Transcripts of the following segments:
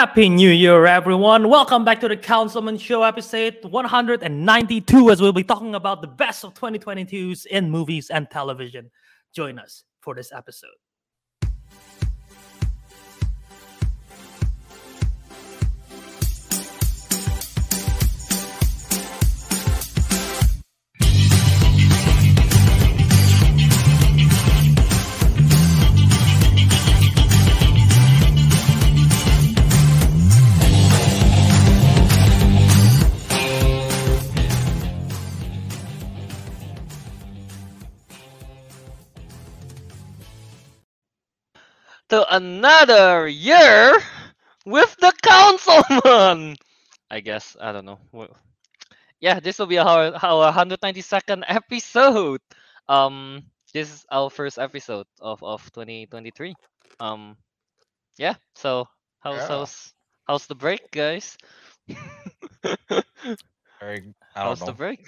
Happy New Year, everyone. Welcome back to the Councilmen Show, episode 192, as we'll be talking about the best of 2022s in movies and television. Join us for this episode. To another year with the councilmen. I guess I don't know. Well, yeah, this will be our our 192nd episode. Um, this is our first episode of of 2023. Um, yeah. So how's Yeah. how's how's the break, guys? Very, I how's don't the know. break?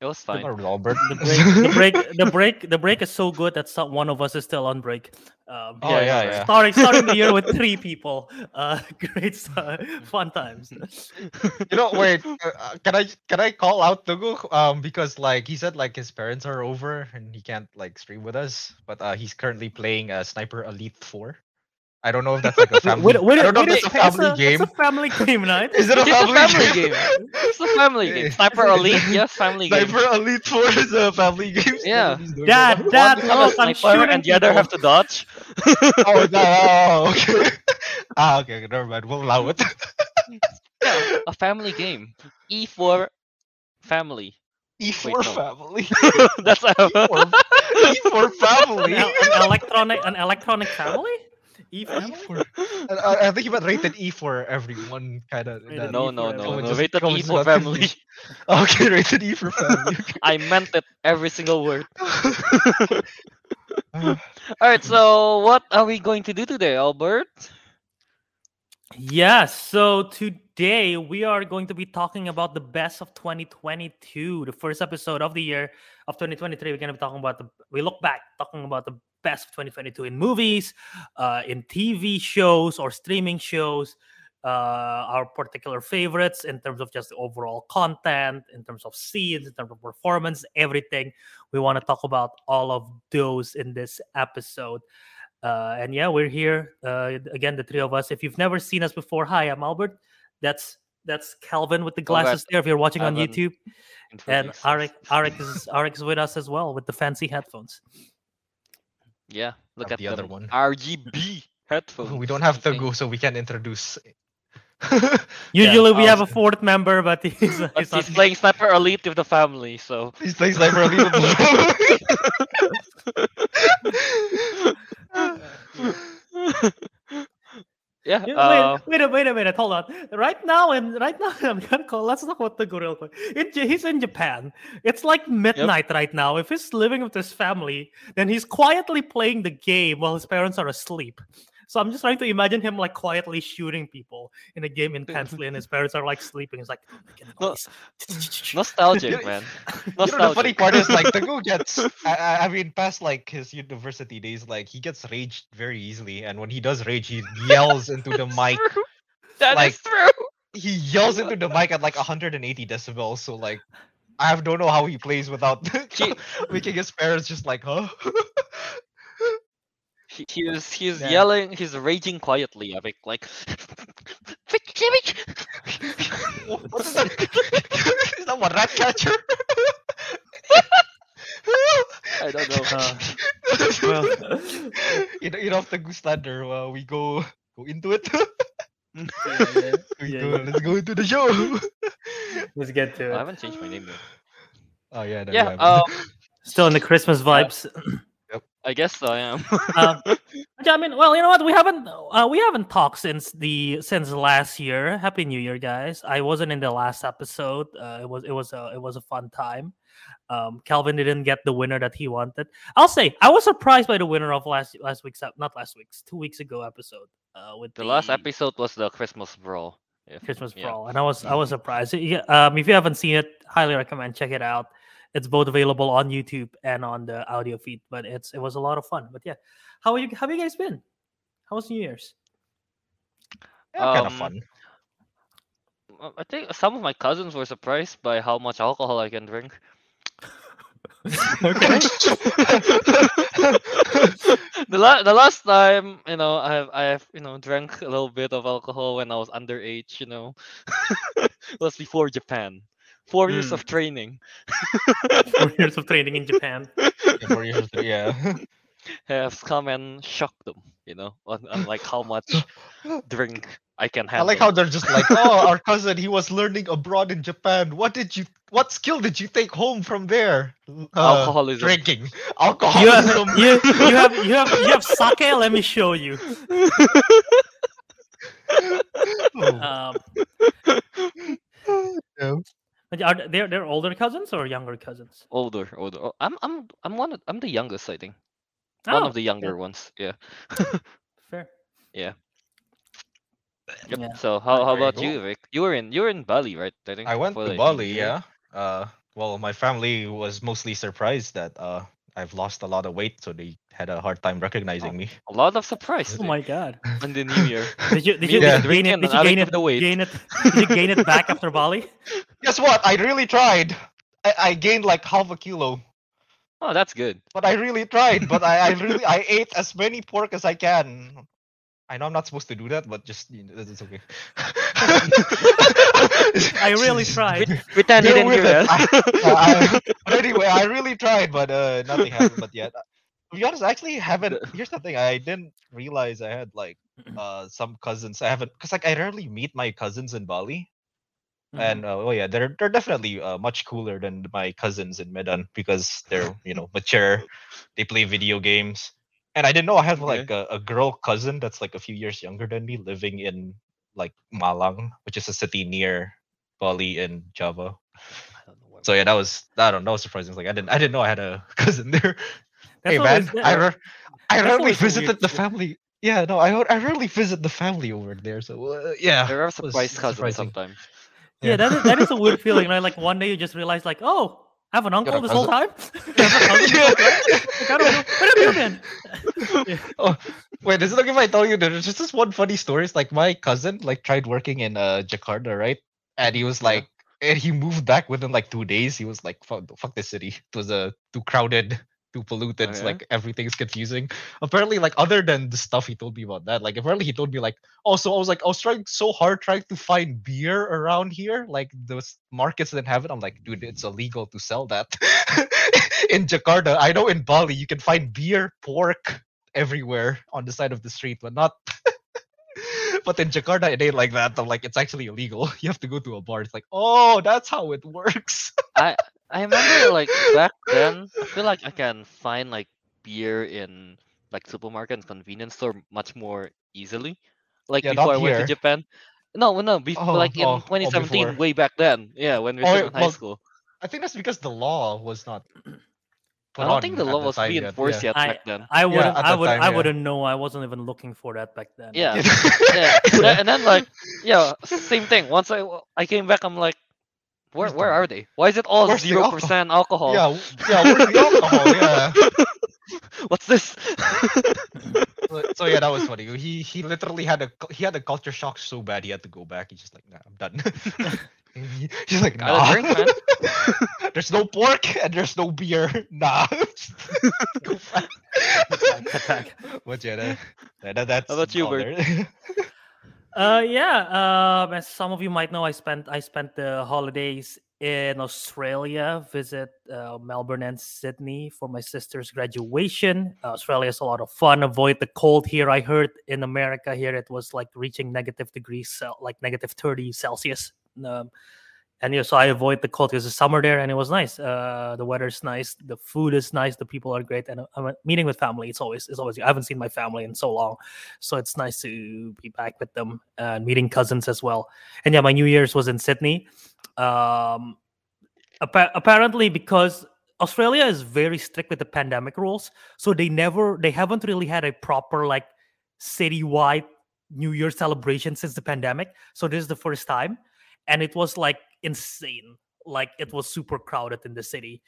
It was fine. Robert. The break, the break, the break, the break is so good that some, one of us is still on break. Um, Oh Yeah, yeah, yeah. yeah. starting starting the year with three people. Uh, great, stu- fun times. You know, wait. uh, uh, can I can I call out Teguh? Um, because like he said, like his parents are over and he can't like stream with us. But uh, he's currently playing uh, Sniper Elite Four. I don't know if that's like a family. Wait, wait, I don't know wait, if that's a it's family game. It's a family game night. Is it a It's a family, family game? game. It's a family game. Sniper Elite, yes, family game. Sniper Elite Four is a family game. Yeah. Dad. Dad, One have a look, I'm sniper shooting and the other have to dodge. Oh no! oh, okay. ah, okay. okay, Never mind. We'll allow it. Yeah, a family game. E for family. E4 no. family. That's a E4, E4 family. el- an electronic, an electronic family. E family. E4. I, I think he meant rated E for everyone, kind of. Rated no, E no, no, no. Rated E comes for family. Okay, rated E for family. I meant it every single word. All right, so what are we going to do today, Albert? Yes. So today we are going to be talking about the best of 2022, the first episode of the year of 2023. We're going to be talking about the. We look back, talking about the best of 2022 in movies, uh, in TV shows or streaming shows. Uh, our particular favorites in terms of just the overall content, in terms of scenes, in terms of performance, everything. We want to talk about all of those in this episode. Uh, and yeah, we're here uh, again, the three of us. If you've never seen us before, hi, I'm Albert. That's that's Kelvin with the glasses there. If you're watching on YouTube, and Introduce us. Ariq, Ariq is Ariq is with us as well with the fancy headphones. Yeah, look Have at the other one. RGB headphones. we don't have to go, so we can introduce. Usually we have a fourth member, but he's, he's, But not he's playing Sniper Elite with the family, so He's playing Sniper Elite. yeah. Yeah, Uh, wait, wait a wait a minute, hold on. Right now, and right now, I'm gonna call. Let's talk about the real quick. In, Ja- he's in Japan. It's like midnight right now. If he's living with his family, then he's quietly playing the game while his parents are asleep. So I'm just trying to imagine him like quietly shooting people in a game intensely, and his parents are like sleeping. He's like, oh "Don't make No, nostalgic, You- man. You know, the funny part is like Teguh gets. I, I, I mean, past like his university days, like he gets raged very easily, and when he does rage, he yells into the mic. That is like- true. He yells into the mic at like 180 decibels. So like, I don't know how he plays without He- making his parents just like, huh? He, he was he's Yeah. yelling, he's raging quietly. I think like. what is that? is that what rat catcher? I don't know. Uh, well, you know, you know, the goose ladder. Uh, we go go into it. yeah, yeah, We yeah, go- yeah. Let's go into the show. Let's get to it. I haven't changed my name yet. oh yeah, no, Yeah, you uh. Still in the Christmas vibes. I guess so, I am. um, yeah, I mean, well, you know what? We haven't uh, we haven't talked since the since last year. Happy New Year, guys! I wasn't in the last episode. Uh, it was it was a it was a fun time. Um, Kelvin didn't get the winner that he wanted. I'll say I was surprised by the winner of last last week's not last week's two weeks ago episode. Uh, with the last episode was the Christmas brawl. Christmas yeah. Brawl, and I was I was surprised. Yeah, Um, if you haven't seen it, highly recommend check it out. It's both available on YouTube and on the audio feed. But it's it was a lot of fun. But yeah, how are you? How have you guys been? How was New Year's? Yeah, kind of Um, fun. I think some of my cousins were surprised by how much alcohol I can drink. okay. the la- the last time, you know, I have I have you know drank a little bit of alcohol when I was underage. You know, was before Japan. Four years Mm. of training Four years of training in Japan. Yeah, four years ago, yeah. has come and shocked them. You know, on, on like how much drink I can have. I like how they're just like, oh, our cousin, he was learning abroad in Japan. What did you, what skill did you take home from there? Uh, Alcoholism. Drinking. You Alcoholism. have, you, you have you have you have sake. Let me show you. Oh, Um, yeah. but are they they're older cousins or younger cousins? older, older. Oh, I'm I'm I'm one. Of, I'm the youngest, I think. One Oh, of the younger ones. Yeah. fair. Yep. Yeah. So how how Very about you, cool. Vic? You were in you were in Bali, right? I think. I went to Bali, Year. yeah. Uh, well, my family was mostly surprised that uh, I've lost a lot of weight, so they had a hard time recognizing Oh. me. A lot of surprise. Oh my god. On the New Year. Did you did you, Yeah. did you gain it? drinking Did you gain it? the weight. Gain it? Did you gain it back after Bali? Guess what? I really tried. I, I gained like half a kilo, Oh, that's good. but I really tried. But I, I really I ate as many pork as I can. I know I'm not supposed to do that, but just you know, it's okay. I really tried. Pretend you didn't with hear it. that. I- but anyway, I really tried, but uh, nothing happened. But yet, to be honest, I actually haven't. Here's the thing: I didn't realize I had like uh some cousins. I haven't because like I rarely meet my cousins in Bali, Mhm. and uh, oh yeah, they're they're definitely uh, much cooler than my cousins in Medan because they're you know mature, they play video games, and I didn't know I have Okay. like a, a girl cousin that's like a few years younger than me living in like Malang, which is a city near Bali in Java. I don't know So yeah, that was I don't know surprising. Like I didn't I didn't know I had a cousin there. That's hey man, I re- I rarely always weird visited the family. Yeah, no, I I rarely visit the family over there. So uh, yeah, There are surprise cousins surprising. sometimes. Yeah, that is, that is a weird feeling, right? Like one day you just realize, like, oh, I have an uncle this whole time. cousin. I have a cousin this whole time? Like, I don't know. Where have you been? Oh, wait, is it okay if I tell you there's just this one funny story? It's like my cousin like tried working in uh Jakarta, right? And he was like, and he moved back within like two days. He was like, fuck, fuck this city. It was uh, too crowded, too polluted. Oh, it's yeah? Like everything's confusing. Apparently, like other than the stuff he told me about that, like apparently he told me like, oh, so I was like, I was trying so hard trying to find beer around here. Like those markets didn't have it. I'm like, dude, it's illegal to sell that in Jakarta. I know in Bali you can find beer, pork everywhere on the side of the street, but not. but in Jakarta, it ain't like that. I'm like, it's actually illegal. You have to go to a bar. It's like, oh, that's how it works. I I remember like back then, I feel like I can find like beer in like supermarket and convenience store much more easily. Like Yeah, before not I went to here. Japan. No, no, before Oh, like in oh, oh, 2017, before. way back then. Yeah, when we were Oh, still in high well, school. I think that's because the law was not. I don't think the law was being enforced yet back then. I wouldn't. at I that would. time, I yeah. wouldn't know. I wasn't even looking for that back then. Yeah. yet. yeah, and then like yeah, same thing. Once I I came back, I'm like, where where are they? Why is it all Where's zero percent alcohol? Yeah, yeah. Where's the alcohol? Yeah. What's this? So- so yeah, that was funny. He he literally had a he had a culture shock so bad he had to go back. He's just like, nah, I'm done. He- He's like, nah. drink, man. there's no pork and there's no beer. Nah. go back. Attack. But yeah, that, that, that- that's about you, Bert? Uh, yeah. Um, as some of you might know, I spent I spent the holidays in Australia, visit uh, Melbourne and Sydney for my sister's graduation. Uh, Australia is a lot of fun. Avoid the cold here. I heard in America here it was like reaching negative degrees, like negative thirty Celsius. Um, and yeah, so I avoid the cold because it's summer there, and it was nice. Uh, the weather's nice, the food is nice, the people are great, and I'm meeting with family. It's always, it's always. I haven't seen my family in so long, so it's nice to be back with them and meeting cousins as well. And yeah, my New Year's was in Sydney. Um, appa- apparently, because Australia is very strict with the pandemic rules, so they never, they haven't really had a proper like citywide New Year celebration since the pandemic. So this is the first time, and it was like insane. Like it was super crowded in the city.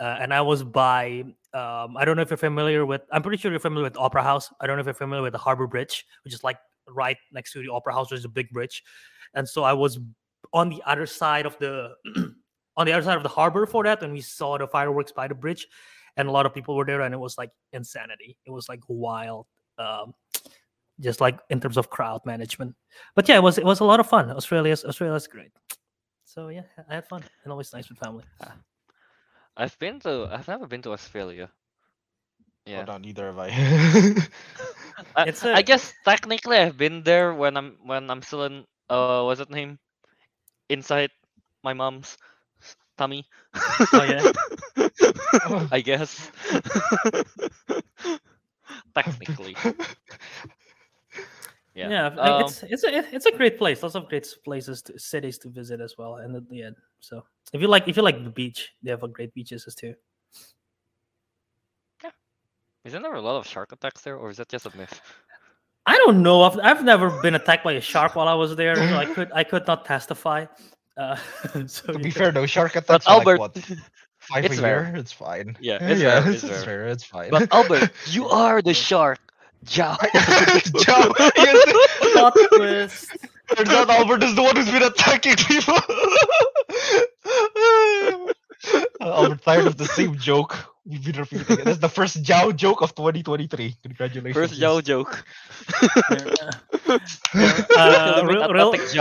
Uh, and I was by, um, I don't know if you're familiar with, I'm pretty sure you're familiar with Opera House. I don't know if you're familiar with the Harbor Bridge, which is like right next to the opera house. There's a big bridge, and so I was on the other side of the on the other side of the harbor for that, and we saw the fireworks by the bridge, and a lot of people were there, and it was like insanity. It was like wild. Um, just like in terms of crowd management. But yeah, it was it was a lot of fun. Australia's Australia's great. So yeah, I had fun and always nice with family. I've been to. I've never been to Australia. Yeah. Yeah. not neither have I. I, It's I a- guess technically I've been there when I'm when I'm still in uh what's it name? Inside my mom's tummy. Oh, yeah? I guess. technically. Yeah. Yeah, um, it's it's a it's a great place. Lots of great places, to, cities to visit as well. And at the end, so if you like if you like the beach, they have a great beaches as too. Yeah. Isn't there a lot of shark attacks there, or is that just a myth? I don't know. I've I've never been attacked by a shark while I was there, so I could I could not testify. Uh, so to be yeah. fair though, shark attacks are Albert, like what five it's a rare. year. It's fine. Yeah, it's yeah, rare, it's, it's it's rare. rare. It's fine. but Albert, you are the shark. Jow. Joe, yes, Plot twist. turns out Albert is the one who's been attacking people. Albert tired of the same joke. We've been repeating it. That's the first Jow joke of 2023. Congratulations. First yes. Joke. Uh, Philippine real, real, Athletic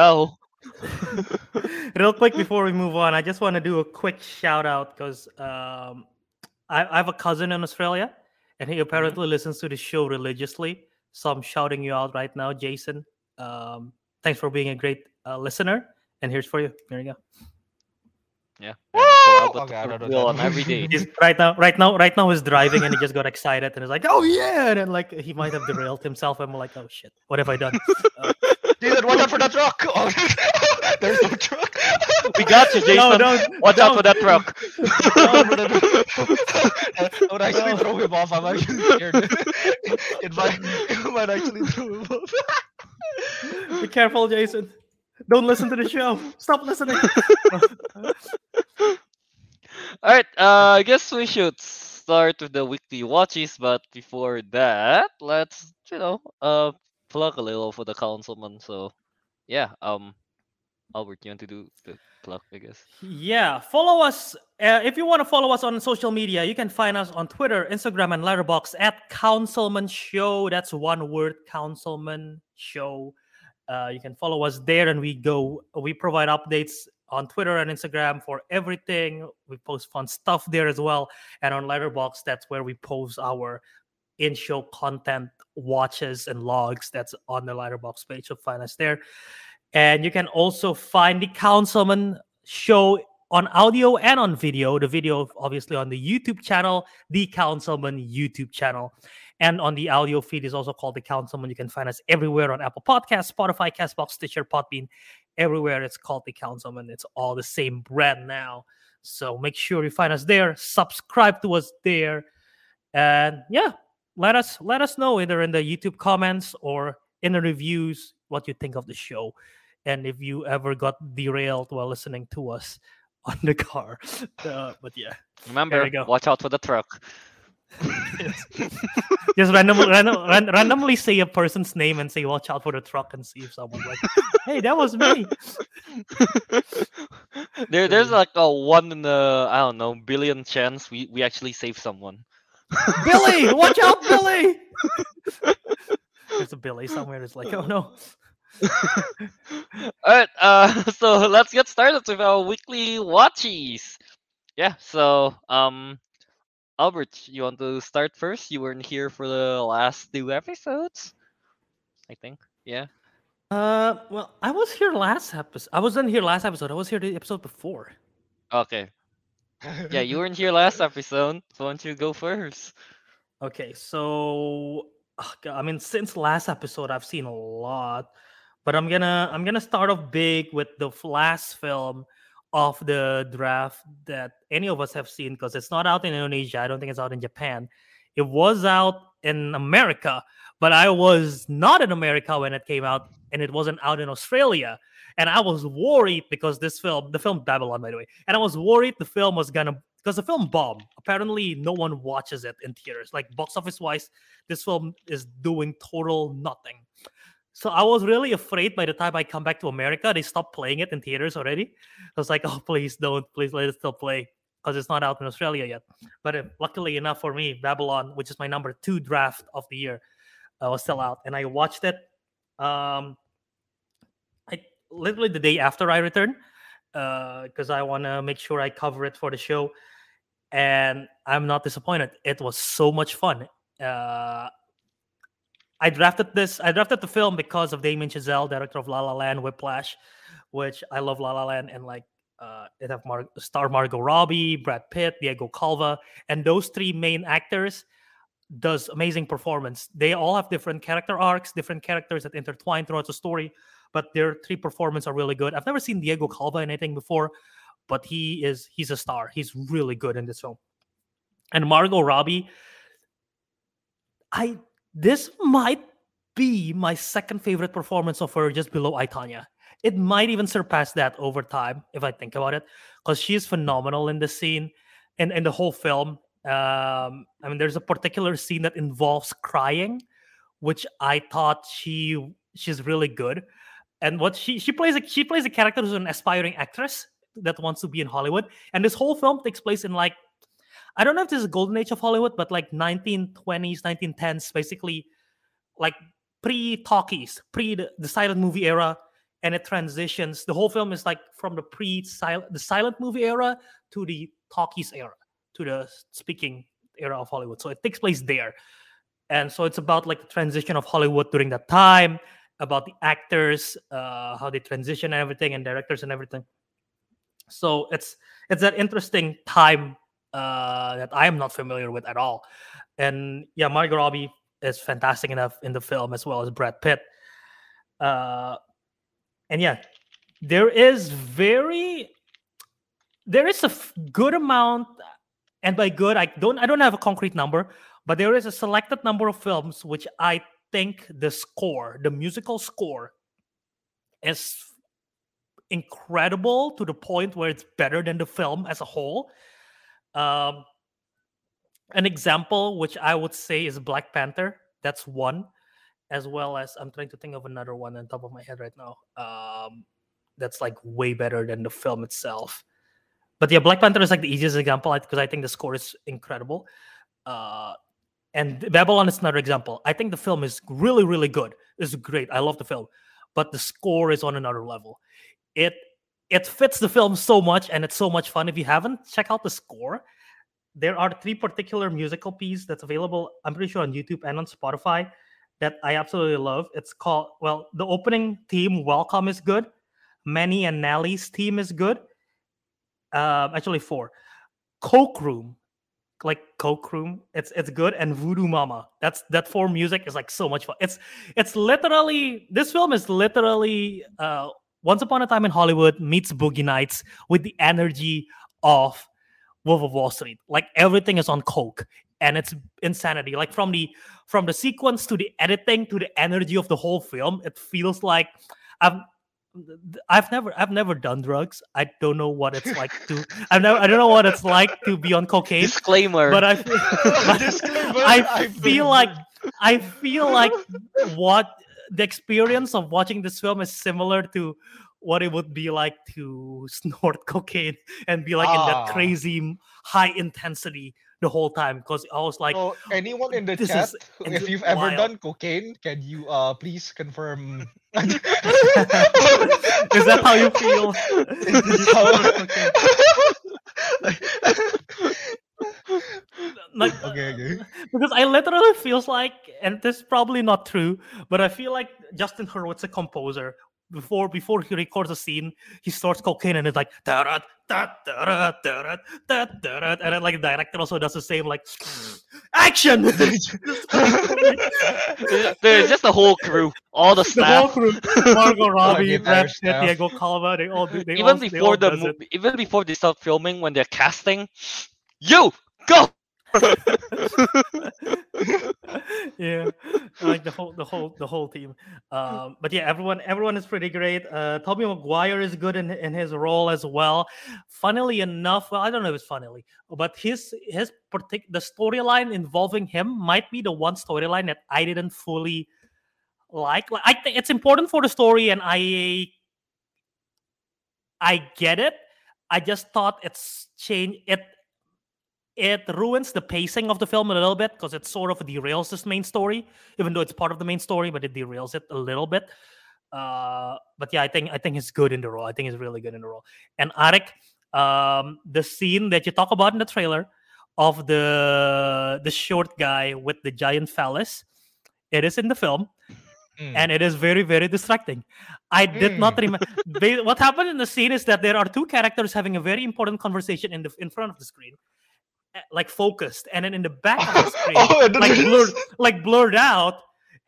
real quick before we move on, I just want to do a quick shout out because um, I, I have a cousin in Australia, and he apparently listens to the show religiously. So I'm shouting you out right now, Jason. Um, thanks for being a great uh, listener, and here's for you. There you go. Yeah. Woo! and for Albert Okay, I don't know on every day. He's right now, right now, right now, he's driving, and he just got excited, and he's like, "Oh yeah!" And then like he might have derailed himself. I'm like, "Oh shit, what have I done?" Jason, watch out for that truck! Oh, there's no truck. We got you, Jason. No, don't. Watch out for that truck. I would actually No. throw him off. I'm actually scared. it might, it might actually throw him off. Be careful, Jason. Don't listen to the show. Stop listening. All right. Uh, I guess we should start with the weekly watches, but before that, let's you know uh plug a little for the councilmen. So, yeah. Um, Albert, you want to do the plug? I guess. Yeah, follow us. Uh, if you want to follow us on social media, you can find us on Twitter, Instagram, and Letterbox at Councilmen Show. That's one word, Councilmen Show. Uh, you can follow us there, and we go. We provide updates on Twitter and Instagram for everything. We post fun stuff there as well, and on Letterbox, that's where we post our in-show content, watches, and logs. That's on the Letterbox page. So find us there. And you can also find the Councilmen show on audio and on video. The video, obviously, on the YouTube channel, the Councilmen YouTube channel. And on the audio feed is also called the Councilmen. You can find us everywhere on Apple Podcasts, Spotify, Castbox, Stitcher, Podbean. Everywhere it's called the Councilmen. It's all the same brand now. So make sure you find us there. Subscribe to us there. And yeah, let us let us know either in the YouTube comments or in the reviews what you think of the show and if you ever got derailed while listening to us on the car. Uh, but yeah, Remember, watch out for the truck. just randomly random, ran, randomly say a person's name and say watch out for the truck and see if someone like, hey, that was me. there, there's like a one in the I don't know billion chance we we actually save someone. Billy, watch out, Billy. There's a Billy somewhere. It's like, oh no. All right, uh, so let's get started with our weekly watchies. Yeah, so um, Albert, you want to start first? You weren't here for the last two episodes, I think. Yeah. Uh, well, I was here last episode. I wasn't here last episode. I was here the episode before. Okay. Yeah, you weren't here last episode. So why don't you go first? Okay, so g- I mean, since last episode, I've seen a lot, but I'm gonna I'm gonna start off big with the last film of the draft that any of us have seen because it's not out in Indonesia. I don't think it's out in Japan. It was out in America, but I was not in America when it came out, and it wasn't out in Australia. And I was worried because this film, the film Babylon, by the way, and I was worried the film was gonna because the film bombed. Apparently, no one watches it in theaters. Like box office wise, this film is doing total nothing. So I was really afraid by the time I come back to America, they stopped playing it in theaters already. I was like, oh, please don't, please let it still play because it's not out in Australia yet. But uh, luckily enough for me, Babylon, which is my number two draft of the year, uh, was still out, and I watched it. Um, I literally the day after I returned because I want to make sure I cover it for the show, and I'm not disappointed. It was so much fun. Uh, I drafted this. I drafted the film because of Damien Chazelle, director of La La Land, Whiplash, which I love La La Land, and like uh, it have Mar- star Margot Robbie, Brad Pitt, Diego Calva, and those three main actors does amazing performance. They all have different character arcs, different characters that intertwine throughout the story, but their three performances are really good. I've never seen Diego Calva in anything before, but he is he's a star. He's really good in this film. And Margot Robbie, I this might be my second favorite performance of her, just below I, Tonya. It might even surpass that over time if I think about it, because she is phenomenal in the scene and in the whole film. Um, I mean, there's a particular scene that involves crying, which I thought she she's really good. And what she she plays a she plays a character who's an aspiring actress that wants to be in Hollywood. And this whole film takes place in like I don't know if this is golden age of Hollywood, but like 1920s, 1910s, basically like pre-talkies, pre the, silent movie era, and it transitions. The whole film is like from the pre-silent the silent movie era to the talkies era, to the speaking era of Hollywood. So it takes place there. And so it's about like the transition of Hollywood during that time, about the actors, uh, how they transition and everything, and directors and everything. So it's it's that interesting time uh, that I am not familiar with at all. And yeah, Margot Robbie is fantastic enough in the film as well as Brad Pitt. Uh, and yeah, there is very there is a f- good amount, and by good I don't I don't have a concrete number, but there is a selected number of films which I think the score, the musical score, is incredible to the point where it's better than the film as a whole. Um, an example, which I would say is Black Panther. That's one, as well as I'm trying to think of another one on top of my head right now. Um, that's like way better than the film itself. But yeah, Black Panther is like the easiest example because I think the score is incredible. Uh, and Babylon is another example. I think the film is really, really good. It's great. I love the film, but the score is on another level. It it fits the film so much, and it's so much fun. If you haven't, check out the score. There are three particular musical pieces that's available i'm pretty sure on youtube and on spotify that i absolutely love. It's called well the opening theme welcome is good. Manny and Nellie's theme is good. Uh, actually four. Coke room. Like coke room it's it's good. And voodoo mama. That's that four music is like so much fun. It's it's literally this film is literally uh once upon a time in hollywood meets boogie nights with the energy of Wolf of Wall Street. Like everything is on coke and it's insanity. Like from the from the sequence to the editing to the energy of the whole film, it feels like I've I've never I've never done drugs. I don't know what it's like to I've never I don't know what it's like to be on cocaine. Disclaimer. But I feel, I feel like I feel like what the experience of watching this film is similar to what it would be like to snort cocaine and be like in that ah. crazy high intensity the whole time because I was like, so anyone in the chat, is, if you've wild. ever done cocaine, can you uh please confirm? is that how you feel? like okay, okay. because I literally feels like, and this is probably not true, but I feel like Justin Hurwitz, a composer, before before he records a scene, he starts cocaine and it's like da da da da da da da and then like the director also does the same like action. There's just the whole crew, all the staff, the whole crew, Margot Robbie, Brad Pitt, Diego Calva, they all do. They even all, before the movie, even before they start filming, when they're casting, you go yeah, like the whole, the whole, the whole team. Um, but yeah, everyone, everyone is pretty great. Uh, Tobey Maguire is good in in his role as well. Funnily enough, well, I don't know if it's funnily, but his his particular the storyline involving him might be the one storyline that I didn't fully like. Like I think it's important for the story, and I I get it. I just thought it's change it it ruins the pacing of the film a little bit because it sort of derails this main story, even though it's part of the main story, but it derails it a little bit. Uh, but yeah, I think I think it's good in the role. I think it's really good in the role. And Ariq, um, the scene that you talk about in the trailer of the the short guy with the giant phallus, it is in the film, Mm. and it is very very distracting. I did not Mm. remember. what happened in the scene is that there are two characters having a very important conversation in the in front of the screen, like focused, and then in the back of the oh, screen, Oh, like blurred, like blurred out,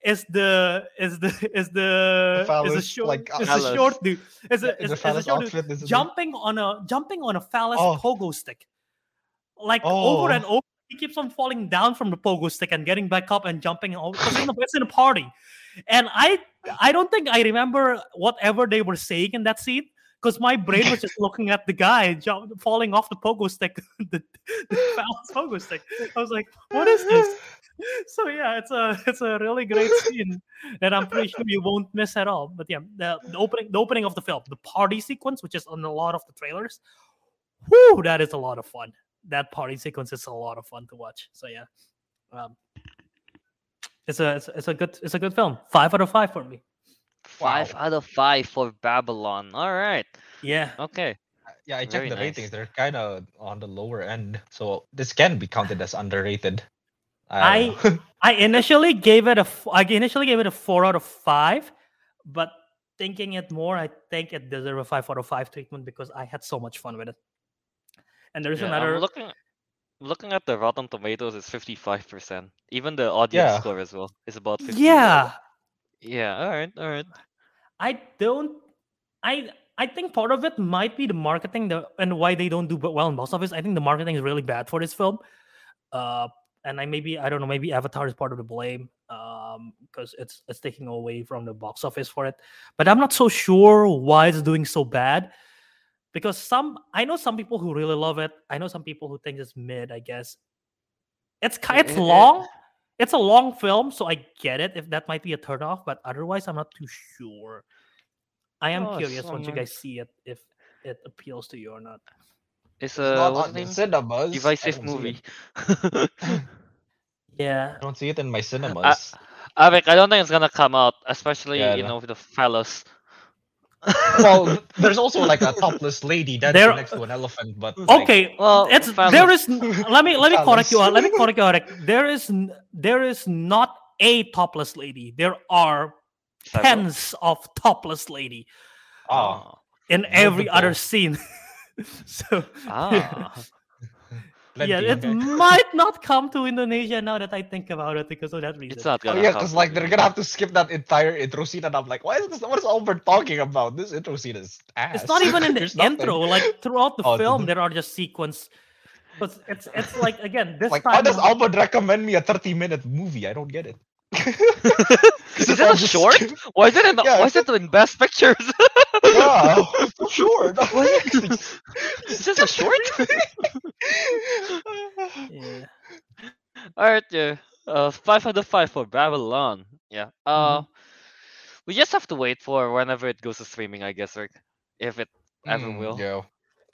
is the is the is the is the phallus, short like, is the phallus. short dude is a, in is, the is a phallus short dude outfit. isn't it? jumping on a jumping on a phallus Oh. pogo stick, like over Oh. and over. He keeps on falling down from the pogo stick and getting back up and jumping over. It's in a, it's in a party, and I I don't think I remember whatever they were saying in that scene because my brain was just looking at the guy jump, falling off the pogo stick, the, the pogo stick. I was like, what is this? So yeah, it's a it's a really great scene that I'm pretty sure you won't miss at all. But yeah, the, the opening the opening of the film, the party sequence, which is on a lot of the trailers, whoo, that is a lot of fun. That party sequence is a lot of fun to watch. So yeah, um, it's a it's, it's a good it's a good film. Five out of five for me. Five Wow. out of five for Babylon. All right. Yeah, Okay. Uh, yeah, I checked Very the nice. ratings. They're kind of on the lower end, so this can be counted as underrated. I- don't. I initially gave it a I initially gave it a four out of five, but thinking it more, I think it deserves a five out of five treatment because I had so much fun with it. And there's Yeah, another I'm looking looking at the Rotten Tomatoes is 55%. Even the audience Yeah. score as well is about 50. yeah. Yeah, all right. All right. I don't. I I think part of it might be the marketing the, and why they don't do well in box office. I think the marketing is really bad for this film. Uh, and I maybe I don't know maybe Avatar is part of the blame um because it's it's taking away from the box office for it. But I'm not so sure why it's doing so bad. Because some I know some people who really love it. I know some people who think it's mid. I guess it's it's long. It's a long film, so I get it if that might be a turnoff. But otherwise, I'm not too sure. I am Oh, curious once you guys see it if it appeals to you or not. It's It's a not what's on the the name? cinemas. I Divisive see movie. Yeah. I don't see it in my cinemas. Avik, I don't think it's gonna come out, especially Yeah, you know with the fellas. Well, there's also like a topless lady dancing There- next to an elephant, but like, Okay. Well, it's fellas. there is let me let me correct you. Fellas. Let me correct you. Ariq. There is there is not a topless lady. There are tens of topless lady oh, in every other scene. so Ah. Plenty, yeah, it okay. might not come to Indonesia now that I think about it because of that reason. It's not Oh gonna yeah, come because like they're gonna have to skip that entire intro scene, and I'm like, why is this? What is Albert talking about? This intro scene is ass. It's not even in the There's nothing. intro. Like throughout the Oh, film, there are just sequence. But it's it's like again this Like, time. why does Albert recommend me a 30 minute movie? I don't get it. Is it a short? Why is it in? Yeah, why is it in Best Pictures? yeah, for sure. Is this a short? Yeah. All right, yeah. Uh, five out of five for Babylon. Yeah. Uh, we just have to wait for whenever it goes to streaming, I guess, Rick. If it ever Mm, will.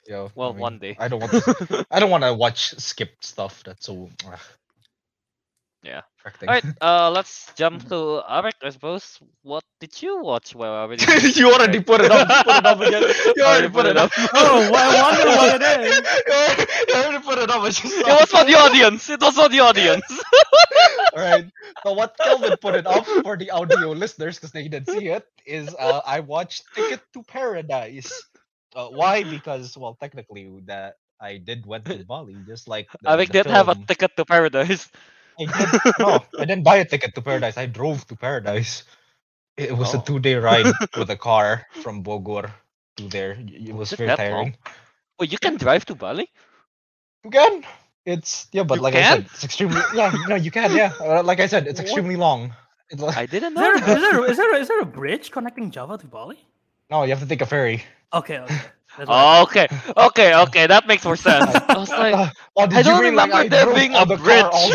Yeah. I Well, mean, one day. I don't want. To, I don't want to watch skipped stuff. That's so. ugh, Yeah. All right. Uh, let's jump to Ariq, I suppose. What did you watch while I already? you already put it up. Put it up again. You already put it up. Oh, well, I wonder what it is. you already put it up. It was for the audience. It was for the audience. Alright. So what Kelvin put it up for the audio listeners because they didn't see it is uh, I watched Ticket to Paradise. Uh, why? Because well, technically that I did went to Bali, just like the, Ariq did have a ticket to paradise. I did, no, I didn't buy a ticket to Paradise. I drove to Paradise. It was a Oh. two-day ride with a car from Bogor to there. It was it very that long? tiring. Wait, you can drive to Bali? You can. It's yeah, but You like I said, it's extremely yeah. No, you can. Yeah, uh, like I said, it's What? extremely long. It's like, I didn't know. Is that. is, there, is, there, is there a bridge connecting Java to Bali? no, you have to take a ferry. Okay, okay. That's what I Oh, okay, okay, okay. That makes more sense. I was like, Uh, oh, I don't mean like remember I there being on a the bridge.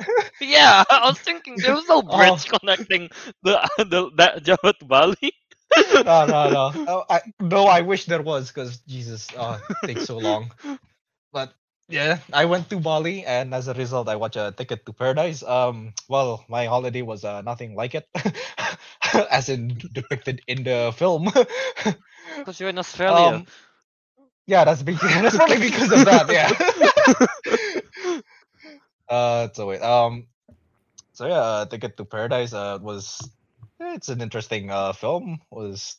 The way? Yeah, I was thinking there was no Oh. bridge connecting the the that Java to Bali. no, no, no. Oh, I, no, I wish there was because Jesus, uh, it takes so long. But yeah, I went to Bali, and as a result, I watched a Ticket to Paradise. Um, well, my holiday was uh, nothing like it, as in depicted in the film. Because you're in Australia. um, yeah, that's be- that's probably because of that. Yeah. Uh, so wait. Um, so yeah, uh, Ticket to Paradise. Uh, was it's an interesting uh film. Was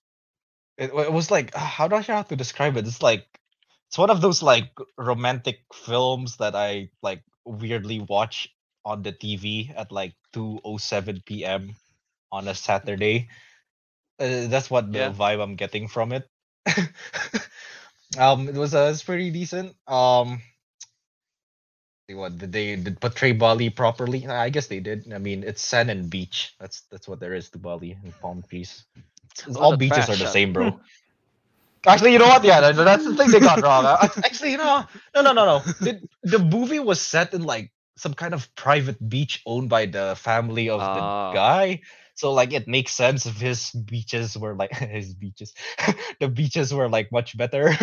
it, it was like how do I have to describe it? It's like it's one of those like romantic films that I like weirdly watch on the TV at like 2:07 p.m. on a Saturday. Uh, that's what the Yeah. vibe I'm getting from it. um, it was uh, it's pretty decent. Um, what did they did portray Bali properly? I guess they did. I mean, it's sand and beach. That's that's what there is to Bali and palm trees. It's- All all the beaches are the uh, same, bro. Actually, you know what? Yeah, that's the thing they got wrong. Uh, Actually, you know, no, no, no, no. The, the movie was set in like some kind of private beach owned by the family of Ah. the guy. So like it makes sense if his beaches were like his beaches, the beaches were like much better.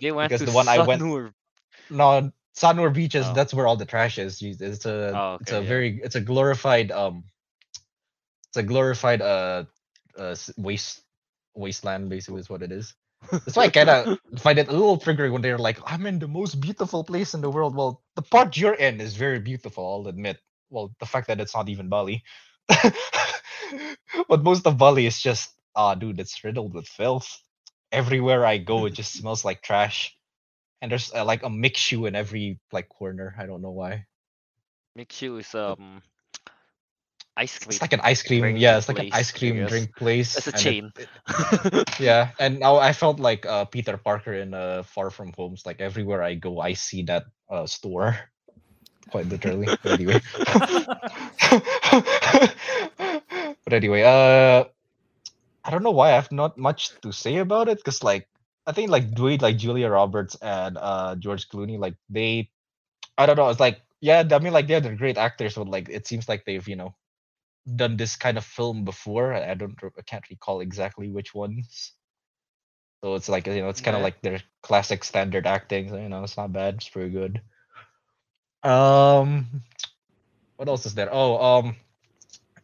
they went because to the one I went- Sanur. no, Sanur beaches. Oh. That's where all the trash is. It's a Oh, it's a yeah. very it's a glorified um it's a glorified uh, uh waste wasteland basically is what it is. That's why I kind of find it a little triggering when they're like, "I'm in the most beautiful place in the world." Well, the part you're in is very beautiful. I'll admit. Well, the fact that it's not even Bali, but most of Bali is just, ah, dude, it's riddled with filth. Everywhere I go, it just smells like trash, and there's uh, like a Mixue in every like corner. I don't know why. Mixue is um ice cream. It's like an ice cream. Yeah, it's like an ice cream drink place. It's a and it- chain. it- yeah, and now I felt like uh, Peter Parker in uh, Far From Homes. Like everywhere I go, I see that uh, store. Quite literally. but anyway. but anyway, uh, I don't know why I have not much to say about it because like I think like Dwayne, like Julia Roberts and uh George Clooney, like they, I don't know. It's like yeah, I mean like they're great actors, but like it seems like they've you know done this kind of film before. I don't, I can't recall exactly which ones. So it's like you know, it's kind of Yeah. like their classic standard acting. So, you know, it's not bad. It's pretty good. Um, what else is there? Oh, um,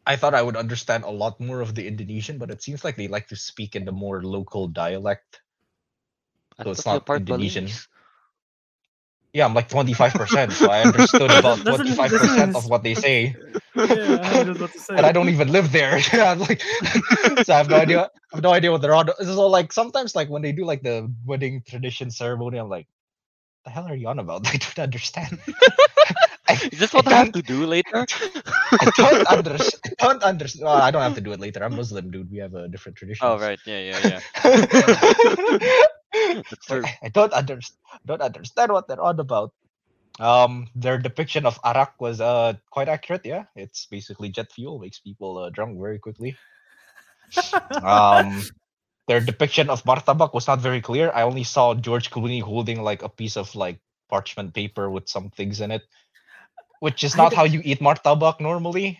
I thought I would understand a lot more of the Indonesian, but it seems like they like to speak in the more local dialect. I So it's not Indonesian. Balinese. Yeah, I'm like 25%, so I understood about 25% of what they say. yeah, I was about to say. and I don't even live there. Yeah, like, so I have no idea. I have no idea what they're on. So like sometimes like when they do like the wedding tradition ceremony, I'm like, the hell are you on about? I don't understand. I, Is this what I have to do later? I don't understand. I don't understand. Well, I don't have to do it later. I'm Muslim, dude. We have a different tradition. oh right, yeah, yeah, yeah. I don't understand. Don't understand what they're on about. Um, their depiction of arak was uh quite accurate. Yeah, it's basically jet fuel makes people uh, drunk very quickly. Um, their depiction of martabak was not very clear. I only saw George Clooney holding like a piece of like parchment paper with some things in it, which is not how you eat martabak normally.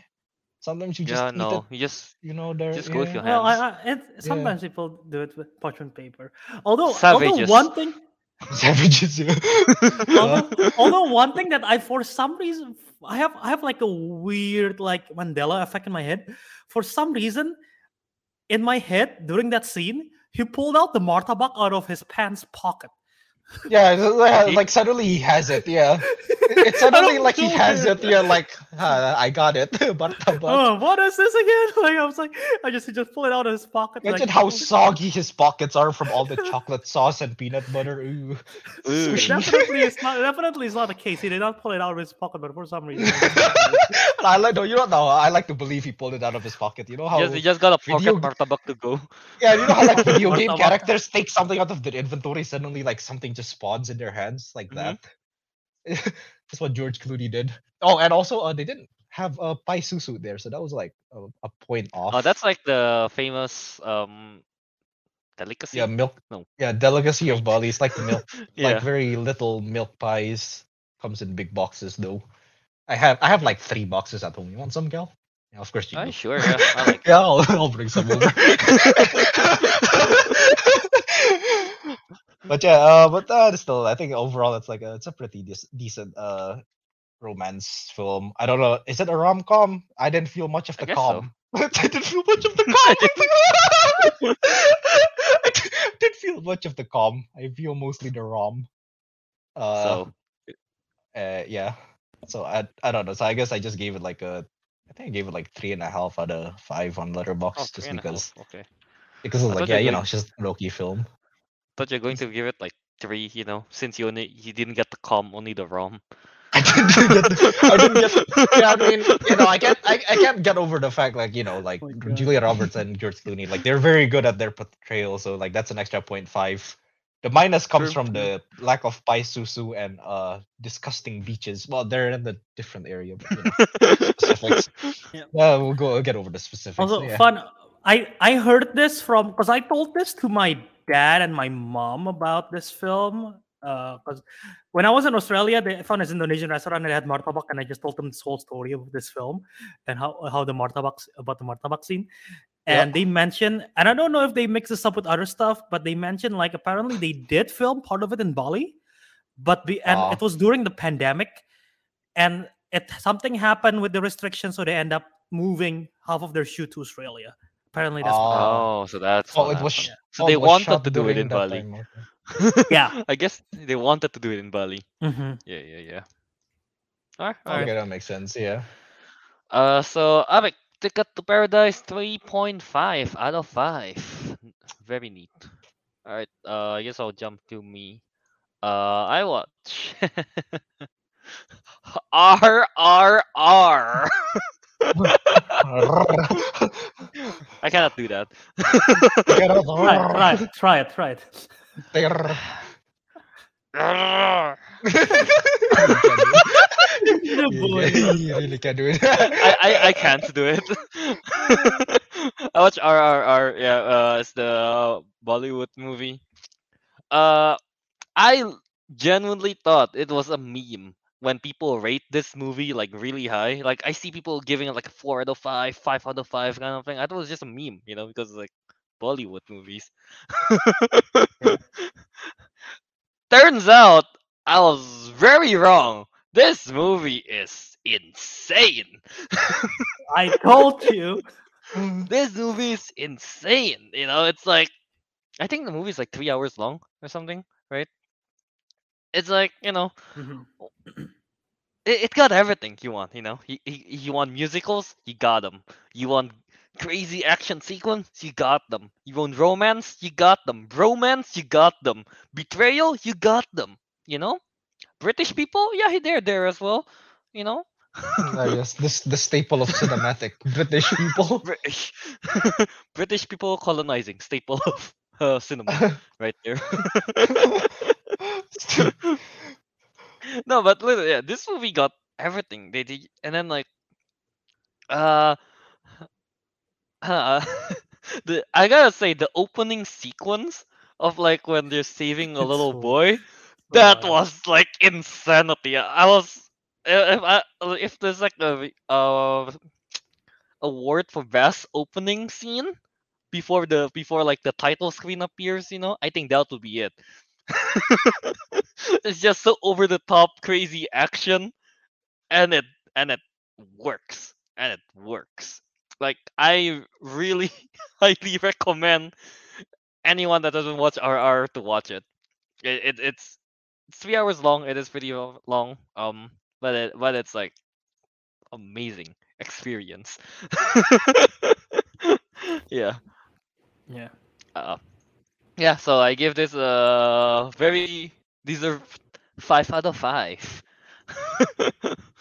Sometimes you just Yeah, no, it, you just you know. There, just go with yeah. your well, I. I, it, sometimes people do it with parchment paper. Although, Savages. although one thing, Savages. yeah. although, although one thing that I, for some reason, I have, I have like a weird like Mandela effect in my head. For some reason, in my head during that scene, he pulled out the martabak out of his pants pocket. Yeah, like, suddenly he has it. Yeah, it's suddenly like he has it. Yeah, like "Ah, I got it. Martabak. Oh, what is this again? Like I was like, I just he just pulled it out of his pocket. Imagine like, how oh, soggy his pockets are from all the chocolate sauce and peanut butter. Ooh. Ooh. Definitely, it's not. Definitely, it's not the case. He did not pull it out of his pocket, but for some reason, I like no, you don't know. I like to believe he pulled it out of his pocket. You know how Just, you just got a pocket video martabak to go. yeah, you know how like video game characters take something out of their inventory, suddenly like something just spawns in their hands like Mhm. that. That's what George Clooney did. Oh, and also uh, they didn't have a pai susu there, so that was like a, a point off. Oh, that's like the famous um delicacy. yeah, milk. No. Yeah, delicacy of Bali. It's like the milk, yeah. like very little milk pies. Comes in big boxes though. I have I have like three boxes at home. You want some, Gal? Yeah, of course you Oh, do. sure. Yeah, I like Yeah, I'll, I'll bring some over. But yeah, uh, but uh, still, I think overall it's like a, it's a pretty dec- decent uh romance film. I don't know, is it a rom com? I didn't feel much of the guess so. com. I didn't feel much of the com. I didn't feel much of the com. I feel mostly the rom. Uh, so. uh, yeah. So I I don't know. So I guess I just gave it like a I think I gave it like three and a half out of five on Letterboxd Oh, just three and a because Okay. because it's like yeah you know it's just a Loki film. Thought you're going to give it like three. You know, since you only you didn't get the com, only the rom. I didn't get the, I didn't get yeah I mean you know I can't I, I can't get over the fact like you know like my God. Julia Roberts and George Clooney like they're very good at their portrayal so like that's an extra point five. The minus comes True, from the lack of pai susu and uh disgusting beaches. Well, they're in a different area. But, you know, specifics. Yeah. Yeah, we'll go we'll get over the specifics. Also, yeah. fun. I I heard this from because I told this to my dad and my mom about this film. Uh, because when I was in Australia, they found this Indonesian restaurant and they had martabak, and I just told them this whole story of this film and how how the martabak about the martabak scene. And they mentioned, and I don't know if they mix this up with other stuff, but they mentioned like apparently they did film part of it in Bali, but be, and it was during the pandemic, and it something happened with the restrictions, so they end up moving half of their shoot to Australia. Apparently, that's what. Oh, so that's. Oh, what it was. happened. sh- So oh, they was wanted to do it in Bali. time, okay. Yeah. I guess they wanted to do it in Bali. hmm Yeah, yeah, yeah. Alright, Okay, alright. that makes sense. Yeah. Uh, so Abek, Ticket to Paradise, three point five out of five. Very neat. Alright, uh, I guess I'll jump to me. Uh, I watch R R R. I cannot do that. Try, it, try it, try it, try it. You boy. you really can't do it. I, I, I can't do it. I watch RRR. Yeah, uh, it's the uh, Bollywood movie. Uh, I l- genuinely thought it was a meme when people rate this movie like really high. Like I see people giving it like a four out of five, five out of five kind of thing. I thought it was just a meme, you know, because it's like Bollywood movies. Turns out I was very wrong. This movie is insane. I told you. this movie is insane. You know, it's like I think the movie is like three hours long or something, right? It's like you know, Mhm. it, it got everything you want. You know, you, you, you want musicals, you got them. You want crazy action sequence, you got them. You want romance, you got them. Romance, you got them. Betrayal, you got them. You know, British people, yeah, they're there as well. You know, I guess this the staple of cinematic British people. British British people colonizing staple of uh, cinema right there. no, but literally, yeah, this movie got everything. They did, and then like, uh, uh the I gotta say the opening sequence of like when they're saving a little so- boy, that Uh, was like insanity. I was if I if there's like a uh award for best opening scene before the before like the title screen appears, you know, I think that would be it. it's just so over the top crazy action and it and it works. And it works. Like I really highly recommend anyone that doesn't watch RR to watch it. It, it it's it's three hours long. It is pretty long. Um, but it but it's like amazing experience. yeah. Yeah. Uh, yeah. So I give this a very deserved five out of five.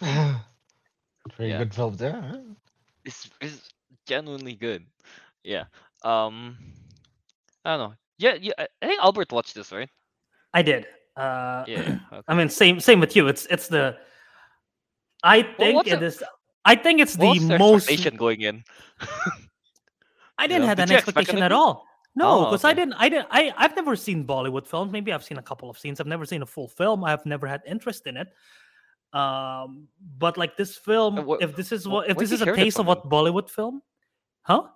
Very Yeah. good film there. it's it's genuinely good. Yeah. Um, I don't know. Yeah, yeah. I I think Albert watched this, right? I did. Uh, Yeah. yeah, Okay. I mean, same same with you. It's it's the. I think what's it the- is. I think it's the was most. expectation going in? I didn't know? have Did an you expect expectation at all. No, Oh, because I didn't. I didn't. I I've never seen Bollywood films. Maybe I've seen a couple of scenes. I've never seen a full film. I've never had interest in it. Um, but like this film, Uh, wh- if this is what if this is a taste of what Bollywood film, huh?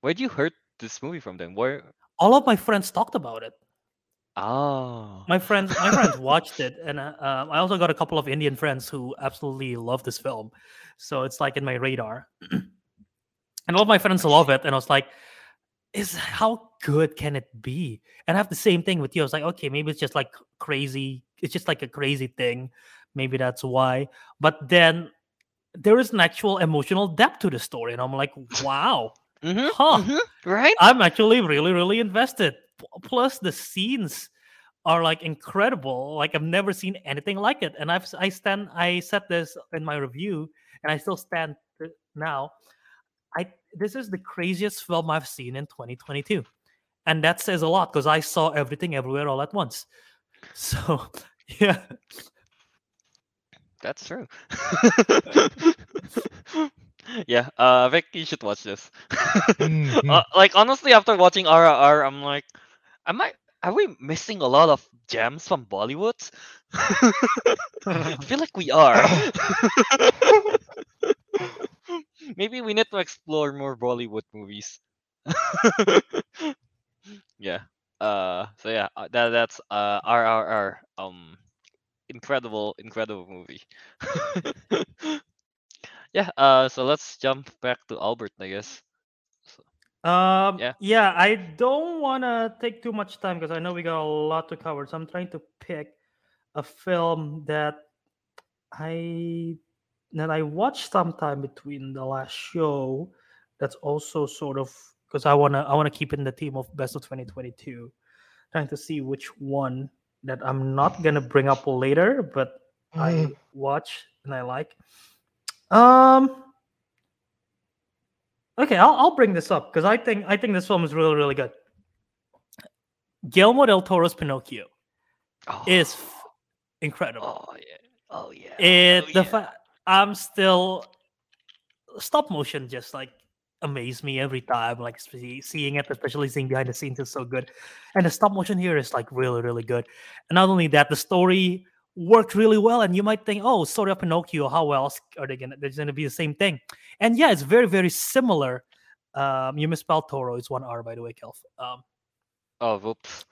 Where'd you heard this movie from then? Where? All of my friends talked about it. Oh. My friends, my friends watched it, and uh, um, I also got a couple of Indian friends who absolutely love this film. So it's like in my radar, and all of my friends love it. And I was like, "Is how good can it be?" And I have the same thing with you. I was like, "Okay, maybe it's just like crazy. It's just like a crazy thing. Maybe that's why." But then there is an actual emotional depth to the story, and I'm like, "Wow, Mhm, huh." mhm, Right? I'm actually really, really invested. Plus, the scenes are like incredible. Like I've never seen anything like it. And I've I stand I said this in my review, and I still stand now. I this is the craziest film I've seen in 2022, and that says a lot because I saw everything everywhere all at once. So yeah, That's true. yeah, uh, Vic, you should watch this. Mhm. Uh, like honestly, after watching RRR, I'm like, am I? Are we missing a lot of gems from Bollywood? I feel like we are. Maybe we need to explore more Bollywood movies. yeah. Uh. So yeah, uh, that that's uh RRR. Um, incredible, incredible movie. yeah. Uh. So let's jump back to Albert, I guess. Um, Yeah. yeah. I don't want to take too much time because I know we got a lot to cover. So I'm trying to pick a film that I that I watched sometime between the last show. That's also sort of because I wanna I wanna keep in the theme of best of 2022. Trying to see which one that I'm not gonna bring up later, but I Mm. watch and I like. Um. Okay, I'll I'll bring this up because I think I think this film is really really good. Guillermo del Toro's Pinocchio Oh, is f- incredible. Oh yeah. Oh yeah. It oh, the yeah. fa- I'm still stop motion just like amaze me every time. Like seeing it, especially seeing behind the scenes, is so good. And the stop motion here is like really really good. And not only that, the story worked really well. And you might think, oh, story of Pinocchio, how else are they gonna? There's gonna be the same thing. And yeah, it's very very similar. Um, you misspelled Toro. It's one R by the way, Kelf. Um, Oh, whoops.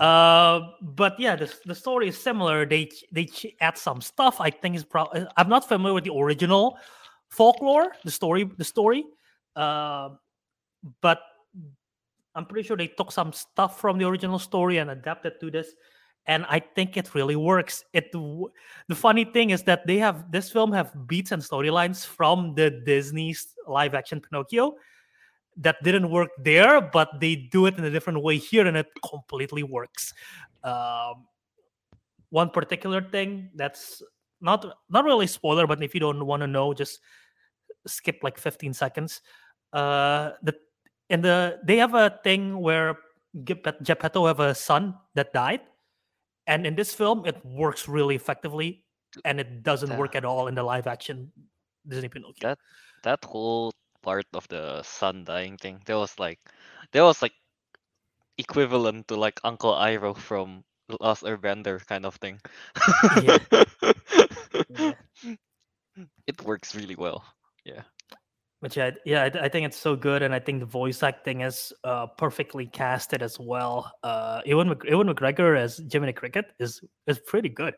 Uh, but yeah, the the story is similar. They they add some stuff. I think is probably. I'm not familiar with the original folklore, the story, the story, uh, but I'm pretty sure they took some stuff from the original story and adapted to this, and I think it really works. It the funny thing is that they have this film have beats and storylines from the Disney's live action Pinocchio that didn't work there, but they do it in a different way here, and it completely works. Um, one particular thing that's not not really spoiler, but if you don't want to know, just skip like 15 seconds. Uh, the in the they have a thing where Geppet- Geppetto have a son that died, and in this film it works really effectively, and it doesn't work at all in the live action Disney Pinocchio. That that whole part of the sun dying thing, there was like there was like equivalent to like Uncle Iroh from Last Airbender kind of thing. Yeah. Yeah. It works really well. Yeah. Which I yeah, I, I think it's so good, and I think the voice acting is uh, perfectly casted as well. Uh, Ewan Mc, Ewan McGregor as Jiminy Cricket is is pretty good,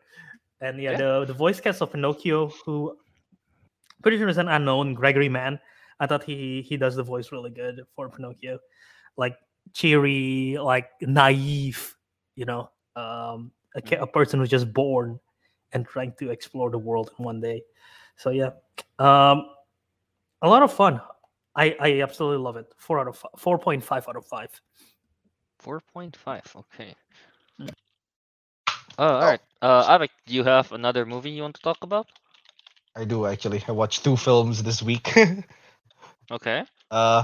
and yeah, Yeah. the the voice cast of Pinocchio, who pretty sure is an unknown Gregory Mann. I thought he he does the voice really good for Pinocchio, like cheery, like naive, you know, um, a, ki- a person who's just born and trying to explore the world in one day. So yeah, um, a lot of fun. I I absolutely love it. Four out of fi- four point five out of five. Four point five. Okay. Mm. Oh, all right. Uh, Avik, do you have another movie you want to talk about? I do actually. I watched two films this week. Okay. uh,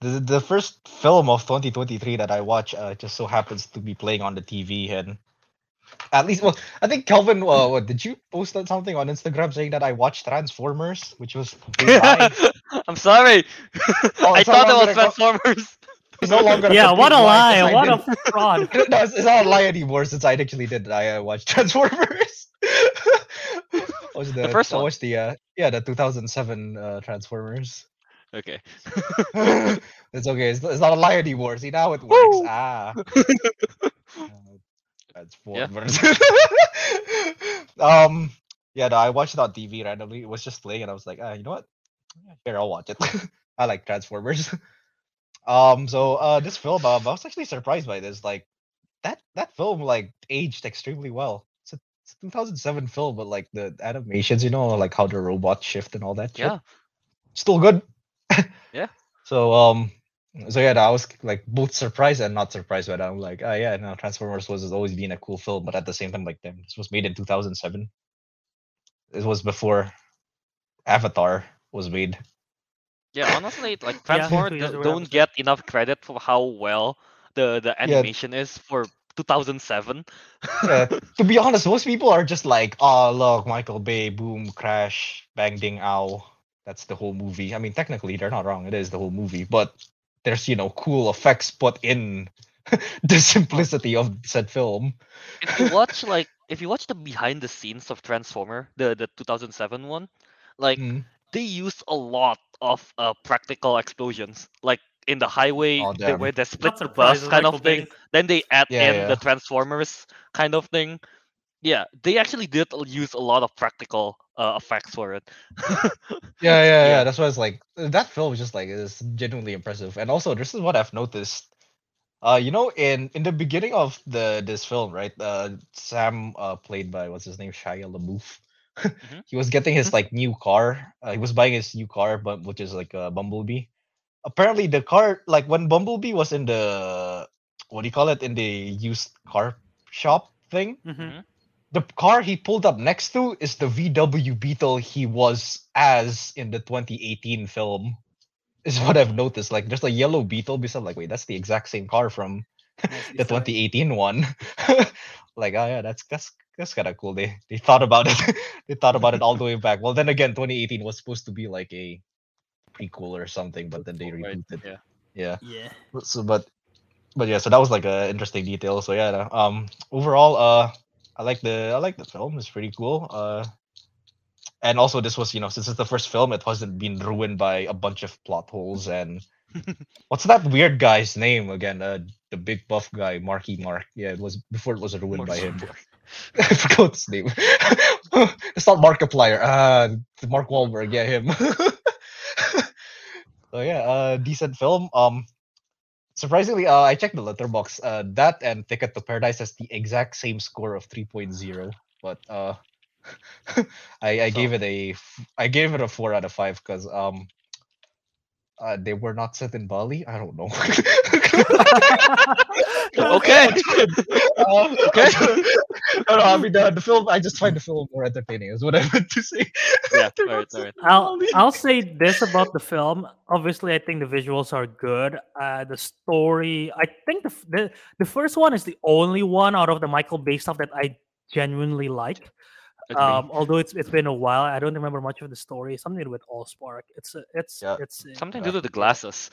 the the first film of 2023 that I watch uh, just so happens to be playing on the TV, and at least, well, I think Kelvin, uh, what did you post on something on Instagram saying that I watched Transformers, which was. I'm sorry. Oh, I it's thought it was Transformers. He's no longer. yeah, what a lie! complete What since a I fraud! no, it's, it's not a lie anymore since I actually did. I uh, watched Transformers. watched the, first I one? watched the uh, yeah the 2007 uh, Transformers. Okay. it's okay. It's, it's not a lie anymore. See now it works. Woo! Ah. Uh, Transformers. um. Yeah, no, I watched it on TV randomly. It was just playing, and I was like, ah, you know what? Yeah, Here, I'll watch it. I like Transformers. um. So, uh, this film, um, I was actually surprised by this. Like, that that film like aged extremely well. It's a, it's a 2007 film, but like the animations, you know, like how the robots shift and all that. shit, Yeah. Still good. Yeah. So um. So yeah, I was like both surprised and not surprised by that. I'm like, oh yeah, no, Transformers was has always been a cool film, but at the same time, like, damn, this was made in 2007. It was before Avatar was made. Yeah, honestly, like Transformers two years do- ago, don't get enough credit for how well the the animation is for 2007. Yeah, to be honest, most people are just like, oh look, Michael Bay, boom, crash, bang, ding, ow. That's the whole movie. I mean, technically, they're not wrong. It is the whole movie, but there's you know cool effects put in the simplicity of said film. if you watch like if you watch the behind the scenes of Transformer, the the 2007 one, like Mm. they used a lot of uh, practical explosions, like in the highway Oh, the, damn. where they split the bus kind Michael of thing. Bay. Then they add Yeah, in yeah. the Transformers kind of thing. Yeah, they actually did use a lot of practical uh, effects for it. Yeah, yeah, yeah, Yeah. That's why it's like that film is just like is genuinely impressive. And also, this is what I've noticed. Uh, you know, in in the beginning of the this film, right? Uh, Sam, uh, played by what's his name, Shia LaBeouf. Mhm. he was getting his like new car. Uh, he was buying his new car, but which is like a Bumblebee. Apparently, the car like when Bumblebee was in the what do you call it in the used car shop thing, Mhm. The car he pulled up next to is the VW Beetle he was as in the 2018 film. Is what I've noticed. Like there's a yellow Beetle beside. Like wait, that's the exact same car from the 2018 one. like oh yeah, that's that's that's kind of cool. They they thought about it. they thought about it all the way back. Well, then again, 2018 was supposed to be like a prequel or something, but then they Right, rebooted. yeah. Yeah. Yeah. So but but yeah, so that was like a interesting detail. So yeah, um overall uh I like the I like the film. It's pretty cool. Uh and also this was, you know, since it's the first film, it wasn't been ruined by a bunch of plot holes and what's that weird guy's name again? Uh the big buff guy, Marky Mark. Yeah, it was before it was ruined by him. I forgot his name. it's not Markiplier. Uh, Mark Wahlberg. Yeah, him. so yeah, uh, decent film. Um, surprisingly, uh, I checked the Letterboxd. Uh, that and Ticket to Paradise has the exact same score of 3.0. But uh, I I gave it a I gave it a four out of five because um. Uh, they were not set in Bali. I don't know. Okay. Um, Okay. no, no, I mean the, the film. I just find the film more entertaining. Is what I meant to say. Yeah, all right, all right. I'll I'll say this about the film. Obviously, I think the visuals are good. Uh, the story, I think the, the the first one is the only one out of the Michael Bay stuff that I genuinely like. Um, although it's it's been a while, I don't remember much of the story. Something to do with Allspark. It's a, it's Yeah. it's a- Something to do with the glasses.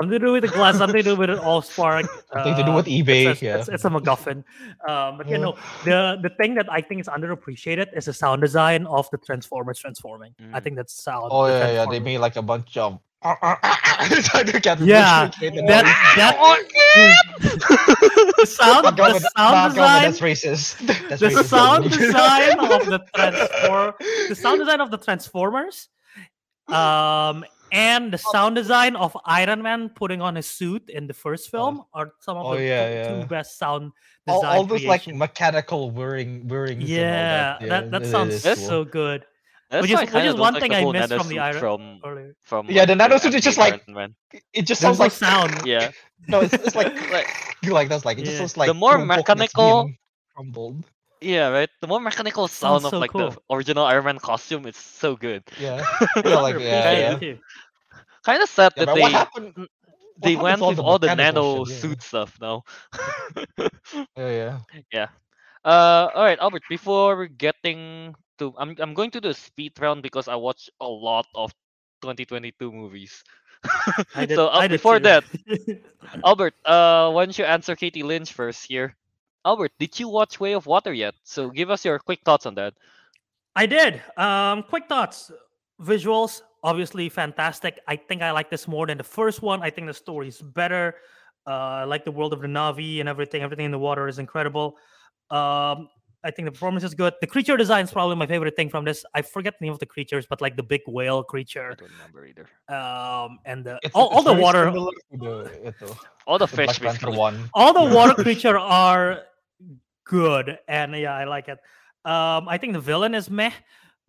Something to do with the glass. Something to do with Allspark. Something to do uh, with eBay. It's a, yeah. it's, it's a MacGuffin. Um, but you know, the the thing that I think is underappreciated is the sound design of the Transformers transforming. I Mm. think that's sound. oh yeah, yeah. They made like a bunch of. Yeah, that that the sound the sound not Galvin, design that's racist. That's the racist, sound Galvin. design of the transform the sound design of the Transformers, um, and the oh. sound design of Iron Man putting on his suit in the first oh. film are some of oh, the yeah, two, yeah. two best sound all, design all those like mechanical whirring, whirring. yeah, that, that it sounds cool. so good. That's Which is- why I which kinda is one like thing the I whole missed from the Iron- from Earlier. from Yeah, the like, nanosuit is just like- Burton, man. It just sounds like sound. Yeah, no, it's, it's like like you like that's like it just Yeah. sounds like The more mechanical- being crumbled. Yeah, right. The more mechanical Sounds sound of so like the original Iron Man costume is so good. Yeah, yeah, like yeah, Underappreciated yeah. Kind of sad Yeah, that they what happened? what they went to with all the mechanical nano shit, yeah. suit stuff now. Yeah, yeah. Yeah. Uh, all right, Albert. Before we're getting to, I'm I'm going to do a speed round because I watched a lot of 2022 movies. I did. so uh, I did before too. that, Albert, uh, why don't you answer Katie Lynch first here? Albert, did you watch Way of Water yet? So give us your quick thoughts on that. I did. Um, quick thoughts. Visuals, obviously fantastic. I think I like this more than the first one. I think the story is better. Uh, I like the world of the Na'vi and everything. Everything in the water is incredible. Um, I think the performance is good. The creature design is probably my favorite thing from this. I forget the name of the creatures, but like the big whale creature. I creature, don't remember either. um, and the It's, all, all the water, the, ito, All the the fish, Black one. all the water creature are good, and yeah, I like it. Um, I think the villain is meh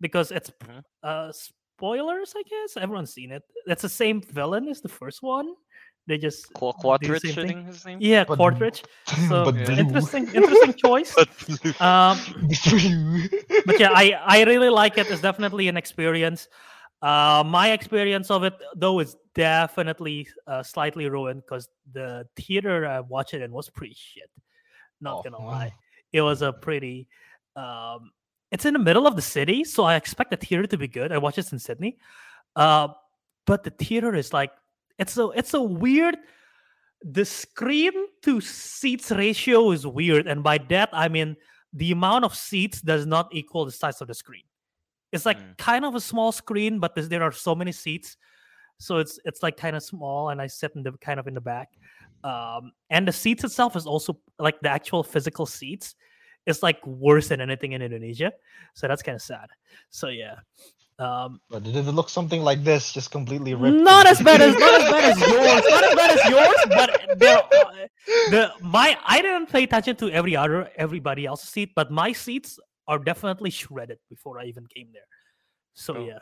because it's p- Mhm. uh spoilers. I guess everyone's seen it. It's the same villain as the first one. They just Qu- do the same I thing. think his name. Yeah, But- Quaritch. So but Yeah. interesting, interesting choice. Um, but yeah, I I really like it. It's definitely an experience. Uh, my experience of it though is definitely uh, slightly ruined because the theater I watched it in was pretty shit. Not Oh, gonna lie, it was a pretty. Um, it's in the middle of the city, so I expect the theater to be good. I watched this in Sydney, uh, but the theater is like it's a it's a weird. The screen to seats ratio is weird, and by that I mean the amount of seats does not equal the size of the screen. It's like Mm. kind of a small screen, but there are so many seats, so it's it's like kind of small, and I sit in the kind of in the back. Um, and the seats itself is also like the actual physical seats is like worse than anything in Indonesia, so that's kind of sad. So yeah, um, But did it look something like this? Just completely ripped. not as bad as not as bad as yours, not as bad as yours, but there, are- the my I didn't pay attention to every other everybody else's seat, but my seats are definitely shredded before I even came there. So Oh. yeah,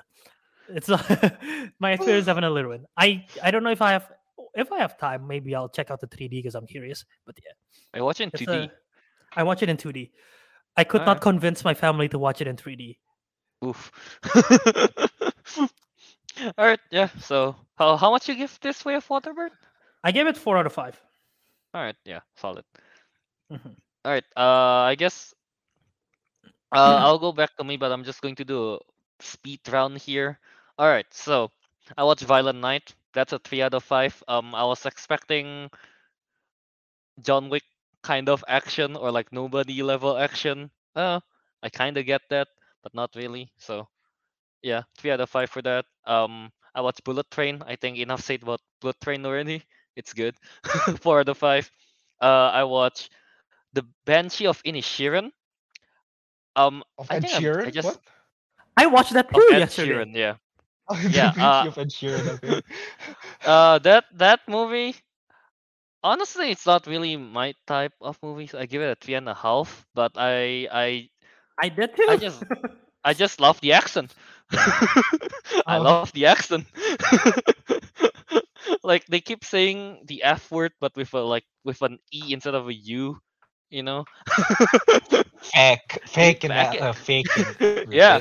it's my experience definitely ruined. I I don't know if I have if I have time, maybe I'll check out the 3D because I'm curious. But yeah, I watch it in it's 2D. a, I watch it in 2D. I could not convince my family to watch it in 3D. Oof. All right, yeah. So how how much you give this Way of Water, Bird? I gave it four out of five. All right, yeah, solid. Mhm. All right, uh, I guess uh, I'll go back to me, but I'm just going to do a speed round here. All right, so I watched Violent Night. That's a three out of five. Um, I was expecting John Wick kind of action or like nobody level action. Uh, I kind of get that, but not really. So, yeah, three out of five for that. Um, I watched Bullet Train. I think enough said about Bullet Train already. It's good. four out of five. Uh, I watched The Banshee of Inisherin. Um, Of I think I'm- I just What? I watched that too yesterday. Sheeran, yeah. Yeah, uh, Ed Sheeran. Okay. Uh, that that movie. Honestly, it's not really my type of movies. I give it a three and a half, but I I I did too. I just I just love the accent. I Oh. love the accent. like they keep saying the F word, but with a like with an E instead of a U. You know. fake, fake, and Back it. uh, faking. yeah.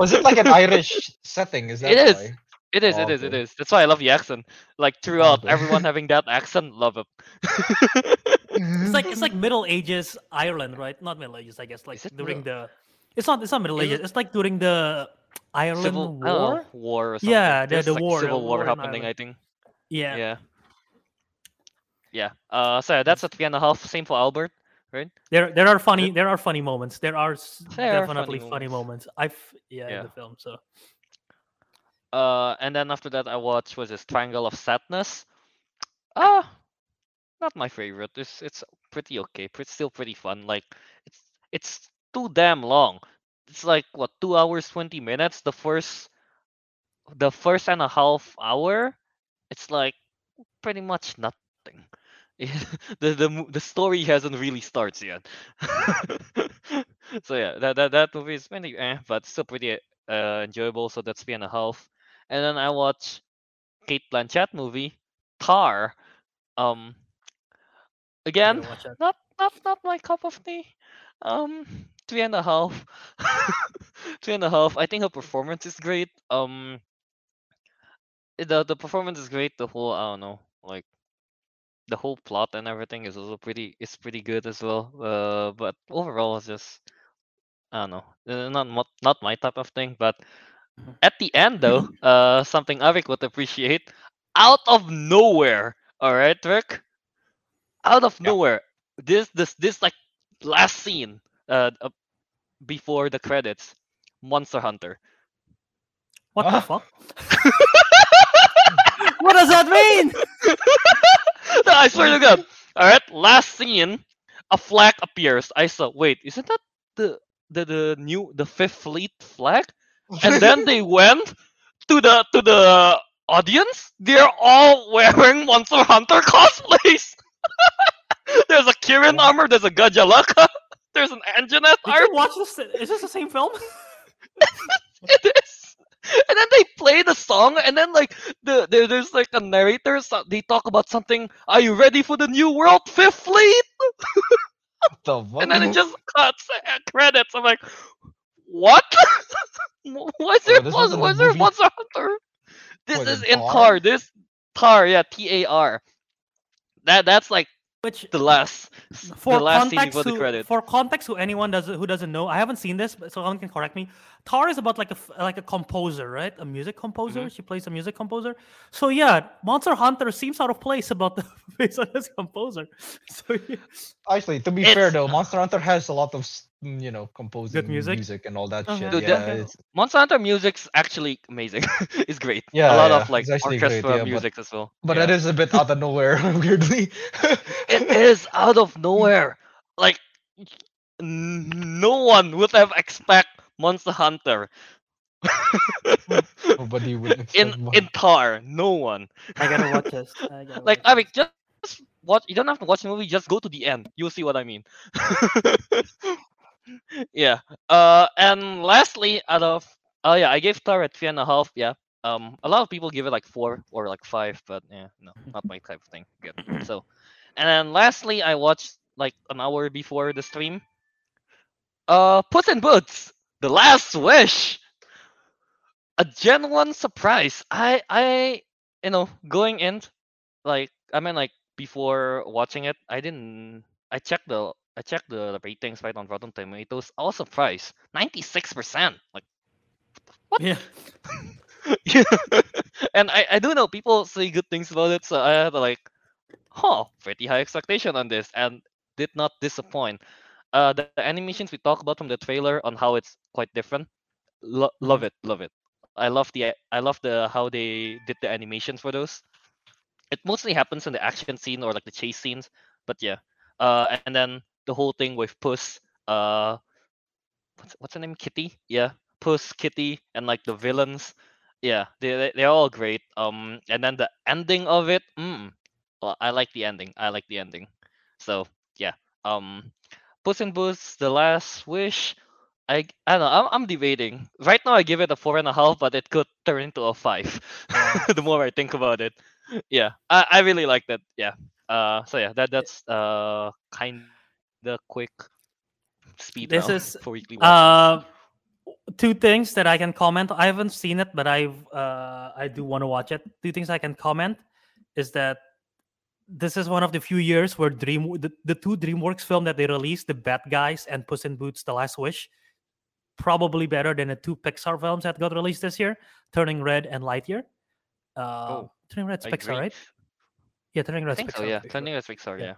Was it like an Irish setting? Is that It is. why? It is. Oh, It is. It okay. is. That's why I love the accent. Like throughout, okay. everyone having that accent, love it. It's like it's like Middle Ages Ireland, right? Not Middle Ages, I guess. Like during Middle- the. It's not. It's not Middle Ages. it- It's like during the Ireland Civil I don't know, War. war or something. Yeah, the- the like war, the civil war, war happening. I think. Yeah. Yeah. Yeah. Uh, so that's a three and a half. Same for Albert. Right? There, there are funny. There are funny moments. There are There are definitely funny funny moments. I've yeah, Yeah. in the film. So Uh, and then after that, I watched was this Triangle of Sadness. Ah, not my favorite. It's it's pretty okay. It's still pretty fun. Like it's it's too damn long. It's like what two hours twenty minutes. The first the first and a half hour, it's like pretty much nothing. the the the story hasn't really starts yet. so yeah, that that that movie is pretty eh, but still pretty uh enjoyable. So that's three and a half. And then I watch Cate Blanchett movie Tar. Um, again, gotta watch that. not not not my cup of tea. Um, three and a half. three and a half. I think her performance is great. Um, the the performance is great. The whole I don't know, like the whole plot and everything is also pretty is pretty good as well. Uh, but overall, it's just I don't know, uh, not not my type of thing. But At the end, though, uh, something Avik would appreciate, out of nowhere. All right, Rick. Out of Yeah. nowhere, this this this like last scene, uh, uh, before the credits, Monster Hunter. What Huh? the fuck? what does that mean? I swear to God. All right, last scene, a flag appears. I saw. Wait, isn't that the the the new the Fifth Fleet flag? And then they went to the to the audience. They're all wearing Monster Hunter cosplays. there's a Kirin armor. There's a Gajalaka. There's an Anjanath Did armor. you watch this? Is this the same film? it is. And then they play the song, and then like the there, there's like a narrator. So they talk about something. Are you ready for the new world, Fifth Fleet? the fuck? And then it just cuts uh, credits. I'm like, what? Why is there Oh, this was in why the is there movie? Monster Hunter? This What, is in in Tar? Tar. This Tar, yeah, T A R. That that's like Which the last for the last scene context, before the who, credits. for context, who anyone does who doesn't know, I haven't seen this, but so someone can correct me. Tar is about like a f- like a composer, right? A music composer. Mm-hmm. She plays a music composer. So yeah, Monster Hunter seems out of place about the based on this composer. So yeah. Actually, to be fair though, Monster Hunter has a lot of you know composing music? music and all that Uh-huh. shit. Dude, yeah, that- it's, Monster Hunter music's actually amazing. it's great. Yeah, a lot yeah, of like orchestral actually great, orchestra yeah, but- music as well. but yeah. it is a bit out of nowhere, weirdly. It is out of nowhere. Like no one would have expect Monster Hunter Nobody would in expect in Tar. No one. I gotta watch this. I gotta Like watch I mean, just just watch. You don't have to watch the movie. Just go to the end. You'll see what I mean. yeah. Uh, and lastly, out of oh yeah, I gave Tar a three and a half. Yeah. Um, a lot of people give it like four or like five, but yeah, no, not my type of thing. Good. So, and then lastly, I watched like an hour before the stream. Uh, Puss in Boots: The Last Wish. A genuine surprise. I I you know going in like I mean like before watching it, I didn't I checked the I checked the ratings right on Rotten Tomatoes. I was surprised. Ninety six percent. Like Yeah. yeah. and I, I do know people say good things about it, so I had like huh, pretty high expectation on this and did not disappoint. Uh the, the animations we talked about from the trailer on how it's quite different. Lo- love it, love it. I love the I love the how they did the animations for those. It mostly happens in the action scene or like the chase scenes, but yeah. Uh, and then the whole thing with Puss, uh, what's what's her name? Kitty, yeah, Puss, Kitty, and like the villains, yeah, they they- they're all great. Um, and then the ending of it, mm, well, I like the ending. I like the ending. So yeah, um, Puss in Boots, The Last Wish. I I don't know. I'm I'm debating. Right now, I give it a four and a half, but it could turn into a five. the more I think about it, yeah, I, I really like that. Yeah. Uh. So yeah, that that's uh kind the quick speed This is, for weekly watches. Uh, two things that I can comment. I haven't seen it, but I've uh, I do want to watch it. Two things I can comment is that this is one of the few years where Dream the, the two DreamWorks film that they released, The Bad Guys and Puss in Boots: The Last Wish, probably better than the two Pixar films that got released this year, Turning Red and Lightyear. Uh, Oh, Turning Red's I Pixar, agree. right? Yeah, Turning I Red's think Pixar. so. Yeah, Pixar. Turning Red Pixar. Yeah.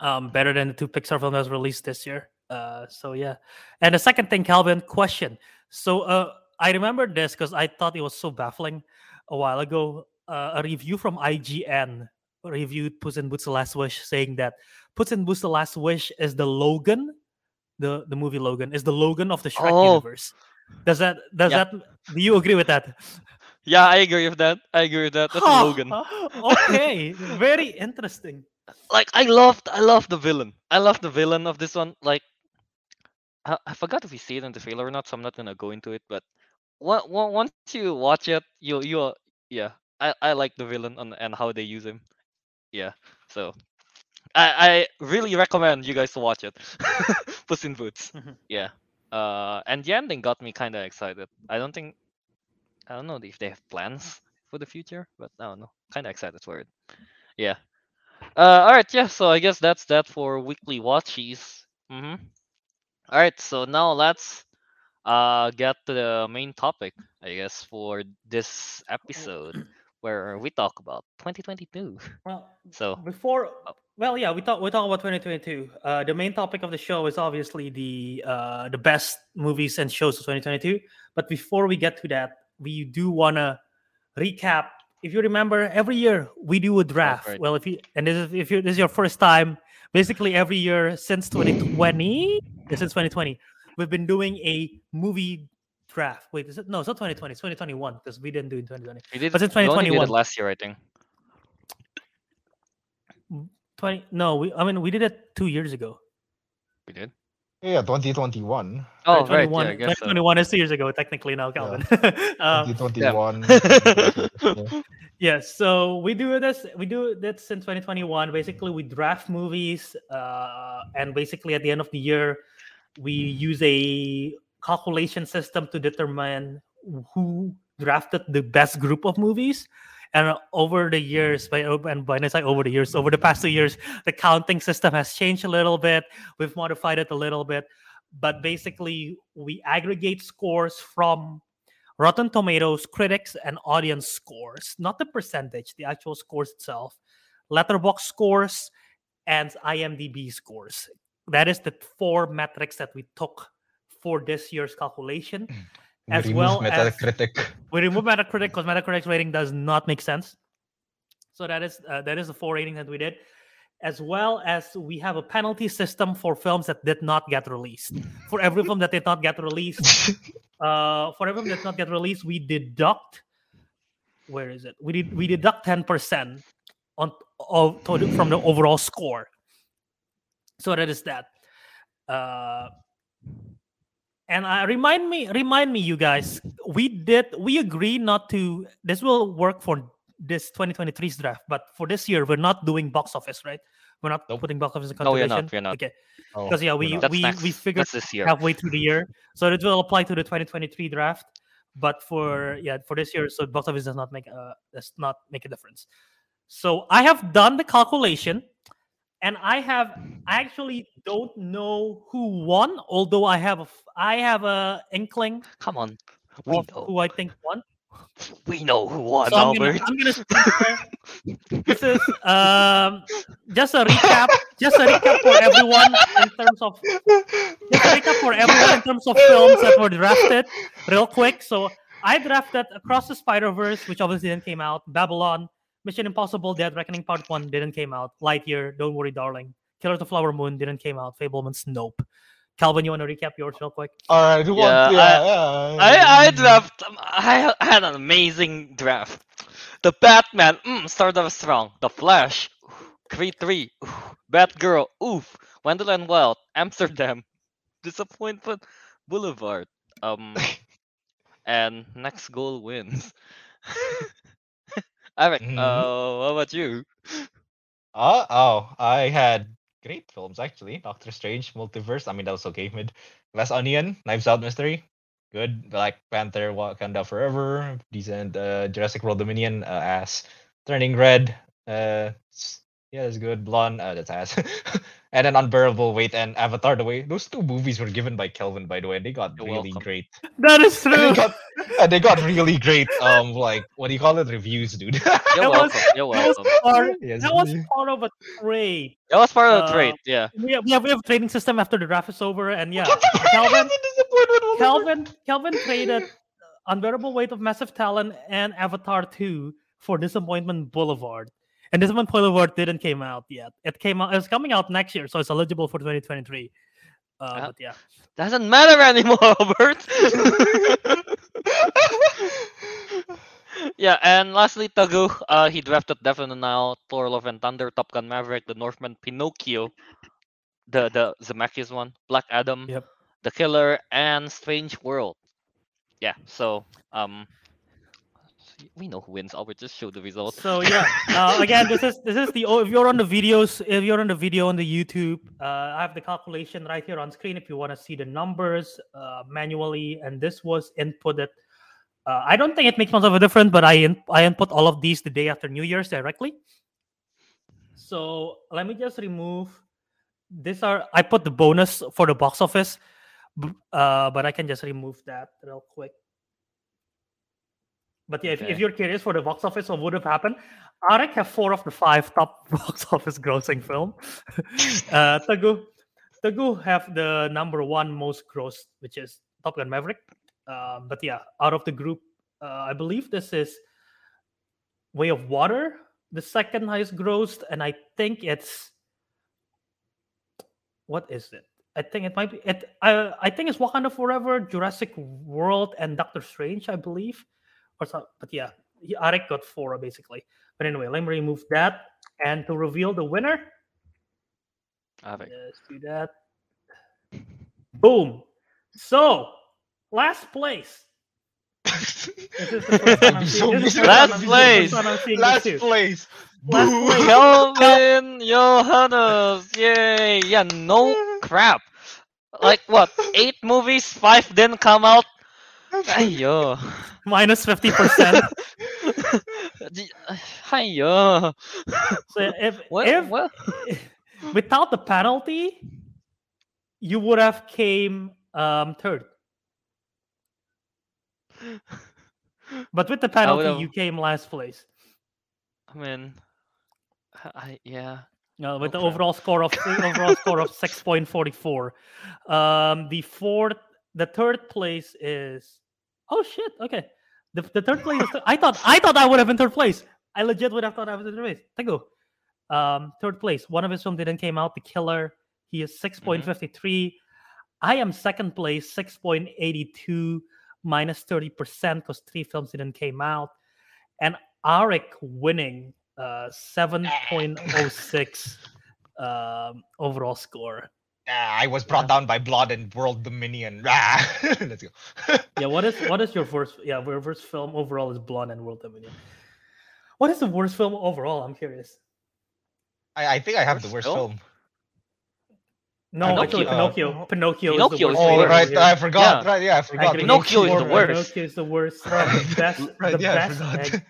Yeah. um, better than the two Pixar films that was released this year. Uh, so yeah. And the second thing, Kelvin, question. So uh, I remember this because I thought it was so baffling a while ago. Uh, a review from IGN reviewed Puss in Boots: The Last Wish, saying that Puss in Boots: The Last Wish is the Logan, the the movie Logan is the Logan of the Shrek Oh. universe. Does that does Yeah. that do you agree with that? Yeah, I agree with that. I agree with that. That's Huh, Logan. okay, very interesting. like I loved I love the villain. I love the villain of this one. Like I, I forgot if we see it in the trailer or not, so I'm not gonna go into it. But on- on- once you watch it, you you yeah, I, I like the villain and, and how they use him. Yeah, so I I really recommend you guys to watch it. Puss in Boots. Mhm. Yeah. Uh, and the ending got me kind of excited. I don't think I don't know if they have plans for the future, but I don't know. Kind of excited for it. Yeah. Uh, all right, yeah. So I guess that's that for weekly watchies. Mm-hmm. All right, so now let's uh, get to the main topic, I guess, for this episode, where we talk about 2022. Well, So, before, Oh. well, yeah, we talk we talk about 2022. Uh, the main topic of the show is obviously the uh, the best movies and shows of 2022. But before we get to that, we do wanna recap. If you remember, every year we do a draft. right. Well, if you and this is if you this is your first time, basically every year since 2020, since 2020, we've been doing a movie draft. Wait, is it no? It's not 2020. It's 2021 because we didn't do it in 2020. we did. But since we only did 2021. it last year, I think. 20 no, we I mean we did it two years ago. We did. Yeah, 2021. Oh, right. 2021 Yeah, I guess so. 2021 is two years ago, technically now, Kelvin. um, 2021. yeah. yeah, so we do this. We do that since 2021. Basically, we draft movies, uh, and basically at the end of the year, we use a calculation system to determine who drafted the best group of movies. And over the years, by and by I over the years, over the past two years, the counting system has changed a little bit. We've modified it a little bit, but basically, we aggregate scores from Rotten Tomatoes, critics, and audience scores, not the percentage, the actual scores itself, Letterboxd scores, and IMDb scores. That is the four metrics that we took for this year's calculation. We As well as- We remove Metacritic because Metacritic's rating does not make sense. So that is uh, that is the four rating that we did, as well as we have a penalty system for films that did not get released. For every film that did not get released, uh, for every film that did not get released, we deduct. Where is it? We did we deduct ten percent on of from the overall score. So that is that. Uh, and uh, remind me, remind me, you guys. We did we agree not to. This will work for this 2023's draft, but for this year, we're not doing box office, right? We're not Nope. putting box office in No, we're not, we're not. Okay, Oh, because yeah, we're we we next. we figured this year. halfway through the year, so it will apply to the 2023 draft. But for yeah, for this year, so box office does not make uh does not make a difference. So I have done the calculation, and I have I actually don't know who won, although I have a I have a inkling Come on. We know. who I think won. We know who won, So I'm gonna, Albert. I'm gonna this is um just a recap, just a recap for everyone in terms of just a recap for everyone in terms of films that were drafted, real quick. So I drafted Across the Spider Verse, which obviously didn't came out. Babylon, Mission Impossible: Dead Reckoning Part One didn't came out. Lightyear, Don't Worry, Darling, Killer of the Flower Moon didn't came out. Fabelmans, Nope. Kelvin, you want to recap yours real quick? All right, who Yeah, wants? Yeah, yeah. I I draft. um, I I had an amazing draft. The Batman, mm, started off strong. The Flash, Creed three, ooh, Batgirl, oof. Wonderland Wild, Amsterdam, Disappointment Boulevard. Um, and next goal wins. Ariq, Mhm. uh, what about you? Uh, oh, I had great films actually. Doctor Strange, Multiverse. I mean, that was okay. Mid, Glass Onion, Knives Out Mystery, good. Black Panther, Wakanda Forever, decent. Uh, Jurassic World Dominion, uh, ass. Turning Red, uh, yeah, that's good. Blonde, uh, that's ass. and then Unbearable Weight and Avatar. The way those two movies were given by Kelvin, by the way, and they got You're really welcome. great. That is And they true. got, and they got really great. Um, like what do you call it? Reviews, dude. You're That was- welcome. You're That was, part, Yes, that was part of a trade. That was part of the uh, trade. Yeah. We have, we have, we have a trading system after the draft is over, and yeah, Kelvin, the fuck? Kelvin, That's a disappointment, whatever. Kelvin, Kelvin traded Unbearable Weight of Massive Talent and Avatar 2 for Disappointment Boulevard. And this Disappointment Boulevard didn't came out yet. It came out. It's coming out next year, so it's eligible for 2023. Uh, Ah. but yeah, Doesn't matter anymore, Albert. yeah, and lastly, Teguh, uh, he drafted Death on the Nile, Thor Love and Thunder, Top Gun Maverick, The Northman, Pinocchio, the the Zemeckis one, Black Adam, Yep. The Killer, and Strange World. Yeah, so um, we know who wins. Albert just show the results. So yeah, uh, again, this is this is the oh, if you're on the videos, if you're on the video on the YouTube, uh, I have the calculation right here on screen. If you want to see the numbers uh, manually, and this was inputted. Uh, I don't think it makes much of a difference, but I in, I input all of these the day after New Year's directly. So let me just remove. These are I put the bonus for the box office. Uh, but I can just remove that real quick. But yeah, if, if you're curious for the box office of what would have happened, Ariq have four of the five top box office grossing film. uh, Teguh, Teguh have the number one most grossed, which is Top Gun Maverick. Um, but yeah, out of the group, uh, I believe this is Way of Water, the second highest grossed, and I think it's what is it? I think it might be it. I I think it's Wakanda Forever, Jurassic World, and Doctor Strange, I believe, or so. But yeah, he- Ariq got four basically. But anyway, let me remove that and to reveal the winner. Avec. Let's do that. Boom. So, last place. This is the first time I'm seeing- so this is the miserable. first Last place. this is the first time I'm seeing this Last place. Last Boo. place. Kelvin Yohanes, yay! Yeah, no crap. Like what? Eight movies, five didn't come out. Ayo. Minus 50%. Di- Ayo. so if, Well, if well, without the penalty, you would have came um, third. But with the penalty, you came last place. I mean, I yeah. Uh, with No the overall score of overall score of six point forty four. Um, the fourth, the third place is. Oh shit! Okay, the, the third place. Is I thought I thought I would have been third place. I legit would have thought I was in third place. Thank Um, third place. One of his films didn't came out. The Killer. He is six point fifty three. I am second place, six point eighty two, minus thirty percent because three films didn't came out, and Ariq winning uh 7.06 um overall score. Ah, I was brought down by blood and world dominion. Ah, Let's go. Yeah, what is what is your worst yeah, your worst film overall is blood and World Dominion. What is the worst film overall? I'm curious. I, I think I have the Worst worst film? film. No, actually Pinocchio. Pinocchio. Uh, Pinocchio, is the worst. is Oh right, here. I forgot. Yeah. Right, yeah, I forgot. Aggregate Pinocchio is the worst. Pinocchio is the worst. The best, Right, the yeah, I best, forgot. ag-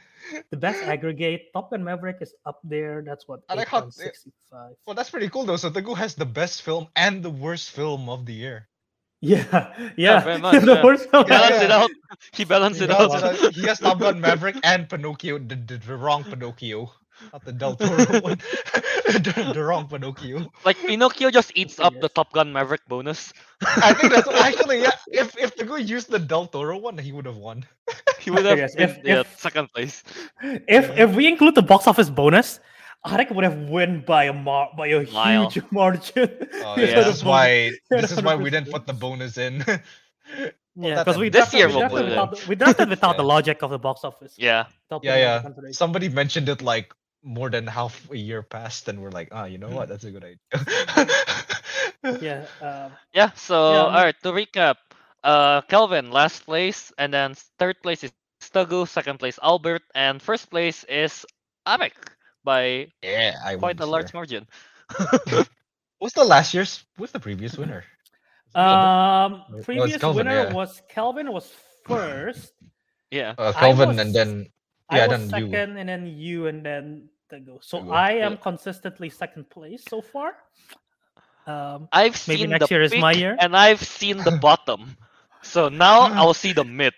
the best aggregate. Top Gun Maverick is up there. That's what I like how- 8.65. Well, that's pretty cool though. So Teguh has the best film and the worst film of the year. Yeah, yeah. very much, the yeah. worst film. Yeah, Balance it out. He balanced He it out. he has Top Gun Maverick and Pinocchio, the, the, the wrong Pinocchio, not the Del Toro one. the, the wrong Pinocchio. Like Pinocchio just eats up the Top Gun Maverick bonus. I think that's actually yeah. If if Teguh used the Del Toro one, he would have won. He would have Yes, been if- yeah, if- second place. If if we include the box office bonus, Ariq would have won by a mar- by a Mile. huge margin. Oh, yeah. This is why this is why we didn't put the bonus in. Yeah, that's because a- we This drafted, year we we'll drafted put it without, the- we drafted without the logic of the box office. Yeah. without yeah, yeah. Somebody mentioned it like more than half a year passed, and we're like, ah, you know what? That's a good idea. Yeah, um, Yeah, so Yeah, um, alright, to recap. Uh Kelvin, last place, and then third place is Stagu, second place Albert, and first place is Ariq by yeah, I quite a won large this margin. What's the last year's? What's the previous winner? Was it Albert? um, No, previous Kelvin, winner yeah. was Kelvin was first. Yeah. uh, Kelvin, was- and then I Yeah, was then you. second, and then you, and then Teguh. So Teguh, I am yeah. consistently second place so far. Um, I've Maybe seen next the year is my peak year? and I've seen the bottom. So now I'll see the mid.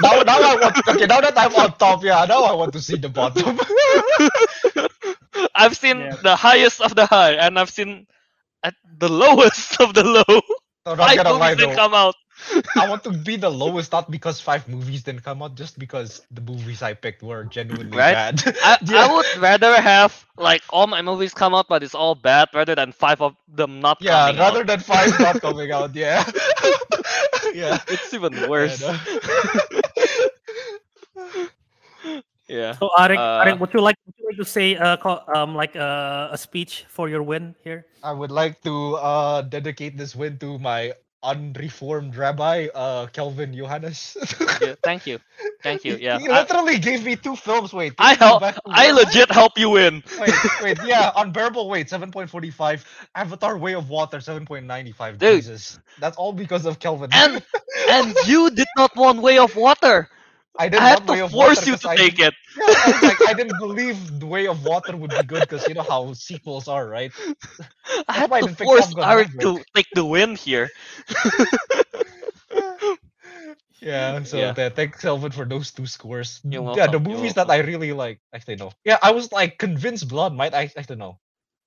Now, now I want. Okay, now that I'm on top, yeah, now I want to see the bottom. I've seen Yeah. the highest of the high, and I've seen at the lowest of the low. so not Five gonna lie though, come out. I want to be the lowest, not because five movies didn't come out, just because the movies I picked were genuinely Right? bad. I, Yeah. I would rather have like all my movies come out, but it's all bad, rather than five of them not Yeah, coming rather out. than five not coming out. Yeah. yeah. It's even worse. no. yeah. so Ariq, Uh, Ariq, would you like would you like to say uh, co- um like uh, a speech for your win here? I would like to uh dedicate this win to my unreformed rabbi, uh Kelvin Yohanes. yeah, Thank you. Thank you. Yeah. He I, literally gave me two films. Wait. I help. I legit help you win. Wait, wait, yeah, unbearable weight, 7.45. Avatar Way of Water, 7.95. Dude. Jesus. That's all because of Kelvin. And and you did not want Way of Water. I didn't I had want Way to of force you to I take it. Yeah, I was like, I didn't believe the Way of Water would be good because you know how sequels are, right? I had why I to didn't force Top Gun Eric to take the win here. Yeah, so Yeah. the- thanks Elvin, for those two scores. Yeah, the movies that I really like. Actually, no. Yeah, I was like convinced Blood might. I I don't know.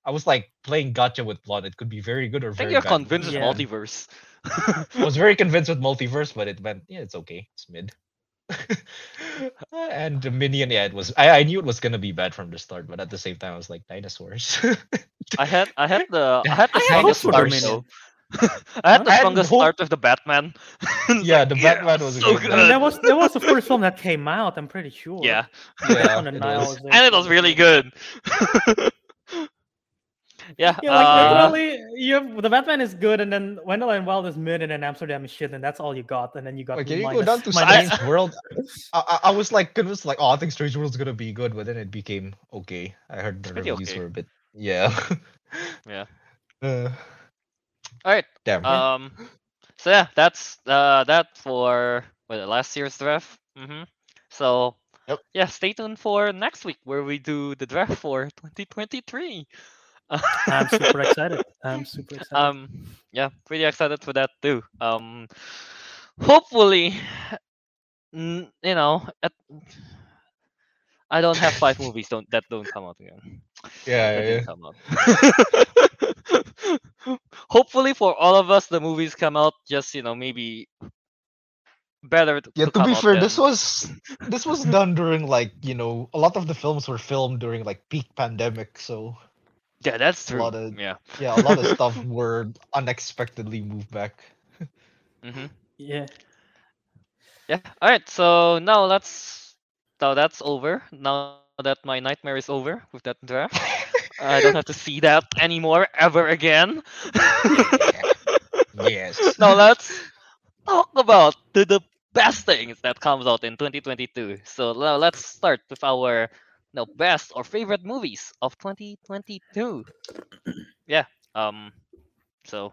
I was like playing gotcha with Blood. It could be very good or I think very you're bad. convinced with Yeah. multiverse. I was very convinced with multiverse, but it went. Yeah, it's okay. It's mid. and Dominion, yeah, it was. I, I knew it was gonna be bad from the start, but at the same time, I was like dinosaurs. I had I had the I had the I had strongest hope start Dominion. though. I had the I had strongest hope- start of the Batman. Yeah, like, the Batman was so good I mean, that was that was the first film that came out. I'm pretty sure. Yeah, yeah, On the it Nile was. was there. and it was really good. Yeah, Yeah, like uh, literally, you have, the Batman is good, and then Wendell and Wild is mid, and then Amsterdam is shit, and that's all you got. And then you got Wait, can you go down to minus- Strange World? I, I, I was like convinced, like, oh, I think Strange World's is gonna be good, but then it became okay. I heard the reviews okay. were a bit, yeah. Yeah. Uh, all right. damn. Um, so yeah, that's uh that for what, last year's draft. Mm-hmm. So Yep. yeah, stay tuned for next week where we do the draft for 2023. I'm super excited. I'm super excited. um yeah pretty excited for that too um hopefully n- you know at, i don't have five movies don't that don't come out again yeah, that yeah, didn't come out hopefully for all of us the movies come out just you know maybe better to, yeah. to To be out fair, this was this was done during like you know a lot of the films were filmed during like peak pandemic, so yeah that's a true lot of- yeah yeah, a lot of stuff were unexpectedly moved back. hmm yeah. Yeah. All right. So now let's. Now that's over. Now that my nightmare is over with that draft, I don't have to see that anymore ever again. yes. now let's talk about the, the best things that comes out in 2022. So now let's start with our no best or favorite movies of 2022. yeah. Um. So.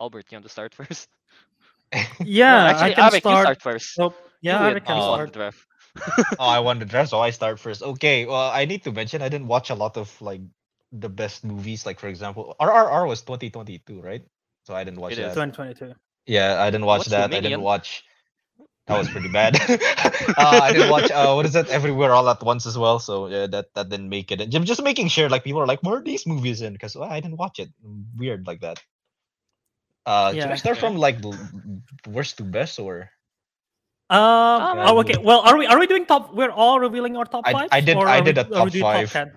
Albert, you want to start first? Yeah, Actually, I can Ariq, you start. start first. So, yeah, I win can Oh. start. the draft. oh, I won the draft, so I start first. Okay, well, I need to mention I didn't watch a lot of like the best movies. Like for example, RRR was 2022, right? So I didn't watch It is. that. 2022. Yeah, I didn't watch What's that. I didn't watch. That was pretty bad. uh, I didn't watch. Uh, what is that? Everywhere, all at once as well. So yeah, that that didn't make it. And I'm just making sure, like people are like, "Where are these movies in?" Because I didn't watch it. Weird like that. Uh, should I Yeah. start Okay. from like l- worst to best or? Um. Yeah, oh, okay. Well, are we are we doing top? We're all revealing our top I- five. I did- Or I did we, a top five. 10?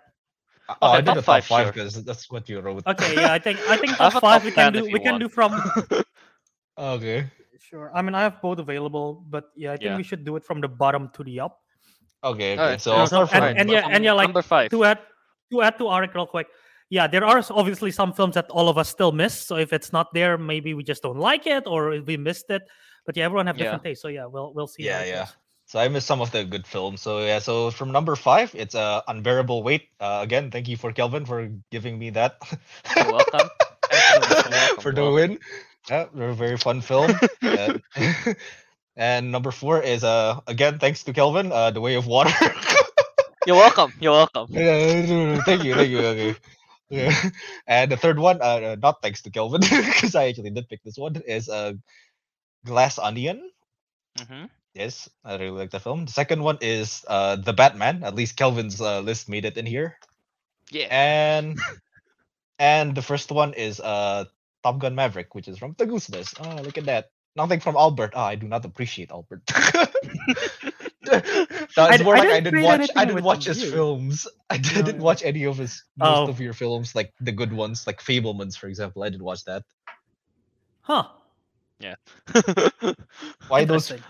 Oh, Okay, I did top a top five, five sure. because that's what you wrote. Okay. Yeah, I think I think top a five top we can do. you We can do from. Okay. Sure. I mean, I have both available, but yeah, I think Yeah. we should do it from the bottom to the up. Okay. Okay. Alright, So so start from. and, and yeah, and yeah, like number five. to add to add to Ariq real quick. Yeah, there are s- obviously some films that all of us still miss. So if it's not there, maybe we just don't like it or we missed it. But yeah, everyone have Yeah. different tastes. So yeah, we'll we'll see. how Yeah, it yeah. goes. So I missed some of the good films. So yeah, so from number five, it's uh, unbearable weight. Uh, again, thank you for Kelvin for giving me that. You're welcome. You're welcome, for you're the welcome. win. Yeah, very very fun film. Uh, and number four is uh again thanks to Kelvin, uh, The Way of Water. You're welcome. You're welcome. Yeah, thank you, thank you. Okay. Yeah. And the third one, uh, uh, not thanks to Kelvin, because I actually did pick this one, is uh, Glass Onion. hmm Yes, I really like the film. The second one is uh, The Batman. At least Kelvin's uh, list made it in here. Yeah. And and the first one is uh, Top Gun Maverick, which is from the Goose list. Oh, ah, look at that. Nothing from Albert. Oh, I do not appreciate Albert. no, it's more I like I didn't didn't watch. I didn't watch his you. films. I didn't yeah. watch any of his most Oh. of your films, like the good ones, like Fabelmans, for example. I didn't watch that. Huh. Yeah. why those? Interesting.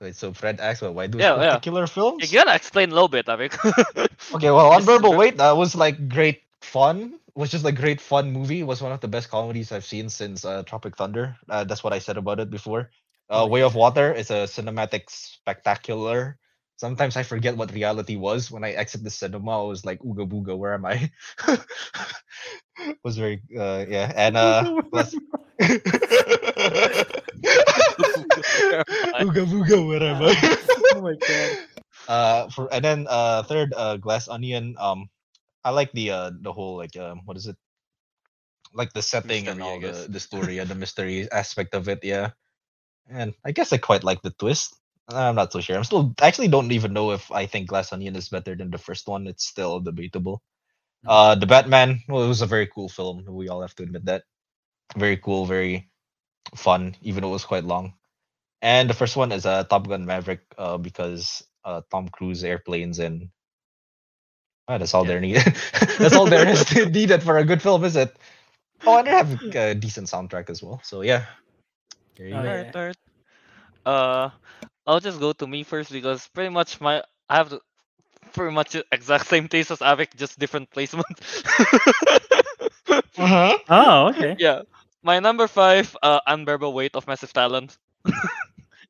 Wait, so Fred asked, well, why those Yeah, yeah. particular films? you gotta explain a little bit, Ariq. Okay, well, This is Unbearable good. Weight that was like great fun. Was just a great fun movie. It was one of the best comedies I've seen since uh, Tropic Thunder. Uh, that's what I said about it before. Uh, Oh, Way of Water is a cinematic spectacular. Sometimes I forget what reality was when I exit the cinema. I was like, "Ooga booga, where am I?" was very uh, yeah, and uh, plus-. Ooga booga whatever. oh my god. uh, for and then uh, third uh, glass onion. Um, I like the uh the whole like um what is it? Like the setting and Mystery, I all the the story and the mystery aspect of it. Yeah, and I guess I quite like the twist. I'm not so sure. I'm still I actually don't even know if I think Glass Onion is better than the first one. It's still debatable. Mm. Uh, the Batman. Well, it was a very cool film. We all have to admit that. Very cool, very fun, even though it was quite long. And the first one is uh, Top Gun Maverick, uh, because uh, Tom Cruise airplanes and ah, that's all Yeah. there needed. that's all there is needed for a good film, is it? Oh, and they have a decent soundtrack as well. So yeah, there you Oh, go. yeah. Alright, alright. Uh, I'll just go to me first because pretty much my I have the pretty much exact same taste as Ariq, just different placement. Uh-huh. Oh, okay. yeah, my number five, uh, unbearable weight of massive talent.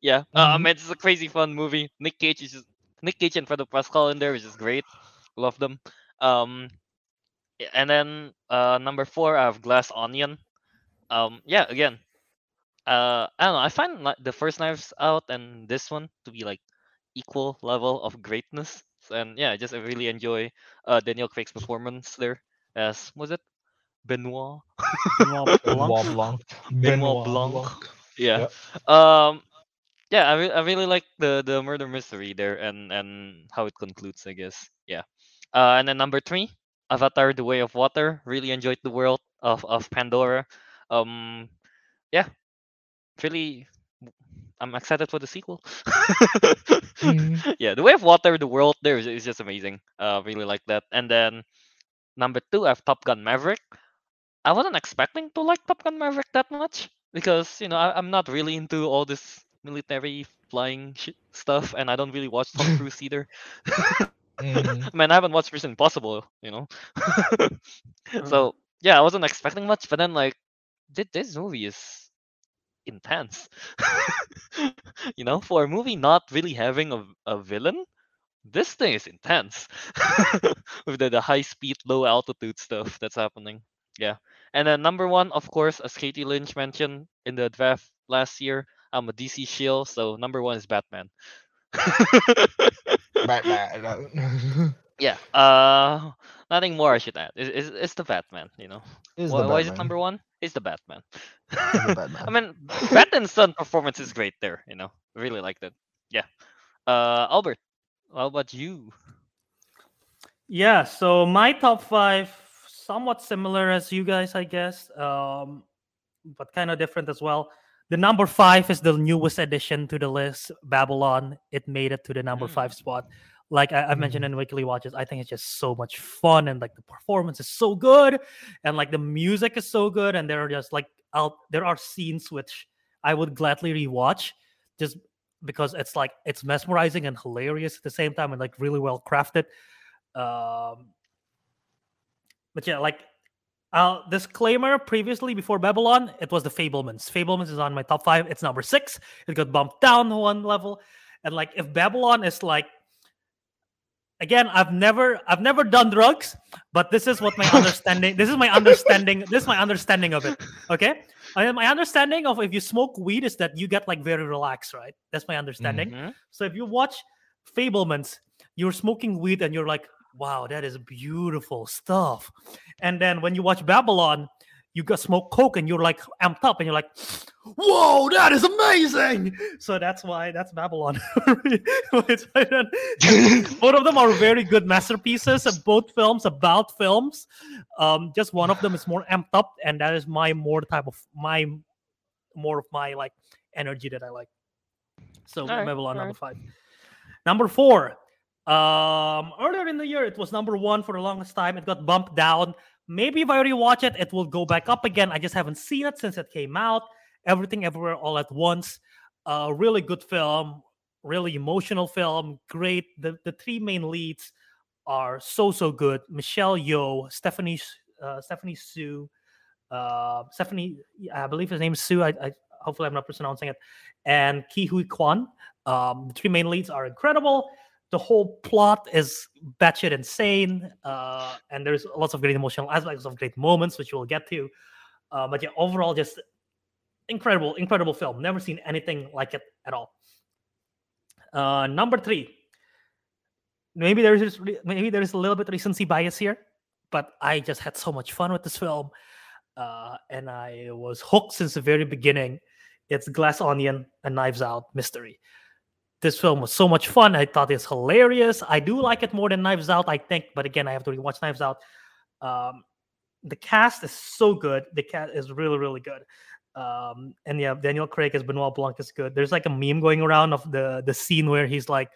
yeah, uh, I Mhm. mean it's a crazy fun movie. Nick Cage is just, Nick Cage and Pedro Pascal in there, which is great. Love them. Um, and then uh, number four, I have Glass Onion. Um, yeah, again, uh, I don't know. I find like the first Knives Out and this one to be like equal level of greatness. And yeah, I just really enjoy uh Daniel Craig's performance there as was it Benoit? Benoit Blanc. Benoit Blanc. Benoit Blanc. Yeah. Yep. Um. Yeah, I, re- I really like the the murder mystery there and and how it concludes. I guess. Yeah. Uh, and then number three, Avatar: The Way of Water. Really enjoyed the world of of Pandora. Um. Yeah. Really. I'm excited for the sequel. Mhm. Yeah, the way of water, the world there is, is just amazing. Uh, really like that. And then number two, I have Top Gun Maverick. I wasn't expecting to like Top Gun Maverick that much because you know I, I'm not really into all this military flying sh- stuff, and I don't really watch Tom Cruise either. Mhm. Man, I haven't watched Mission Impossible, you know. So yeah, I wasn't expecting much, but then like, thi- this movie is intense. you know, for a movie not really having a, a villain, this thing is intense. With the, the high speed, low altitude stuff that's happening. Yeah. And then number one, of course, as Katie Lynch mentioned in the draft last year, I'm a DC shield, so number one is Batman. Batman. yeah. Uh nothing more I should add. It's, it's, it's the Batman, you know. Is Why, the why is it number one? It's the Batman. the Batman. I mean, Pattinson performance is great there. You know, really like that. Yeah. Uh, Albert, how about you? Yeah, so my top five, somewhat similar as you guys, I guess, um, but kind of different as well. The number five is the newest addition to the list, Babylon. It made it to the number Mm. five spot. Like I, I mentioned in weekly watches, I think it's just so much fun and like the performance is so good, and like the music is so good, and there are just like out there are scenes which I would gladly rewatch, just because it's like it's mesmerizing and hilarious at the same time, and like really well crafted. Um, but yeah, like uh, disclaimer previously before Babylon, it was the Fabelmans. Fabelmans is on my top five. It's number six. It got bumped down one level. And like if Babylon is like again, I've never I've never done drugs, but this is what my understanding this is my understanding this is my understanding of it. Okay. I, my understanding of if you smoke weed is that you get like very relaxed, right? That's my understanding. Mhm. So if you watch Fabelmans, you're smoking weed and you're like, wow, that is beautiful stuff. And then when you watch Babylon, you got smoke coke and you're like amped up and you're like, whoa, that is amazing. So that's why that's Babylon. Both of them are very good masterpieces both films about films. Um, just one of them is more amped up, and that is my more type of my more of my like energy that I like. So Alright, Babylon number five. Number four. Um, earlier in the year, it was number one for the longest time. It got bumped down. Maybe if I rewatch it, it will go back up again. I just haven't seen it since it came out. Everything Everywhere All at Once. A really good film, really emotional film. Great. The the three main leads are so so good. Michelle Yeoh, Stephanie uh, Stephanie Hsu, uh, Stephanie, I believe his name is Hsu. I, I hopefully I'm not mispronouncing it, and Ke Huy Quan. Um, the three main leads are incredible. The whole plot is batshit insane, uh, and there's lots of great emotional aspects of great moments, which we'll get to. Uh, but yeah, overall, just incredible, incredible film. Never seen anything like it at all. Uh, number three. Maybe there's maybe there's a little bit recency bias here, but I just had so much fun with this film, uh, and I was hooked since the very beginning. It's Glass Onion, a Knives Out mystery. This film was so much fun. I thought it's hilarious. I do like it more than Knives Out, I think, but again, I have to rewatch Knives Out. Um, the cast is so good. The cast is really, really good. Um, and yeah, Daniel Craig as Benoit Blanc is good. There's like a meme going around of the the scene where he's like,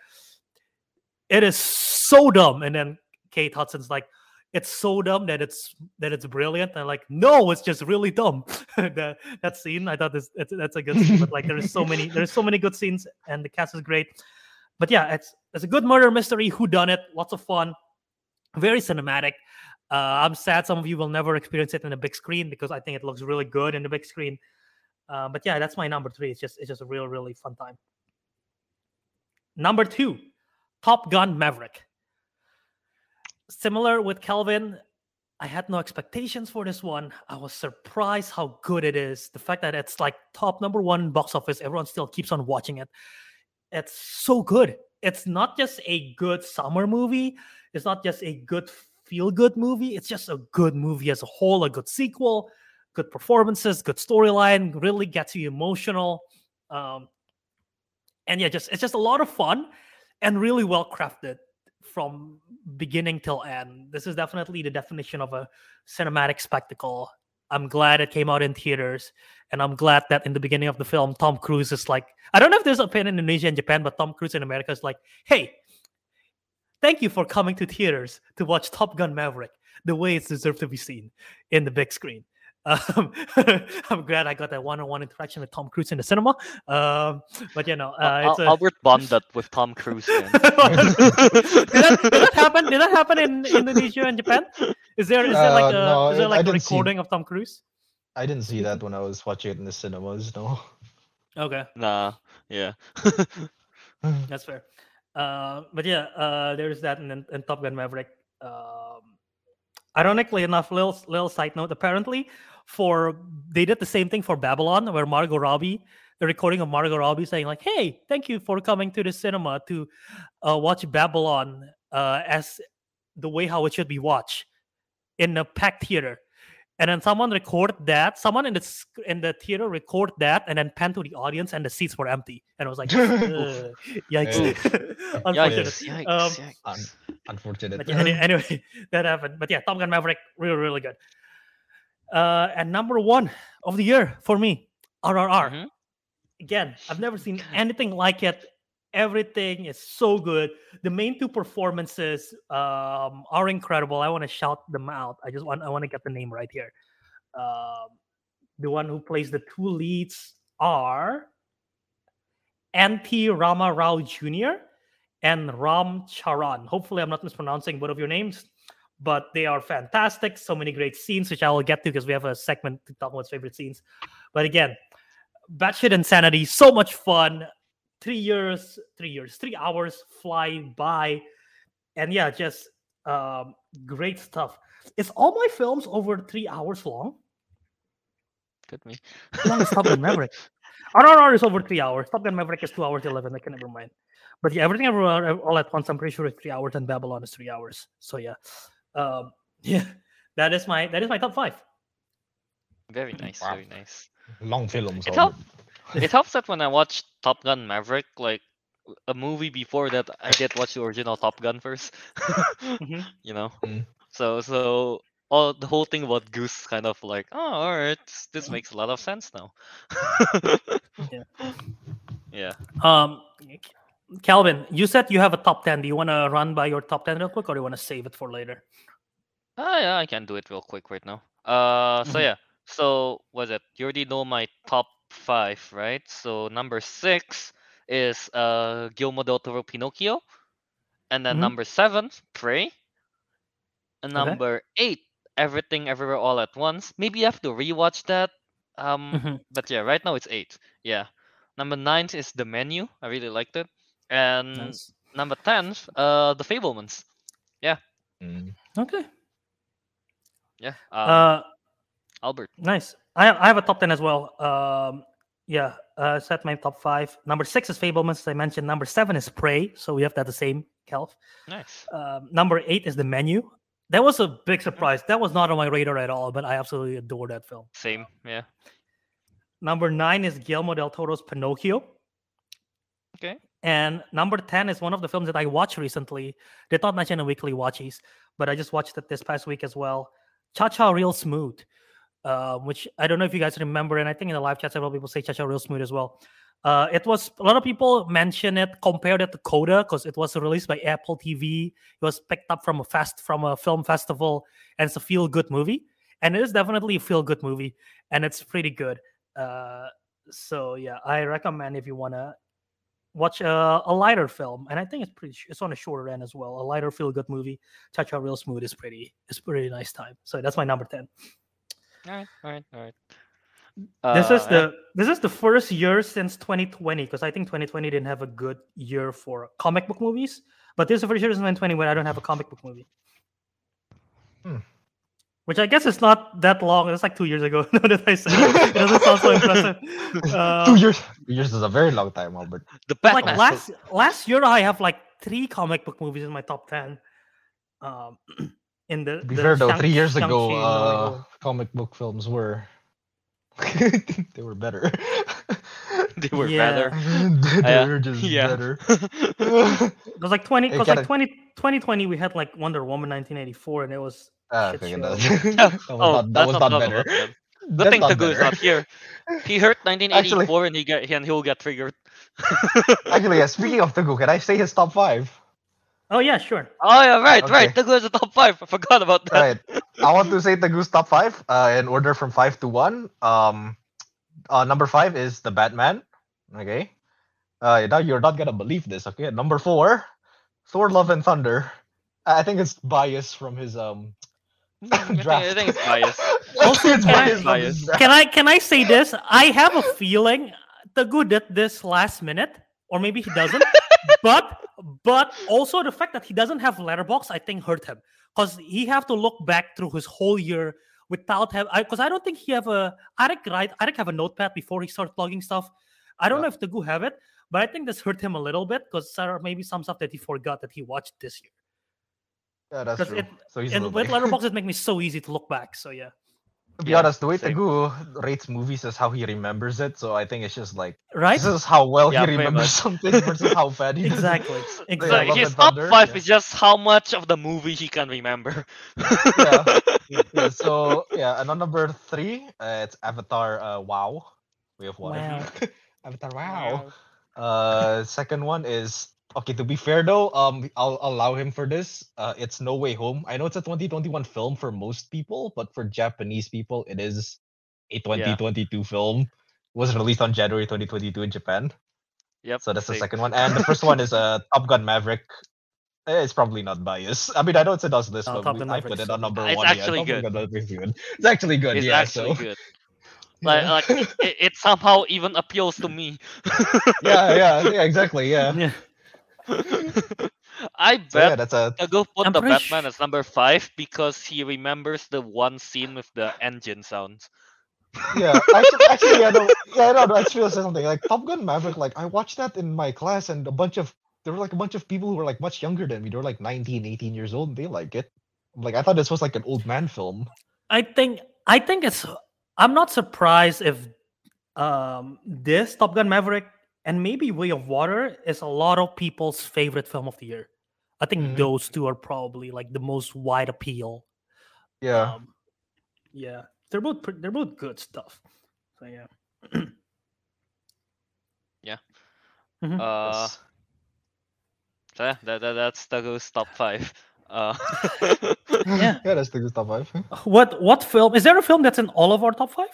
"It is so dumb," and then Kate Hudson's like, "It's so dumb that it's that it's brilliant." And I'm like, "No, it's just really dumb." that that scene, I thought this it's, that's a good scene. But like, there's so many there's so many good scenes, and the cast is great. But yeah, it's it's a good murder mystery. Who done it? Lots of fun. Very cinematic. Uh, I'm sad some of you will never experience it in a big screen because I think it looks really good in the big screen. Uh, but yeah, that's my number three. It's just it's just a real really fun time. Number two, Top Gun Maverick. Similar with Kelvin, I had no expectations for this one. I was surprised how good it is. The fact that it's like top number one box office, everyone still keeps on watching it. It's so good. It's not just a good summer movie. It's not just a good feel good movie. It's just a good movie as a whole, a good sequel, good performances, good storyline, really gets you emotional. Um, and yeah, just it's just a lot of fun and really well crafted from beginning till end. This is definitely the definition of a cinematic spectacle. I'm glad it came out in theaters, and I'm glad that in the beginning of the film, Tom Cruise is like, I don't know if there's a pen in Indonesia and Japan, but Tom Cruise in America is like, hey, thank you for coming to theaters to watch Top Gun Maverick the way it's deserved to be seen in the big screen. Um, I'm glad I got that one-on-one interaction with Tom Cruise in the cinema. Um, but you know, uh, Al- it's a, Albert bonded with Tom Cruise. did, that, did that happen? Did that happen in Indonesia and Japan? Is there is there like Uh, a no, is there like I a didn't see- recording of Tom Cruise? I didn't see that when I was watching it in the cinemas. No. Okay, nah, yeah. that's fair. Uh, but yeah, uh, there's that, and then and Top Gun Maverick. Um, ironically enough, little little side note. Apparently, for they did the same thing for Babylon, where Margot Robbie, the recording of Margot Robbie saying like, "Hey, thank you for coming to the cinema to uh, watch Babylon uh, as the way how it should be watched in a packed theater." And then someone record that. Someone in the in the theater record that, and then pan to the audience, and the seats were empty. And I was like, "Yikes!" Unfortunate. Yikes, yikes, Um, yikes. Un- Unfortunate. Yeah, any- anyway, that happened. But yeah, Top Gun Maverick, really, really good. Uh, and number one of the year for me, RRR. Mhm. Again, I've never seen anything like it. Everything is so good. The main two performances um, are incredible. I want to shout them out. I just want I want to get the name right here. Um, the one who plays the two leads are N.T. Rama Rao Jr. and Ram Charan. Hopefully, I'm not mispronouncing both of your names, but they are fantastic. So many great scenes, which I will get to because we have a segment to talk about favorite scenes. But again, batshit insanity, so much fun. Three years, three years, three hours fly by, and yeah, just um, great stuff. Is all my films over three hours long? Good me. How long is Top Gun Maverick? RRR is over three hours. Top Gun Maverick is two hours eleven. I can never mind. But yeah, everything everywhere all at once. I'm pretty sure it's three hours, and Babylon is three hours. So yeah, um, yeah, that is my that is my top five. Very nice, Wow. very nice. Long films. It Albert. helps. it helps that when I watched Top Gun Maverick, like a movie before that, I did watch the original Top Gun first. Mhm. You know, Mm. so so all the whole thing about Goose kind of like, oh, all right, this, this makes a lot of sense now. Yeah. Yeah. Um, Kelvin, you said you have a top ten. Do you want to run by your top ten real quick, or do you want to save it for later? Ah, yeah, I can do it real quick right now. Uh, so Mhm. yeah, so was it? You already know my top five, right? So number six is uh Guillermo del Toro Pinocchio, and then Mhm. number seven, Prey, and Okay. number eight, Everything Everywhere All at Once. Maybe you have to rewatch that. Um, Mhm. but yeah, right now it's eight. Yeah. Number nine is The Menu. I really liked it, and Nice. number ten, uh, The Fabelmans. Mm. Okay. Yeah. Um, Uh, Albert. Nice. I have, I have a top ten as well. Um, yeah, uh, set my top five. Number six is Fabelmans, as I mentioned. Number seven is Prey, so we have that the same. Kelv. Nice. Um, number eight is The Menu. That was a big surprise. That was not on my radar at all, but I absolutely adore that film. Same. Yeah. Number nine is Guillermo del Toro's Pinocchio. Okay. And number 10 is one of the films that I watched recently. Did not mention in weekly watches, but I just watched it this past week as well. Cha Cha Real Smooth, uh, which I don't know if you guys remember. And I think in the live chat, several people say Cha Cha Real Smooth as well. Uh, it was a lot of people mention it, compared it to Coda because it was released by Apple TV. It was picked up from a fast from a film festival, and it's a feel good movie. And it is definitely a feel good movie, and it's pretty good. Uh, so yeah, I recommend if you wanna watch a, a lighter film, and I think it's pretty. sh- It's on a shorter end as well. A lighter feel good movie. Cha Cha Real Smooth is pretty. It's pretty nice time. So that's my number ten. All right. All right. All right. this Uh, is yeah. the this is the first year since 2020 because I think 2020 didn't have a good year for comic book movies. But this is the first year since 2020 when I don't have a comic book movie. Hmm. Which I guess is not that long. It's like two years ago. now that I said it, it doesn't sound so impressive. Uh, two years. Two years is a very long time, Albert. the like Batman. last last year, I have like three comic book movies in my top ten. Um, in the To be the fair though, Shang- three years ago, Shang-Chi and the uh, comic book films were they were better. they were Yeah. better. they Uh, were just yeah. better. It was like 20 Hey, because gotta- like 20, 2020 we had like Wonder Woman 1984 and it was Ah, okay, that, oh, that was not, that was not not better. about that. Good thing not Teguh is not here. He heard 1984 and he get and he'll get triggered. Actually, yeah, speaking of Teguh, can I say his top five? oh yeah sure oh yeah, right, right. Okay. Teguh is the top five. I forgot about that. Right. I want to say Teguh's top five uh, in order from five to one. Um, uh, number five is the Batman. Okay. Uh, now you're not gonna believe this. Okay. Number four, Thor: Love and Thunder. I think it's biased from his um I think, I think it's biased. I think it's can I- biased. from Biased. can i can i say this? I have a feeling the good did this last minute or maybe he doesn't. But but also the fact that he doesn't have Letterboxd i think hurt him. Because he have to look back through his whole year without have because I, don't think he have a Ariq right Ariq have a notepad before he starts logging stuff. I don't Yeah. know if the Gu have it but i think this hurt him a little bit because there are maybe some stuff that he forgot that he watched this year Yeah, that's 'Cause true. it- so he's and with bit- Letterboxd it makes me so easy to look back so yeah To be Yeah, honest, the way same. Teguh rates movies is how he remembers it. So I think it's just like right this is how well Yeah, he remembers much. something versus how bad he does. exactly So exactly Love his top five yeah. is just how much of the movie he can remember. Yeah. yeah, so yeah, and on number three, uh, it's Avatar. Uh, wow, we have Water. Wow. Avatar. Wow. Uh, second one is okay. To be fair though, um, I'll allow him for this. Uh, it's No Way Home. I know it's a 2021 film for most people, but for Japanese people, it is a 2022 film. It was released on January 2022 in Japan. Yep. So that's the same. second one, and the first one is uh, Top Gun Maverick. Eh, It's probably not biased. I mean, I know it's a does list, No, but Top we, Gun I Maverick's put it on good. number It's one. actually yeah, Top good. Gun Maverick's good. It's actually good. It's yeah. actually so, good. Like, like it, it somehow even appeals to me. yeah, yeah, yeah, exactly. Yeah. yeah I So yeah, bet that's a Teguh put I'm the pretty Batman as number five because he remembers the one scene with the engine sounds. yeah. Actually, actually, yeah, no, yeah, no, no. I feel say something like Top Gun Maverick. Like I watched that in my class, and a bunch of there were like a bunch of people who were like much younger than me. They were like 19, 18 years old. And they like it. Like I thought this was like an old man film. I think I think it's I'm not surprised if um this Top Gun Maverick and maybe Way of Water is a lot of people's favorite film of the year. I think Mhm. those two are probably like the most wide appeal. Yeah. Um, yeah. They're both pre- they're both good stuff. So yeah. Uh, Yes. so yeah, that, that that's Teguh's top five. Uh, Yeah. yeah, that's the good top five. What what film is there a film that's in all of our top five?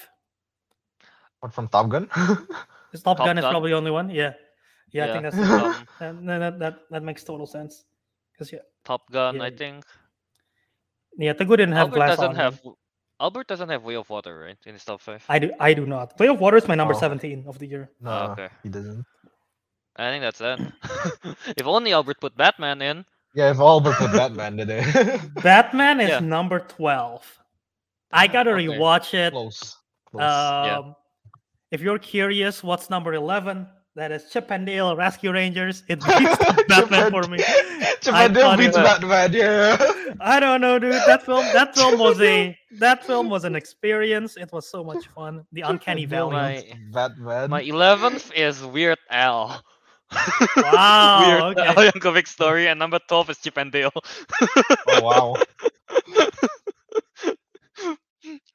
What from Top Gun? Is Top, Top Gun is Gun? probably the only one? Yeah. Yeah, I think that's um, that, that, that, that, that makes total sense. Because yeah, Top Gun, I think. yeah, Teguh didn't have Albert glass doesn't on. have. Albert doesn't have Way of Water, right? In his top five. I do I do not. Way of Water is my number Oh. 17 of the year. no, okay. he doesn't. I think that's it. if only Albert put Batman in. Yeah, if Albert put Batman in it. Batman is Yeah. number 12. I gotta okay. rewatch it. Close. Close. Yeah. Um, If you're curious, what's number eleven? That is Chip and Dale Rescue Rangers. It beats Batman for me. Chip and Dale beats was- Batman, yeah. I don't know, dude. That film, that film was a that film was an experience. It was so much fun. The Uncanny Valley. My- Batman. My eleventh is Weird Al. Wow, Weird okay. Al Yankovic story, and number twelve is Chip and Dale. oh wow.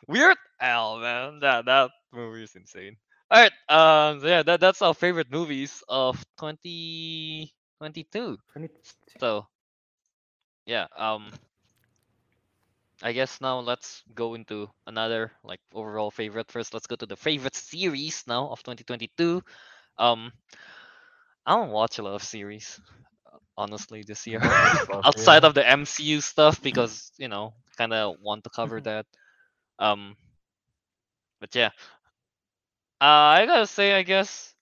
Weird Al, man. That that movie is insane. All right, um, so yeah, that that's our favorite movies of 2022. So, yeah, um, I guess now let's go into another like overall favorite. First, let's go to the favorite series now of 2022. Um, I don't watch a lot of series, honestly, this year. Outside of the MCU stuff, because you know, kind of want to cover that. Um, but yeah, uh, I gotta say, I guess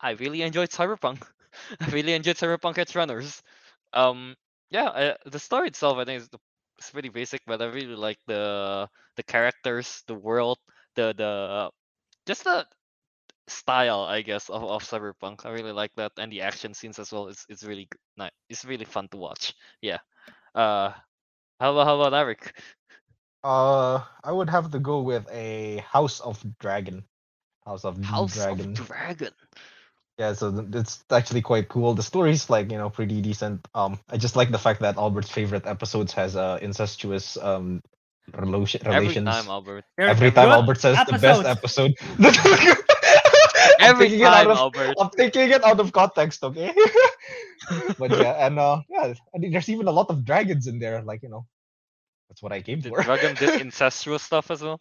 I really enjoyed Cyberpunk. I really enjoyed Cyberpunk Edgerunners. Um, yeah, uh, the story itself, I think, is pretty basic, but I really like the the characters, the world, the the just the style, I guess, of, of Cyberpunk. I really like that, and the action scenes as well. It's it's really nice. It's really fun to watch. Yeah. Uh, how about how about Ariq? Uh, I would have to go with a House of Dragon. House of the House Dragon. of Dragon. Yeah, so th- it's actually quite cool. The story's like you know pretty decent. Um, I just like the fact that Albert's favorite episodes has uh incestuous um relation Every time, Albert. Very Every time Albert says the best episode. I'm Every taking it out time, of- Albert. I'm taking it out of context, okay? but yeah, and uh, yeah, I mean, there's even a lot of dragons in there. Like you know, that's what I came Did for. Dragon did incestuous stuff as well?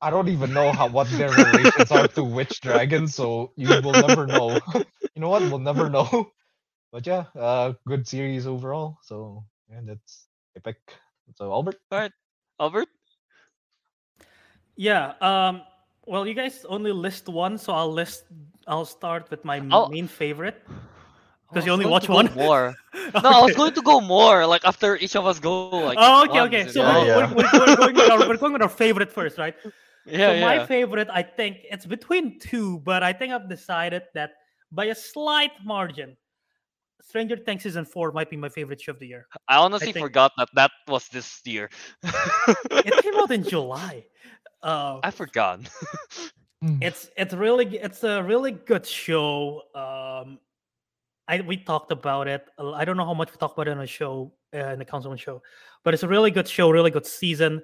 I don't even know how what their relations are to which dragon, so you will never know. you know what? We'll never know. But yeah, uh, good series overall. So yeah, that's epic. So Albert, Albert? Yeah. Um. Well, you guys only list one, so I'll list. I'll start with my I'll- main favorite. I 'Cause you only watch one? More. No, I was going to go more. Like after each of us go. Like. oh, okay, okay. So know? we're, Yeah, we're, we're, we're going with our, we're going with our favorite first, right? yeah, so yeah. my favorite, I think it's between two, but I think I've decided that by a slight margin, Stranger Things season four might be my favorite show of the year. I honestly think- forgot that that was this year. It came out in July. Uh, I forgot. it's it's really it's a really good show. Um, I we talked about it. uh, I don't know how much we talked about it on a show uh, in the councilmen show, but it's a really good show, really good season.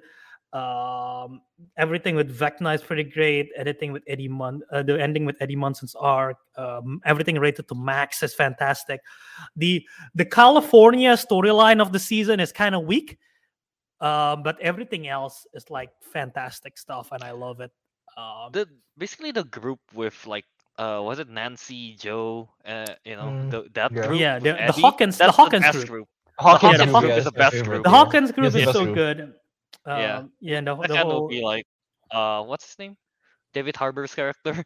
Um, everything with Vecna is pretty great. Editing with Eddie Mun, uh, the ending with Eddie Munson's arc. Um, everything rated to max is fantastic. The the California storyline of the season is kind of weak, um, but everything else is like fantastic stuff, and I love it. Um, the basically the group with like uh was it Nancy, Joe, uh you know, Mm, the, that yeah. group. Yeah, the- the Eddie, Hawkins- the Hawkins best group. Hawkins Yeah, the group, Hawkins yeah, is the best group. the. Hawkins group Yes, is so true. good. Um, Yeah. yeah, the, the whole would be like uh what's his name? David Harbour's character.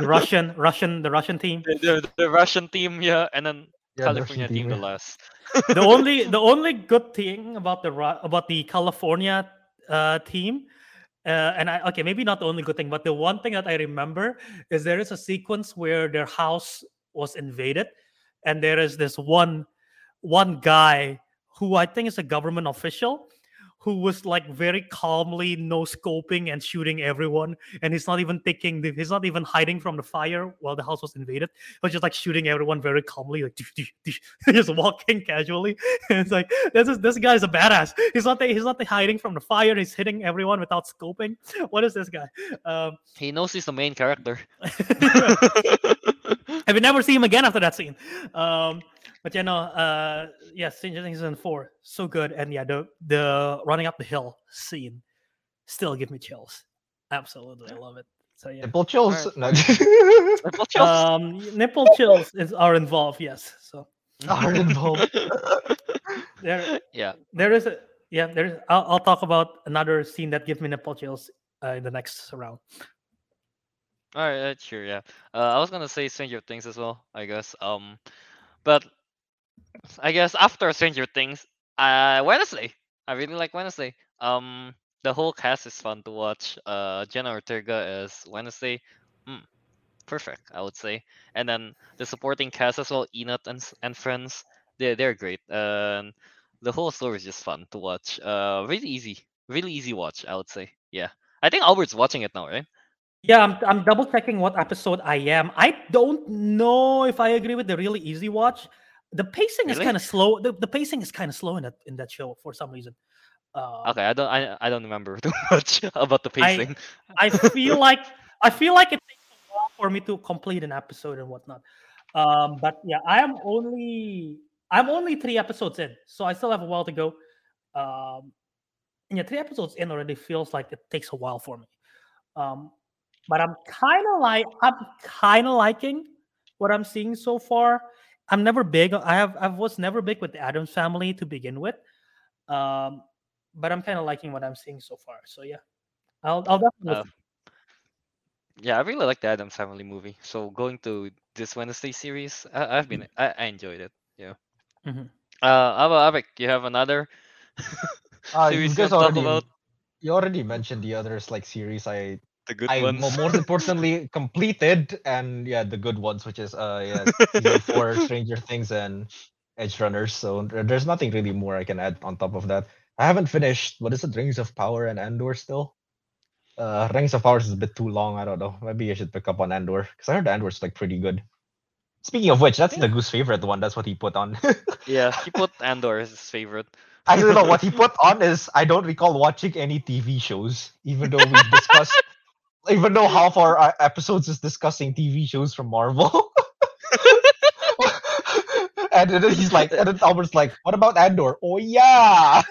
Russian, Russian, the Russian team. the, the, the Russian team, yeah, and then Yeah, California Russian team, the yeah. last. The only, the only good thing about the about the California uh, team, uh, and I okay, maybe not the only good thing, but the one thing that I remember is there is a sequence where their house was invaded, and there is this one, one guy who I think is a government official. Who was like very calmly no scoping and shooting everyone, and he's not even taking the, he's not even hiding from the fire while the house was invaded. but just like shooting everyone very calmly, like just walking casually. it's like this is this guy's a badass. He's not he's not hiding from the fire. He's hitting everyone without scoping. What is this guy? Um, he knows he's the main character. I would never see him again after that scene. Um, but you know, uh, yeah, Stranger Things season four, so good, and yeah, the the running up the hill scene still give me chills. Absolutely, I love it. So yeah, Nipple chills. Alright, No. Nipple chills. um, nipple chills is, are involved. Yes, so Are involved. there yeah. there is a yeah there is I'll, I'll talk about another scene that gives me nipple chills uh, in the next round. All right, uh, sure, yeah. Uh, I was gonna say Stranger Things as well, I guess. Um, but I guess after Stranger Things, uh, Wednesday. I really like Wednesday. Um, the whole cast is fun to watch. Uh, Jenna Ortega is Wednesday. Mm, perfect, I would say. And then the supporting cast as well, Enid and and friends. They they're great. And the whole story is just fun to watch. Uh, really easy, really easy watch. I would say. Yeah, I think Albert's watching it now, right? Yeah, I'm, I'm double checking what episode I am. I don't know if I agree with the really easy watch. The pacing is kind of slow. The, the pacing is kind of slow in that in that show for some reason. Uh, Okay, I don't I, I don't remember too much about the pacing. I feel like I feel like it takes a while for me to complete an episode and whatnot. Um, but yeah, I am only I'm only three episodes in, so I still have a while to go. Um, yeah, three episodes in already feels like it takes a while for me. Um, but I'm kind of like I'm kind of liking what I'm seeing so far. I'm never big. I have I was never big with the Addams family to begin with. Um, but I'm kind of liking what I'm seeing so far. So yeah, I'll I'll definitely. Uh, yeah, I really like the Addams Family movie. So going to this Wednesday series, I, I've been I, I enjoyed it. Yeah. Mhm. Uh, how about Ariq? You have another Uh, you series you guys to talk already about? you already mentioned the others like series I The good I ones. mo- most importantly completed and yeah the good ones which is uh yeah for Stranger Things and Edgerunners. So there's nothing really more I can add on top of that. I haven't finished what is it Rings of Power and Andor still. Uh, Rings of Power is a bit too long. I don't know. Maybe I should pick up on Andor because I heard Andor's like pretty good. Speaking of which, that's Teguh's favorite one. That's what he put on. yeah, he put Andor as his favorite. I don't know What he put on is I don't recall watching any TV shows, even though we've discussed, even though half our uh, episodes is discussing TV shows from Marvel. and then he's like, and then Albert's like, "What about Andor? Oh yeah,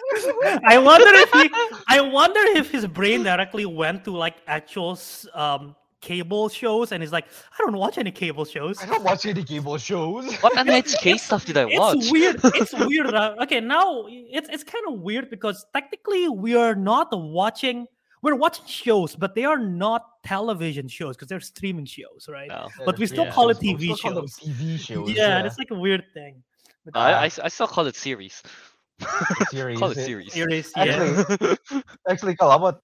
I wonder if he, I wonder if his brain directly went to like actual um cable shows and he's like, I don't watch any cable shows. I don't watch any cable shows." What NHK stuff did I watch? It's weird. It's weird. uh, okay, now it's it's kind of weird because technically we are not watching. We're watching shows, but they are not television shows because they're streaming shows, right? No. But we still Yeah, call it TV still call them shows. TV shows. yeah, it's like a weird thing. But, I, I Uh, s- I still call it series. series. call it it- series. series, yeah. Actually, Actually, Carl, how about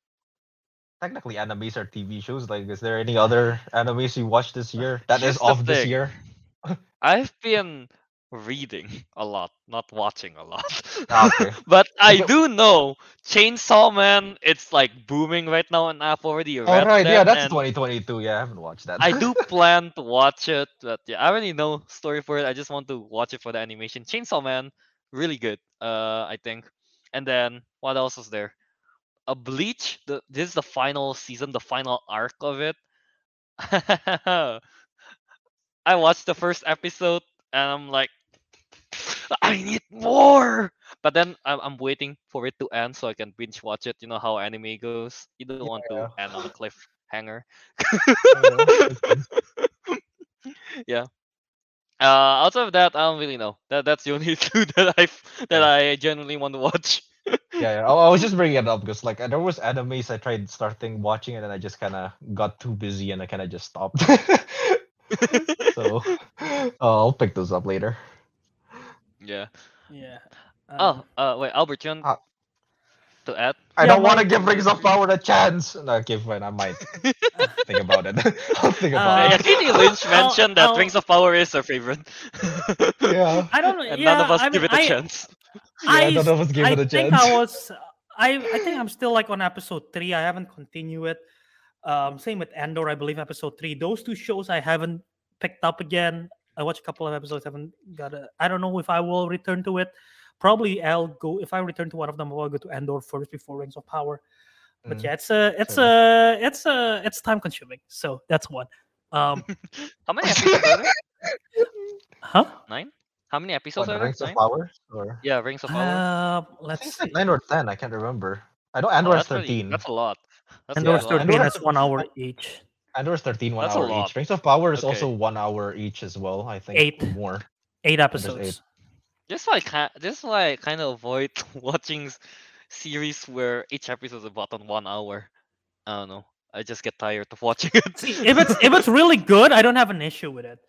technically animes are TV shows? Like, is there any other animes you watched this year that Here's is the off this year? I've been reading a lot, not watching a lot. Ah, okay. but I do know Chainsaw Man. It's like booming right now, and I've already read All right, yeah, that's 2022. Yeah, I haven't watched that. I do plan to watch it, but yeah, I already know story for it. I just want to watch it for the animation. Chainsaw Man, really good. Uh, I think. And then what else was there? A Bleach. The this is the final season, the final arc of it. I watched the first episode and I'm like, I need more. But then I'm, I'm waiting for it to end so I can binge watch it. You know how anime goes. You don't want to end on a cliffhanger. yeah. Uh, outside of that, I don't really know. That that's the only two that I that I genuinely want to watch. yeah, yeah. I, I was just bringing it up because like there was animes I tried starting watching and then I just kind of got too busy and I kind of just stopped. so uh, I'll pick those up later. Yeah. yeah. Oh, Um, uh, wait, Albert, you want Ah. to add? I Yeah, don't want to give Rings of Power a chance. No, okay, fine. I might think about it. I'll think Uh, about yeah, it. Katie Lynch I'll- mentioned that I'll- Rings of Power is her favorite. Yeah. I don't know. and yeah, none of us I give mean, it a I, chance. Yeah, none of us gave I it a think chance. I was. I I think I'm still like on episode three. I haven't continued it. Um, same with Andor. I believe episode three. Those two shows I haven't picked up again. I watched a couple of episodes. Haven't got a. I don't know if I will return to it. Probably I'll go if I return to one of them. I'll go to Andor first before Rings of Power. But Mm. yeah, it's a it's same. a it's a it's time consuming. So that's one. Um, How many episodes are there? huh? Nine? How many episodes the are there? Rings of Nine? Power? Or Yeah, Rings of Power. Uh, I think let's it's see. like nine or ten. I can't remember. I know Oh, Andor's that's really- thirteen. that's a lot. That's Andor's a lot. thirteen. Andor- That's one hour each. Andor's 13, one That's hour each. Rings of Power is Okay. also one hour each as well. I think Eight. more. Eight episodes. eight. This is why I ca- this is why I kind of avoid watching series where each episode is about on one hour. I don't know. I just get tired of watching it. See, if it's if it's really good, I don't have an issue with it.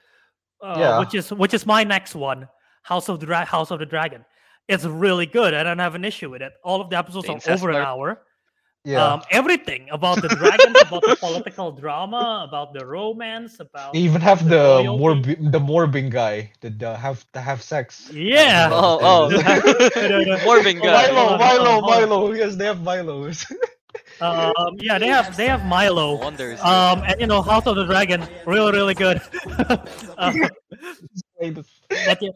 Uh, Yeah. Which is which is my next one, House of the Dra- House of the Dragon. it's really good. I don't have an issue with it. All of the episodes The are incest over an hour. Yeah. Um, everything about the dragons, about the political drama, about the romance, about they even have the the loyalty. the morbing guy, the, the have to have sex. Yeah. Oh, oh. the- Morbing guy. Milo, Milo. Milo. Yes, they have Milos. um, yeah, they have they have Milo. Wonders. Um, and you know, House of the Dragon, really, really good. Um, but yeah,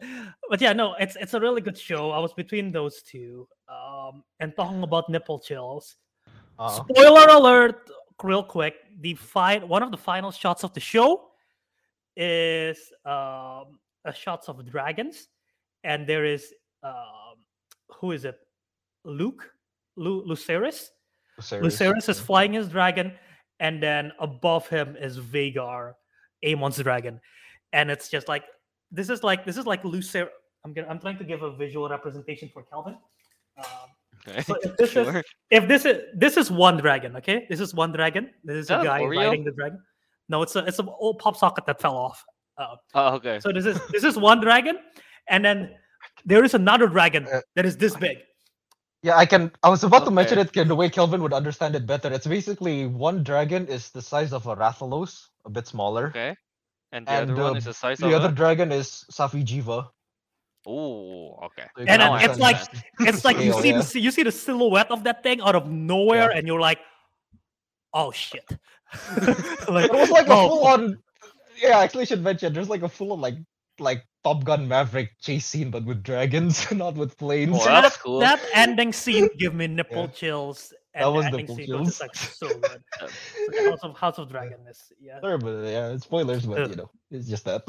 but yeah, no, it's it's a really good show. I was between those two. Um, and talking about nipple chills. Uh, Spoiler alert, real quick. The fight, one of the final shots of the show is um a shots of dragons, and there is um who is it? Luke, Lu- Lucerys. Lucerys is flying his dragon, and then above him is Vhagar, Aemond's dragon, and it's just like this is like this is like Lucer. I'm gonna I'm trying to give a visual representation for Kelvin. Um, Okay. so if this is- if this is this is one dragon, okay, this is one dragon. This is a guy Oreo? riding the dragon. No, it's a it's an old pop socket that fell off. Uh, Oh, okay. so this is this is one dragon, and then there is another dragon Uh, that is this big. Yeah, I can. I was about to mention Okay. it the way Kelvin would understand it better. It's basically one dragon is the size of a Rathalos, a bit smaller. Okay. And the And other one is the size The of other a... dragon is Safi'jiiva. Oh, okay. So And can then it's like understand it's like you see yeah. the you see the silhouette of that thing out of nowhere, and you're like, oh shit. like, It was like a oh, full on. Yeah, actually, I should mention there's like a full on like like Top Gun Maverick chase scene, but with dragons, not with planes. Oh, that's that, cool. that ending scene give me nipple Yeah. chills. That was the ending nipple sequence is chills. like so good. So the House of House of Dragon is yeah. Sorry, but yeah, it's spoilers, but you know, it's just that.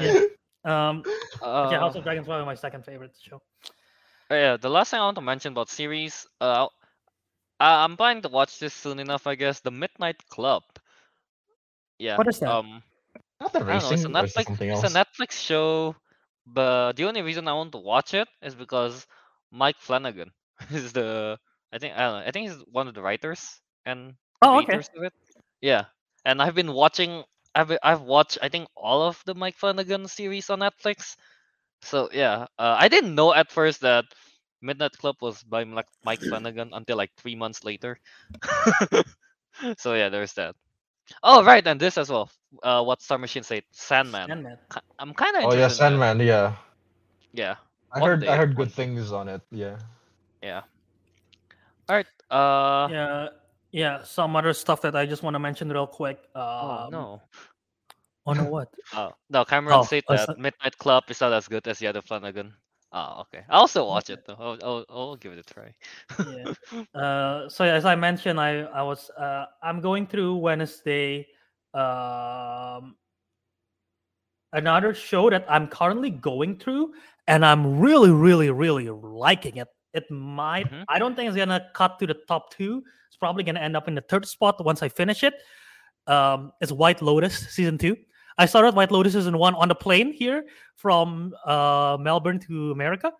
Yeah. Um, Uh, yeah, House of Dragons is probably my second favorite show. Oh, yeah, the last thing I want to mention about series, uh, I- I'm planning to watch this soon enough, I guess. The Midnight Club. Yeah. What is that? Um, not the I don't know. It's a racing, or is it Netflix. something It's a Netflix show, but the only reason I want to watch it is because Mike Flanagan is the. I think I don't know. I think he's one of the writers and Oh, okay. creators of it. Yeah, and I've been watching. I've I've watched I think all of the Mike Flanagan series on Netflix. So yeah, uh, I didn't know at first that Midnight Club was by Mike Mike Flanagan until like three months later. so yeah, there's that. Oh right, and this as well. Uh, what Star Machine said, Sandman. Sandman. I'm kind of Oh yeah, interested. that. Sandman. Yeah, Yeah, I One heard. day, I heard good things on it. Yeah. yeah. All right. Uh. Yeah, yeah. Some other stuff that I just want to mention real quick. Um, oh no. Oh no, what? Oh no, Cameron Oh, said oh, that not- Midnight Club is not as good as the other Flanagan. Oh, okay. I'll also watch it though. I'll, I'll, I'll give it a try. Yeah. Uh, so as I mentioned, I I was uh, I'm going through Wednesday. Um, another show that I'm currently going through, and I'm really, really, really liking it. It might. Mhm. I don't think it's gonna cut to the top two. It's probably gonna end up in the third spot once I finish it. Um, it's White Lotus season two. I started White Lotus season one on the plane here from uh, Melbourne to America.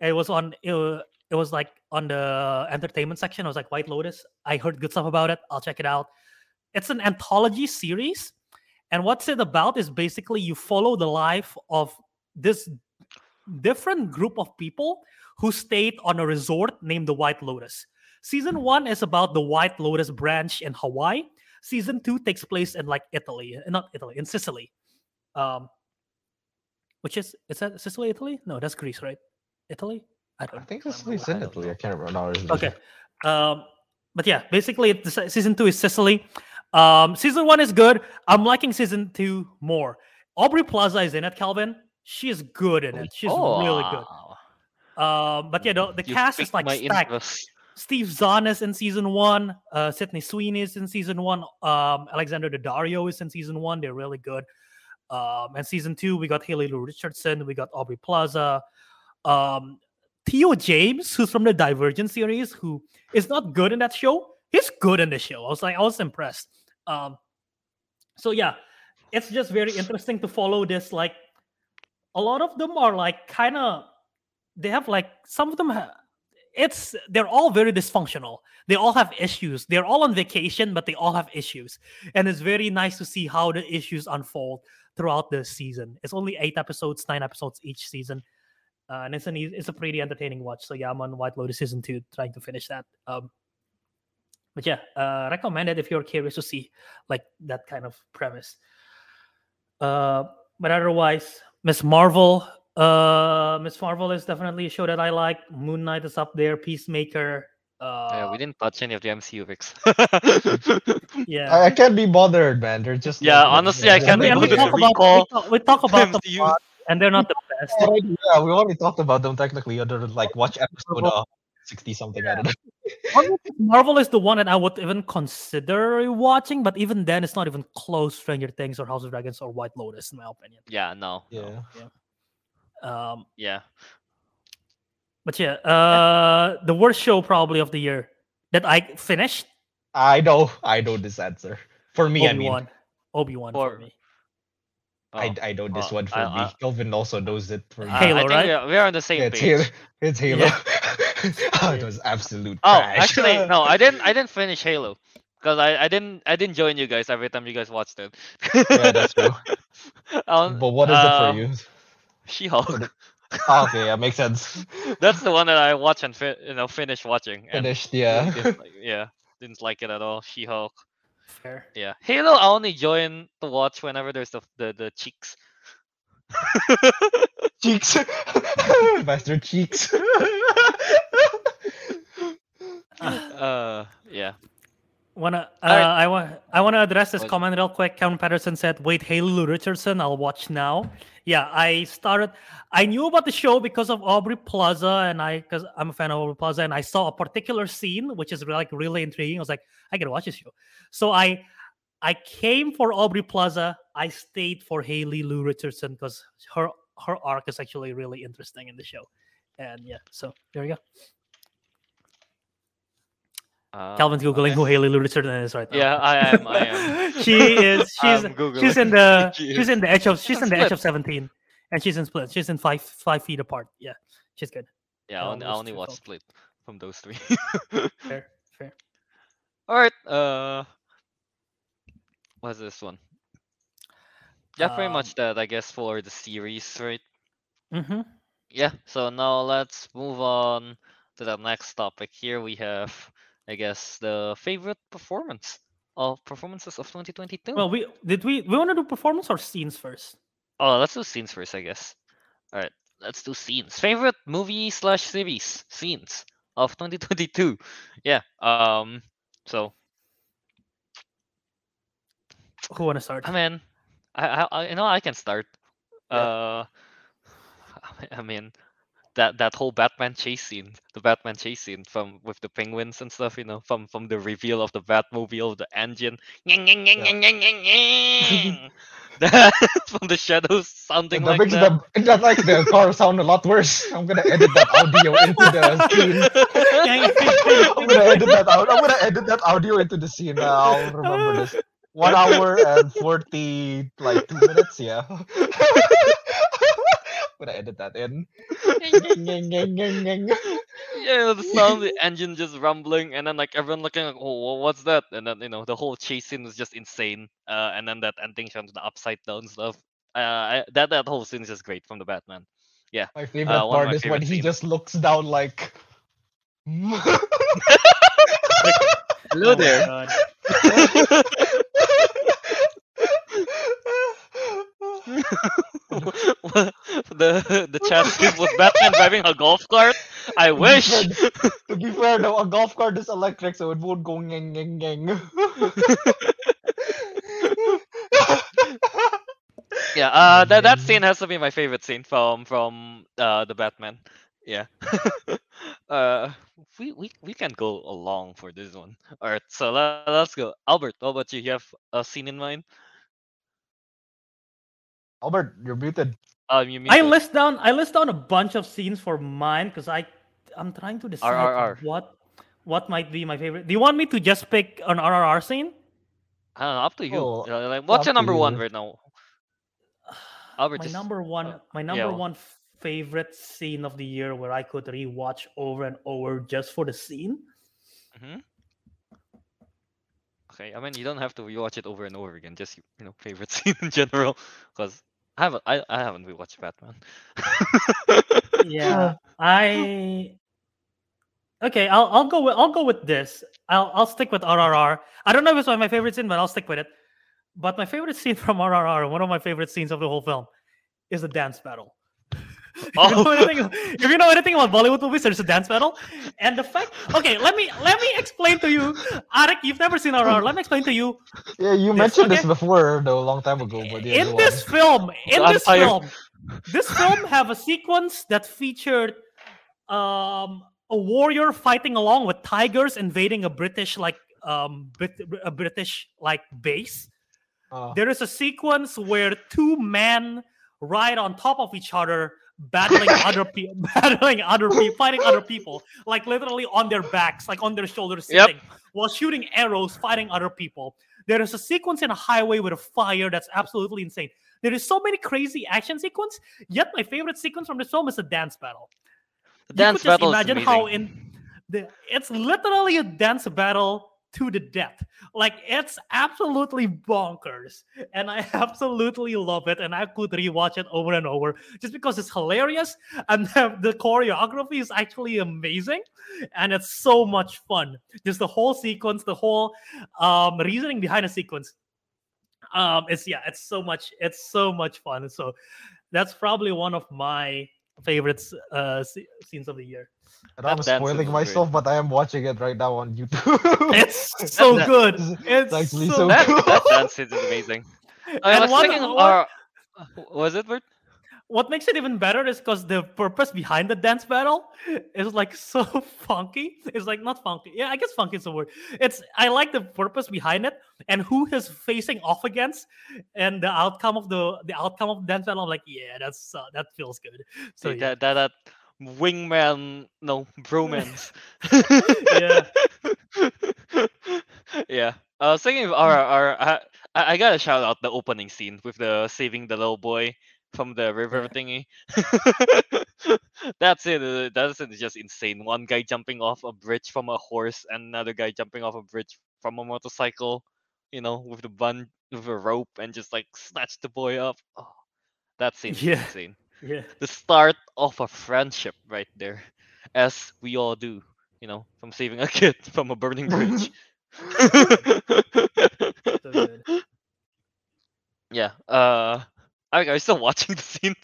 It was on. It, it was like on the entertainment section. I was like White Lotus. I heard good stuff about it. I'll check it out. It's an anthology series, and what's it about is basically you follow the life of this different group of people who stayed on a resort named the White Lotus. Season one is about the White Lotus branch in Hawaii. Season two takes place in like Italy, uh, not Italy, in Sicily. Um, which is is that Sicily, Italy? No, that's Greece, right? Italy? I I don't. think remember. Sicily's I in Italy. know. I can't remember. No, it's- Okay. Um, but yeah, basically, the season two is Sicily. Um, season one is good. I'm liking season two more. Aubrey Plaza is in it, Kelvin. She is good in it. She's really good. Um, but yeah, the, the cast is like stacked. interest. Steve Zahn is in season one. Uh, Sydney Sweeney is in season one. Um, Alexander Daddario is in season one. They're really good. Um, and season two, we got Haley Lu Richardson. We got Aubrey Plaza. Um, Theo James, who's from the Divergent series, who is not good in that show. He's good in the show. I was like, I was impressed. Um, so yeah, it's just very interesting to follow this. Like, a lot of them are like kind of, they have like some of them. It's they're all very dysfunctional. They all have issues. They're all on vacation, but they all have issues, and it's very nice to see how the issues unfold throughout the season. It's only eight episodes, nine episodes each season, uh, and it's an it's a pretty entertaining watch. So yeah, I'm on White Lotus season two, trying to finish that. Um, but yeah, uh, recommend it if you're curious to see like that kind of premise. Uh, but otherwise, Miss Marvel, uh, Miss Marvel is definitely a show that I like. Moon Knight is up there. Peacemaker. Uh, yeah, we didn't touch any of the MCU picks. yeah. I, I can't be bothered, man. They're just Yeah, like, honestly, I can't we, be and we bothered talk about, we talk, we talk about them, MCU. a lot, and they're not the best. yeah, we already talked about them technically under like watch episode uh, sixty something. I don't know. Marvel- Marvel is the one that I would even consider watching, but even then, it's not even close. Stranger Things or House of Dragons or White Lotus, in my opinion. yeah, no. no. Yeah. Um, Yeah. but yeah, uh, the worst show probably of the year that I finished. I know. I know this answer. For me, I Obi mean, Obi Wan for For- me. I, Oh. I know this well, one for I- me. I- Kelvin also knows it for me. Uh, Halo, I right? we are, we are on the same Yeah, it's page. Halo. It's Halo. Yeah. oh, it was absolute Oh, trash. actually, no, I didn't. I didn't finish Halo because I, I didn't I didn't join you guys every time you guys watched it. yeah, that's true. Um, But what is uh, it for you? She-Hulk. Oh, okay, yeah, makes sense. That's the one that I watch and fi- you know finish watching. and Finished, yeah. didn't like- yeah, didn't like it at all. She-Hulk. Fair. Yeah, Halo. I only join to watch whenever there's the the, the cheeks. Cheeks. Master Cheeks. uh, yeah. Wanna uh, Alright. I want I want to address this comment real quick. Kevin Patterson said, "Wait, Haley Lu Richardson, I'll watch now." Yeah, I started. I knew about the show because of Aubrey Plaza, and I because I'm a fan of Aubrey Plaza, and I saw a particular scene which is like really intriguing. I was like, I gotta watch this show. So I I came for Aubrey Plaza. I stayed for Haley Lu Richardson because her her arc is actually really interesting in the show. And yeah, so there you go. Uh, Kelvin's googling okay. who Haley Richardson is right now. Yeah, I am. I am. she is. She's she's in the she's in the edge of she's in the edge of seventeen, and she's in split. She's in five five feet apart. Yeah, she's good. Yeah, I only, I only watch. Split from those three. Fair, fair. All right. Uh, what's this one? Yeah, pretty Um, much that, I guess, for the series, right? Mm-hmm. Yeah. So now let's move on to the next topic. Here we have, I guess, the favorite performance of performances of 2022. Well, we did we we want to do performance or scenes first? oh, let's do scenes first, I guess. All right. Let's do scenes. Favorite movie slash series scenes of 2022. Yeah. Um. So Who want to start? I mean, I, I, I you know I can start. Yeah. Uh, I mean, that that whole Batman chase scene, the Batman chase scene from with the penguins and stuff, you know, from from the reveal of the Batmobile, the engine, from the shadows sounding that like makes that. the that makes the car sound a lot worse. I'm gonna edit that audio into the scene. I'm gonna edit that out. I'm gonna edit that audio into the scene. Uh, I'll remember this. One hour and forty like two minutes. Yeah. I'm gonna edit that in. yeah, the sound, the engine just rumbling, and then like everyone looking like, oh, what's that? And then you know the whole chase scene was just insane. Uh, and then that ending shot, the upside down stuff. Uh, I, that that whole scene is just great from the Batman. Yeah. My favorite Uh, part my is when favorite he scenes. just looks down like. Hello Oh my God. the the chat scene was Batman driving a golf cart. I wish. to be fair, though, a golf cart is electric, so it won't go ngeng ngeng ngeng. Yeah, uh, that that scene has to be my favorite scene from from uh the Batman. Yeah. uh, we we we can go along for this one. All right, so let, let's go. Albert, what about you? You have a scene in mind? Albert, you're muted. Um, you mean I list down I list down a bunch of scenes for mine because I I'm trying to decide RRR. what what might be my favorite. Do you want me to just pick an RRR scene? I don't know, up to you. Oh, like, what's your to number one right now? Albert, my just number one uh, my number yeah. one favorite scene of the year where I could rewatch over and over just for the scene. hmm Okay, I mean you don't have to rewatch it over and over again. Just you know, favorite scene in general, because I haven't I, I haven't rewatched Batman. yeah, I. Okay, I'll I'll go with I'll go with this. I'll I'll stick with RRR. I don't know if it's one of my favorite scene, but I'll stick with it. But my favorite scene from RRR, one of my favorite scenes of the whole film, is the dance battle. if, you know Oh. anything, if you know anything about Bollywood movies, there's a dance battle, and the fact. Okay, let me let me explain to you, Ariq. You've never seen RRR. Let me explain to you. Yeah, you This, mentioned this before though, a long time ago. But yeah, in go this on. film, in I'm this tired. film, this film have a sequence that featured um, a warrior fighting along with tigers invading a British like um, Brit- a British like base. Uh, There is a sequence where two men ride on top of each other, battling other people, battling other people, fighting other people, like literally on their backs, like on their shoulders, Yep. sitting while shooting arrows, fighting other people. There is a sequence in a highway with a fire that's absolutely insane. There is so many crazy action sequence. Yet my favorite sequence from this film is a dance battle. The You could just battle is imagine how in the it's literally a dance battle to the death. Like it's absolutely bonkers, and I absolutely love it. And I could rewatch it over and over just because it's hilarious and the, choreography is actually amazing, and it's so much fun. Just the whole sequence, the whole um, reasoning behind the sequence. Um, it's yeah, it's so much, it's so much fun. So that's probably one of my favorites uh se- scenes of the year. and I'm spoiling is myself, but I am watching it right now on YouTube. It's so that- good. It's It's actually so so That, cool. that dance is amazing. I And was what- thinking, what- uh, was it Bert? What makes it even better is because the purpose behind the dance battle is like so funky. It's like not funky. Yeah, I guess funky is the word. It's I like the purpose behind it and who he's facing off against and the outcome of the the outcome of the dance battle. I'm like, yeah, that's uh, that feels good. So yeah. that, that that wingman no bromance. Yeah. yeah. Uh, speaking of I, I I gotta shout out the opening scene with the saving the little boy from the river thingy. That's it. uh, That's it. It's just insane. One guy jumping off a bridge from a horse, and another guy jumping off a bridge from a motorcycle. You know, with the bun with a rope, and just like snatch the boy up. Oh, that scene Yeah. insane Yeah. the start of a friendship right there, as we all do, you know, from saving a kid from a burning bridge. So yeah. Uh, are are you still watching the scene?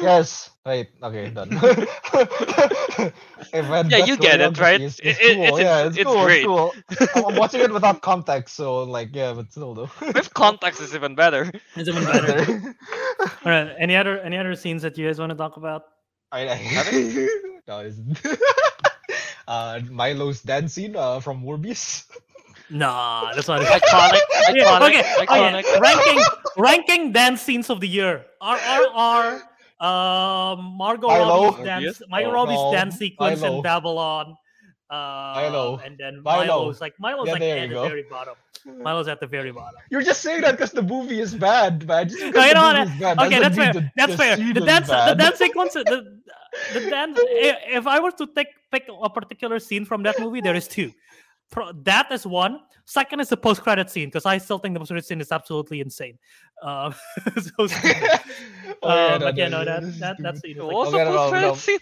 Yes. Wait. Okay. Done. Hey, man, Yeah, you get it, right? Is, It- is it- cool. it's yeah, it's, it's cool. great. It's cool. I'm, I'm watching it without context, so like, yeah, but still though. With context is even better. It's even better. All right. Any other any other scenes that you guys want to talk about? I, I, no, it's, uh, Milo's dance scene uh, from Morbius. Nah, that's not it. Iconic, Yeah, iconic, okay, iconic. okay. Ranking ranking dance scenes of the year. RRR, um, Margot Milo. Robbie's dance, Margot Oh. Robbie's No, dance sequence Milo. in Babylon. Uh, Milo. and then Milo. Milo's like Milo's Yeah, like at the go. very bottom. Milo's at the very bottom. You're just saying that because the movie is bad, man. Just No, you know movie what? is bad Okay, that's fair. the- That's the fair. The dance, the dance sequence, the, the dance. If I were to take pick a particular scene from that movie, there is two. Pro- That is one. Second is the post-credit scene because I still think the post-credit scene is absolutely insane. Um, so stupid. Oh, yeah, Uh, but yeah, no, no, that this is that that stupid. scene like was the no, no, post-credit scene?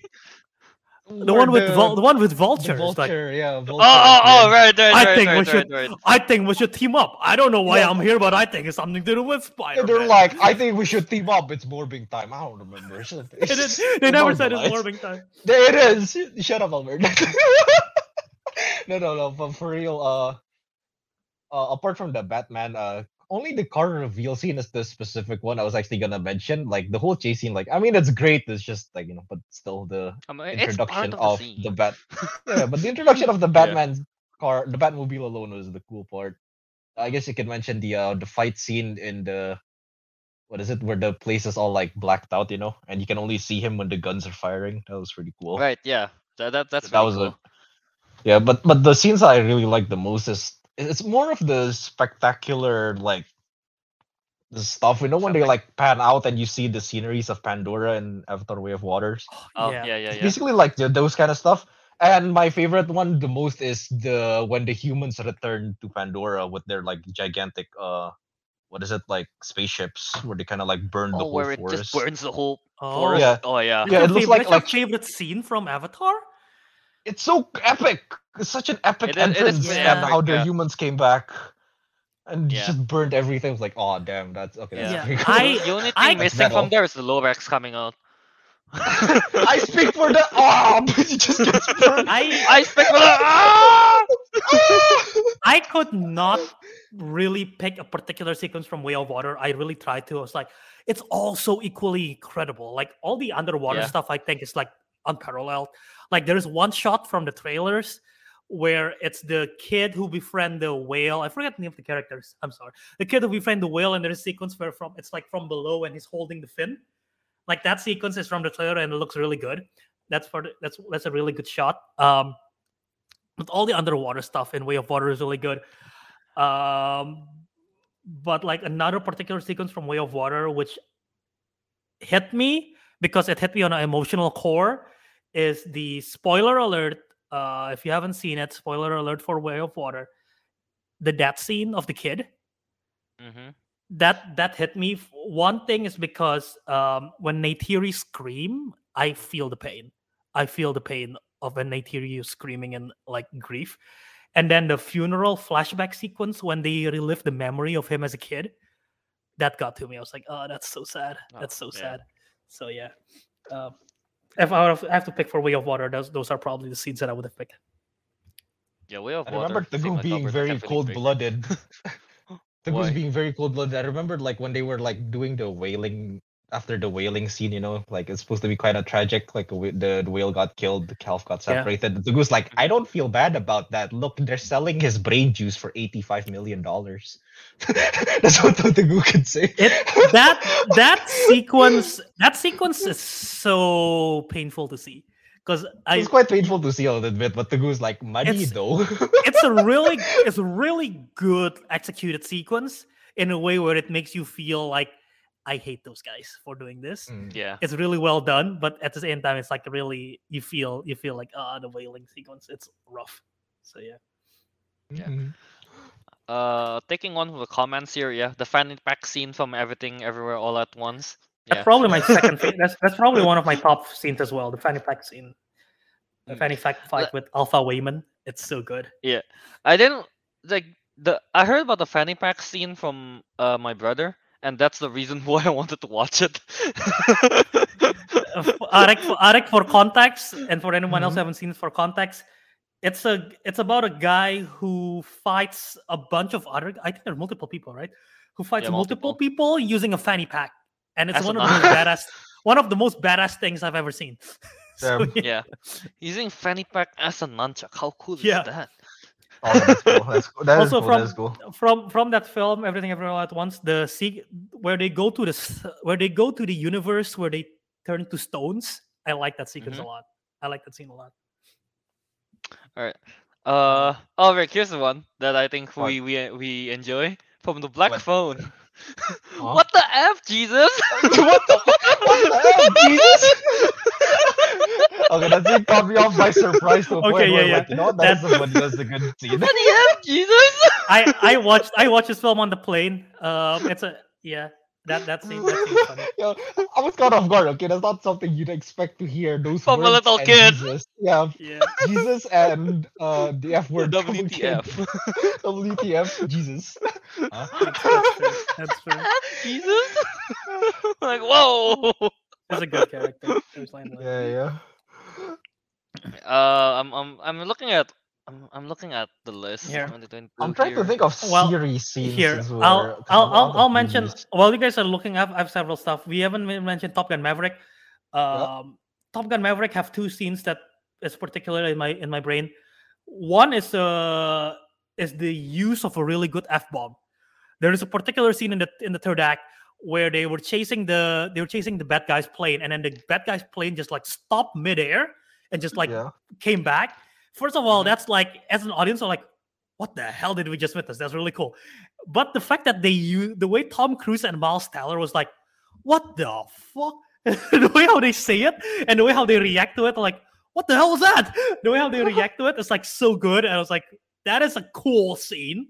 the Where one with vul- the one with the vultures. Like vulture, yeah. Oh, Vulture oh, oh, appeared. right, right, I right, think right, we should- right, right. I think we should team up. I don't know why Yeah. I'm here, but I think it's something to do with Spider. They're like, I think we should team up. It's morbing time. I don't remember. It's they, it's did, just they never said it's normalized. warming time. There it is. Shut up, Albert. No, no, no. But for real, uh, uh, apart from the Batman, uh, only the car reveal scene is the specific one I was actually gonna mention. Like the whole chase scene, like I mean, it's great. It's just like you know, but still the I mean, it's part introduction of of the the. Bat. yeah, but the introduction of the Yeah. Car, the Batmobile alone was the cool part. I guess you could mention the uh the fight scene in the what is it where the place is all like blacked out, you know, and you can only see him when the guns are firing. That was pretty cool. Right, yeah. That, that that's that was cool. a yeah, but but the scenes I really like the most is it's more of the spectacular like the stuff. You know when they like pan out and you see the sceneries of Pandora and Avatar: Way of Waters. Oh, yeah. yeah, yeah, yeah. basically like the, those kind of stuff. And my favorite one the most is the when the humans return to Pandora with their like gigantic uh what is it like spaceships where they kind of like burn the Oh, whole where it forest. just burns the whole Oh, forest. Yeah. Oh yeah. That's Yeah, your it looks favorite- like- that's your like- favorite scene from Avatar. It's so epic. It's such an epic It is- it is entrance, pretty and epic, how the yeah. humans came back and Yeah. just burned everything. It was like, oh damn, that's okay. That's Yeah. pretty I- cool. the only thing I- missing Metal. from there is the Lorax coming out. I speak for the oh, but it just gets burned. I I expect for the ah! I could not really pick a particular sequence from Way of Water. I really tried to. I was like, it's all so equally incredible. Like all the underwater Yeah. stuff, I think is like unparalleled. Like there's one shot from the trailers where it's the kid who befriend the whale. I forget the name of the characters. I'm sorry. The kid who befriend the whale, and there's a sequence where from it's like from below and he's holding the fin. Like that sequence is from the trailer and it looks really good. That's for the, that's that's a really good shot. Um, but all the underwater stuff in Way of Water is really good. Um, but like another particular sequence from Way of Water, which hit me because it hit me on an emotional core, is the spoiler alert. Uh, if you haven't seen it, spoiler alert for Way of Water, the death scene of the kid Mm-hmm. that that hit me. One thing is because um, when Neytiri scream, I feel the pain. I feel the pain of when Neytiri is screaming in like grief, and then the funeral flashback sequence when they relive the memory of him as a kid, that got to me. I was like, oh, that's so sad. That's so Oh, yeah. sad. So yeah, um, if I were- have to pick for Way of Water, those those are probably the scenes that I would have picked. Yeah, Way of I Water. remember seemed Teguh like being very cold big. blooded. Teguh's Why? being very cold blooded. I remember like when they were like doing the whaling after the whaling scene, you know, like it's supposed to be kind of tragic. Like the, the whale got killed, the calf got Yeah. separated. Teguh's like, I don't feel bad about that. Look, they're selling his brain juice for eighty-five million dollars. That's what Teguh could say. It that that sequence that sequence is so painful to see because I it's quite painful to see a little bit, but Teguh's like muddy It's- though. it's a really it's a really good executed sequence in a way where it makes you feel like I hate those guys for doing this. Mm. Yeah. It's really well done, but at the same time, it's like really you feel you feel like ah the whaling sequence. It's rough. So yeah, Yeah. Mhm. Uh, taking one of the comments here. Yeah, the fanny pack scene from Everything Everywhere All at Once. Yeah. that's probably my second. fa- that's that's probably one of my top scenes as well. The fanny pack scene, the Mm. fanny pack fight with Alpha Waymond. It's so good. Yeah, I didn't like the. I heard about the fanny pack scene from uh my brother, and that's the reason why I wanted to watch it. uh, f- Ariq, for, Ariq for context, and for anyone else Mhm. who haven't seen it for context, it's a it's about a guy who fights a bunch of other. I think there are multiple people, right? Who fights Yeah, multiple. multiple. people using a fanny pack, and it's As one an of the most arm. badass. One of the most badass things I've ever seen. So, yeah. yeah, using fanny pack as a nunchuck. How cool Yeah. is that? Oh, that's cool. That's cool. That is Also cool. from- That is cool. from from that film everything everywhere all at once the se- where they go to the where they go to the universe where they turn to stones i like that sequence Mhm. a lot i like that scene a lot All right. Uh, oh, Rick, here's the one that I think What? we we we enjoy from the black What? phone. Huh? What the f, Jesus? what the what the hell, Jesus? okay, that scene caught me off by surprise to a point Okay, yeah, where yeah. like, you know what, that's, the one, that's a good scene. what the f, Jesus? i i watched i watched this film on the plane um it's a yeah that that scene that scene is funny yeah, I was caught off guard. Okay, that's not something you'd expect to hear. Those From a words little kid. Jesus. Yeah, yeah Jesus and uh, the F word. WTF? WTF? Jesus. that's, that's true that's true Jesus? like, whoa. That's a good character Bruce Wayne, like- Yeah, yeah. Uh, I'm I'm I'm looking at I'm, I'm looking at the list. Here. I'm trying to think of Well, series scenes. here I'll I'll 'cause I'll, I'll mention movies- while you guys are looking up I have several stuff we haven't mentioned Top Gun Maverick um Top Gun Maverick have two scenes that is particularly in my in my brain one is uh is the use of a really good F bomb there is a particular scene in the in the third act where they were chasing the they were chasing the bad guy's plane and then the bad guy's plane just like stopped midair and just like yeah. came back. First of all, Mhm. that's like as an audience, I'm like, what the hell did we just witness? That's really cool. But the fact that they use the way Tom Cruise and Miles Teller was like, what the fuck? the way how they say it and the way how they react to it, like, what the hell was that? The way how they react to it is like so good. And I was like, that is a cool scene,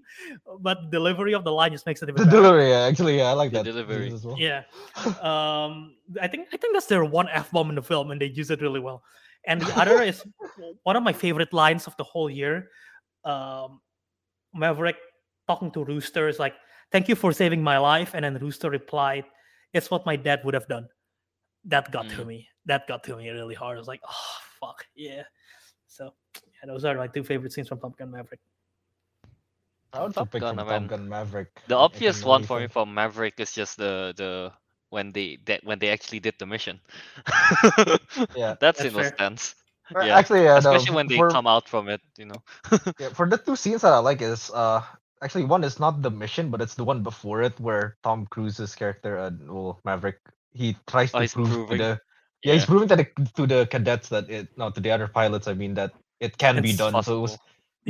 but delivery of the line just makes it even The better. delivery, yeah, actually, yeah, I like The that delivery. as well. Yeah. Um, I think I think that's their one f bomb in the film, and they use it really well. And the other is one of my favorite lines of the whole year. Um, Maverick talking to Rooster is like, "Thank you for saving my life," and then Rooster replied, "It's what my dad would have done." That got to Mm. me. That got to me really hard. I was like, "Oh fuck yeah!" So yeah, those are my two favorite scenes from Top Gun Maverick. I would Top pick Gun, from I mean, Top Gun Maverick. The obvious one for me think- from Maverick is just the the when they that when they actually did the mission. Yeah. that That's scene was fair. tense. Uh, Yeah, Actually, yeah, no, Especially when they for, come out from it, you know. yeah, for the two scenes that I like is uh actually one is not the mission, but it's the one before it where Tom Cruise's character, uh, well, Maverick, he tries Oh, to prove proving. to the yeah, he's proving to the to the cadets that it no to the other pilots. I mean that it can be It's done. So it was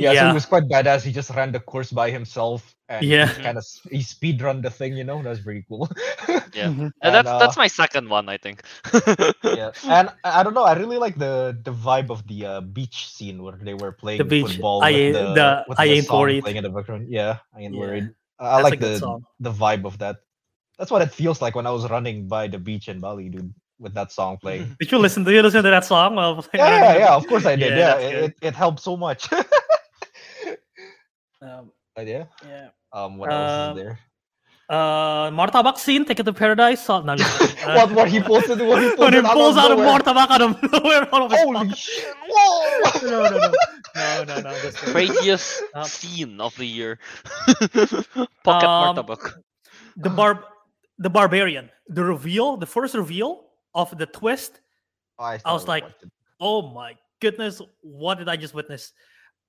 possible. yeah, so Yeah. he was quite badass. He just ran the course by himself and Yeah. Kind of he speed run the thing. You know, that's pretty cool. Yeah. Mhm. And that's And, that's uh, my second one, I think. yeah, and I I don't know. I really like the the vibe of the uh, beach scene where they were playing beach, football I with the, the with I the ain't song worried. playing in the background. Yeah, I ain't Yeah, worried. I that's a like the song. the vibe of that. That's what it feels like when I was running by the beach in Bali, dude, with that song playing. Did you listen? Did you listen to that song? while Yeah, yeah, yeah. Of course I did. Yeah, Yeah, it, it it helped so much. Um, But yeah. yeah. Um, what else Um, is there? Uh, Martabak scene, take it to paradise. Oh, no, just. Uh, what what he posted? What he when he pulls out a nowhere. Martabak out of nowhere, out of his Holy pocket. shit! Whoa! No, no, no, no, no, no. Just. Craziest Um, scene of the year. Pocket Um, Martabak. the barb, the barbarian, the reveal, the first reveal of the twist. I, I was like, watched it. Oh my goodness, what did I just witness?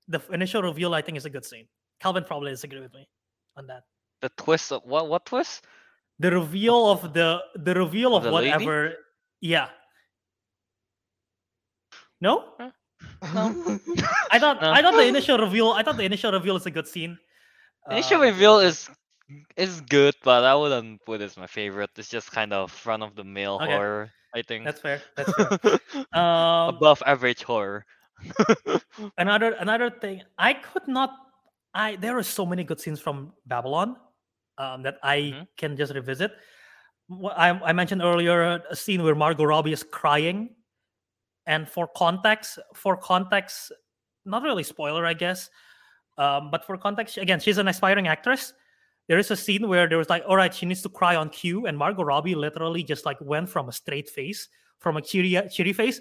The initial reveal, I think, is a good scene. Kelvin probably disagree with me on that. The twist of what what twist? The reveal of the the reveal Of of the lady? whatever. Yeah. No, I thought No. I thought the initial reveal. I thought the initial reveal is a good scene. Initial Uh, reveal is is good, but I wouldn't put it as my favorite. It's just kind of front of the mill Okay. horror, I think. That's fair. That's fair. Um, Above average horror. another another thing i could not i there are so many good scenes from babylon um, that i Mhm. can just revisit. I, I mentioned earlier a scene where margot robbie is crying. And for context for context not really spoiler i guess um, but for context again she's an aspiring actress. There is a scene where there was like all right she needs to cry on cue and margot robbie literally just like went from a straight face from a cheery cheery face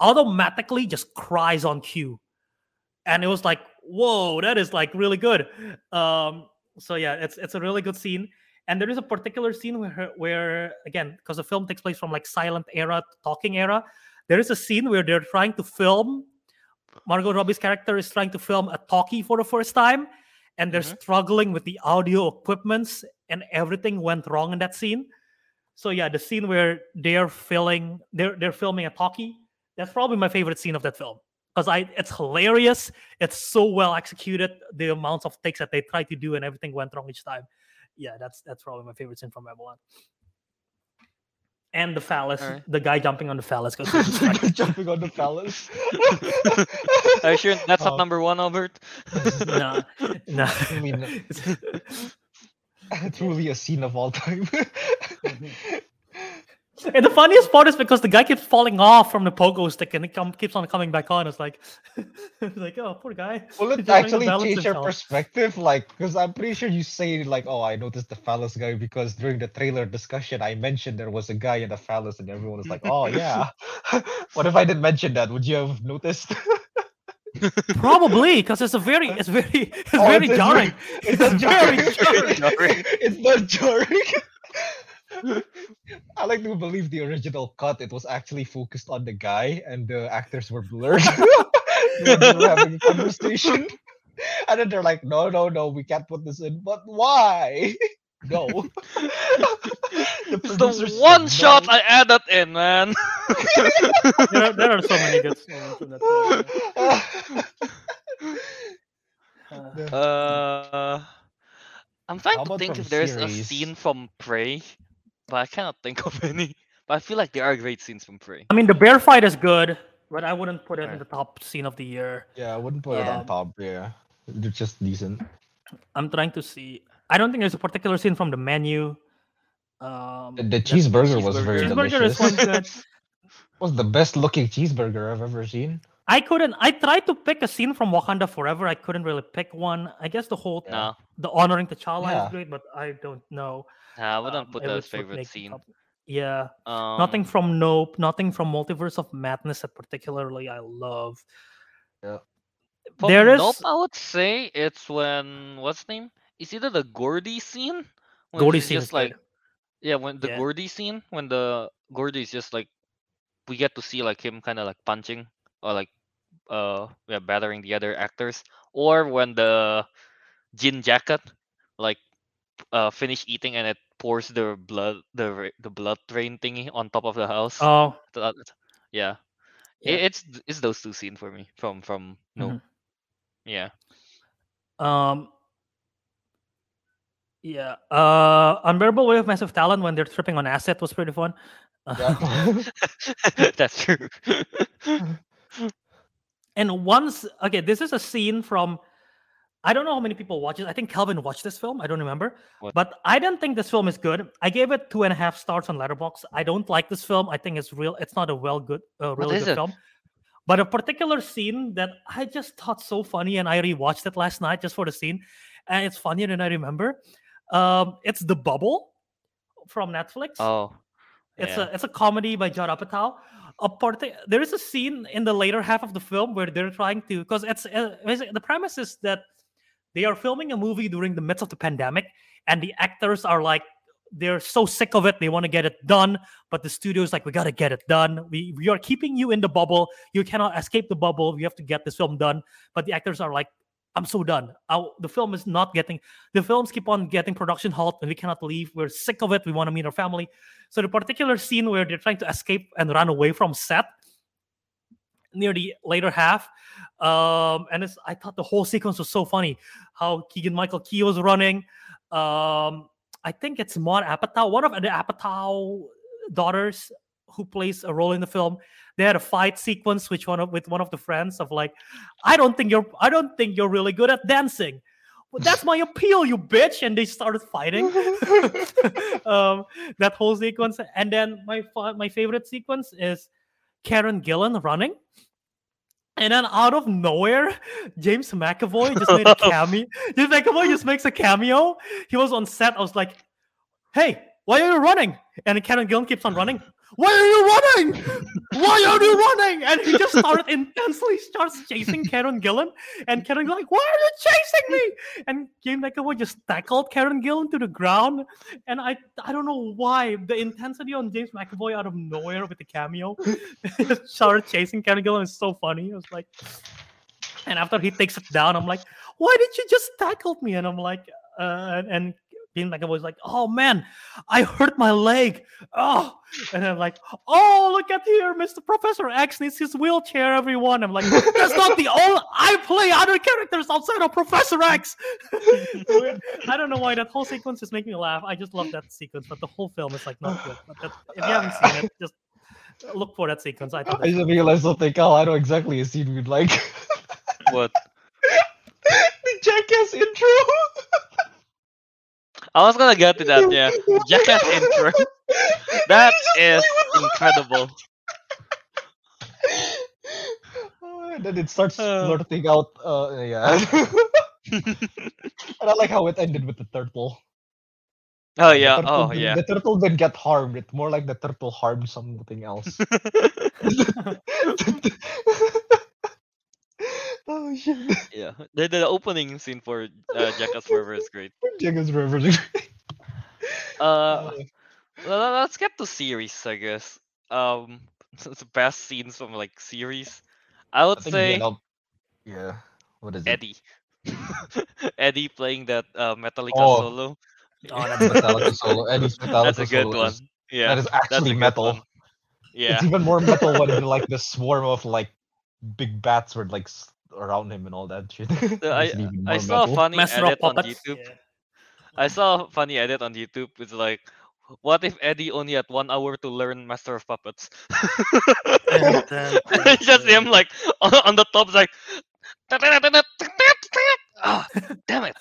automatically just cries on cue. And it was like whoa that is like really good. Um so yeah it's it's a really good scene. And there is a particular scene where where again because the film takes place from like silent era to talking era there is a scene where they're trying to film margot robbie's character is trying to film a talkie for the first time and they're Mhm. struggling with the audio equipments and everything went wrong in that scene. So yeah the scene where they're filming they're they're filming a talkie that's probably my favorite scene of that film because I it's hilarious. It's so well executed. The amounts of takes that they tried to do and everything went wrong each time. Yeah, that's that's probably my favorite scene from Babylon. And the phallus, Alright. the guy jumping on the phallus. 'cause it's like- Jumping on the palace. Are you sure that's not Oh. number one, Albert? no, no. I mean, truly a scene of all time. And the funniest part is because the guy keeps falling off from the pogo stick and it come, keeps on coming back on. It's like, it's like, oh, poor guy. Will He's it just actually balance change your perspective? Like, because I'm pretty sure you say like, "Oh, I noticed the phallus guy," because during the trailer discussion, I mentioned there was a guy in the phallus, and everyone was like, "Oh yeah." what if I didn't mention that? Would you have noticed? Probably because it's a very, it's very, it's Oh, very it's- it's jarring. It's not very jarring. jarring. it's not jarring. I like to believe the original cut. It was actually focused on the guy, and the actors were blurred. they were having a conversation, and then they're like, "No, no, no, we can't put this in." But why? No. the It's producer the said one shot no. I added in, man. there, are, there are so many good moments in that film. Uh, Uh, I'm trying How to think if there's series? a scene from Prey, but I cannot think of any. But I feel like there are great scenes from Prey. I mean, the bear fight is good, but I wouldn't put it in the top scene of the year. yeah, I wouldn't put it on top. Yeah. They're just decent. I'm trying to see. I don't think there's a particular scene from the menu. Um, The, the that- cheeseburger was cheeseburger. very cheeseburger delicious. is one good. was the best looking cheeseburger I've ever seen. I couldn't. I tried to pick a scene from Wakanda Forever. I couldn't really pick one. I guess the whole No, the honoring T'Challa Yeah. is great, but I don't know. Nah, I wouldn't um, put that as favorite scene. Yeah, Um, nothing from Nope, nothing from Multiverse of Madness that particularly I love. Yeah. From There Nope, is- I would say it's when what's his name? It's either the Gordy scene. When Gordy scene is just like good. yeah, when the Yeah. Gordy scene when the Gordy is just like we get to see like him kind of like punching or like uh yeah battering the other actors, or when the Jean jacket like uh finish eating and it pours the blood the the blood drain thingy on top of the house. Oh, That- yeah. Yeah. It, it's it's those two scenes for me from from no Mhm. yeah um, yeah. Uh, Unbearable Weight of Massive Talent when they're tripping on acid was pretty fun. Yeah. that's true And once, okay, this is a scene from. I don't know how many people watch it. I think Kelvin watched this film. I don't remember, What? but I didn't think this film is good. I gave it two and a half stars on Letterboxd. I don't like this film. I think it's real. It's not a well good, uh, really good it? film. But a particular scene that I just thought so funny, and I rewatched it last night just for the scene, and it's funnier than I remember. Um, it's the Bubble from Netflix. oh It's a it's a comedy by Judd Apatow. A part there is a scene in the later half of the film where they're trying to because it's uh, the premise is that they are filming a movie during the midst of the pandemic, and the actors are like they're so sick of it they want to get it done, but the studio's like we got to get it done. We we are keeping you in the bubble. You cannot escape the bubble. We have to get this film done. But the actors are like. I'm so done. Our, the film is not getting the films keep on getting production halt and we cannot leave. We're sick of it. We want to meet our family. So the particular scene where they're trying to escape and run away from set near the later half, um, and it's, I thought the whole sequence was so funny. How Keegan Michael Key was running. Um, I think it's Maud Apatow, one of the Apatow daughters who plays a role in the film. They had a fight sequence which one of, with one of the friends of like, I don't think you're I don't think you're really good at dancing. Well, that's my appeal, you bitch! And they started fighting. um, that whole sequence, and then my my favorite sequence is Karen Gillan running, and then out of nowhere, James McAvoy just made a cameo. James McAvoy just makes a cameo. He was on set. I was like, "Hey, why are you running?" And Karen Gillan keeps on running. Why are you running? Why are you running? And he just started intensely starts chasing Karen Gillan, and Karen like, "Why are you chasing me?" And James McAvoy just tackled Karen Gillan to the ground, and I I don't know why the intensity on James McAvoy out of nowhere with the cameo started chasing Karen Gillan is so funny. I was like, and after he takes it down, I'm like, "Why did you just tackle me?" And I'm like, uh, and, and James McAvoy was like, "Oh man, I hurt my leg." Oh, and I'm like, "Oh, look at here, Mr. Professor X needs his wheelchair." Everyone, I'm like, "That's not the only. I play other characters outside of Professor X." I don't know why that whole sequence is making me laugh. I just love that sequence, but the whole film is like not good. But that, if you haven't seen it, just look for that sequence. I thought I that's just realized something. Oh, I know exactly a scene we'd like. what the Jackass intro. I was gonna get to that yeah Jackass intro that is incredible and then it starts Uh. blurting out. Uh, yeah. and I like how it ended with the turtle. oh The yeah turtle oh yeah The turtle didn't get harmed. It's more like the turtle harmed something else. Oh shit! yeah the, the opening scene for uh, Jackass Forever is great Jackass Forever. uh well, let's get to series I guess um the best scenes from like series I would I say Yeah. What is it? Eddie Eddie playing that uh, Metallica Oh. solo Oh, that's Metallica solo. Eddie's Metallica that's a good solo one yeah that is actually metal. one. yeah It's even more metal when like the swarm of like big bats were like around him and all that shit. So I I more saw a funny Master edit on YouTube. Yeah. I saw a funny edit on YouTube. It's like, what if Eddie only had one hour to learn Master of Puppets? And then- it's just him like on, on the top, it's like. Ah, oh, dang it.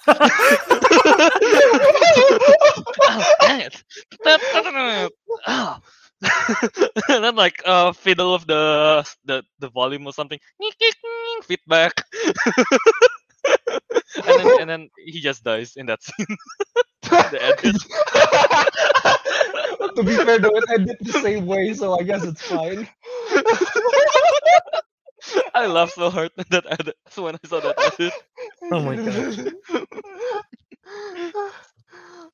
Oh. And then like uh fiddle of the the the volume or something. Feedback. and then and then he just dies in that scene. the edit. to be fair, though, it ended the same way, so I guess it's fine. I laughed so hard at that edit so when I saw that edit. Oh my god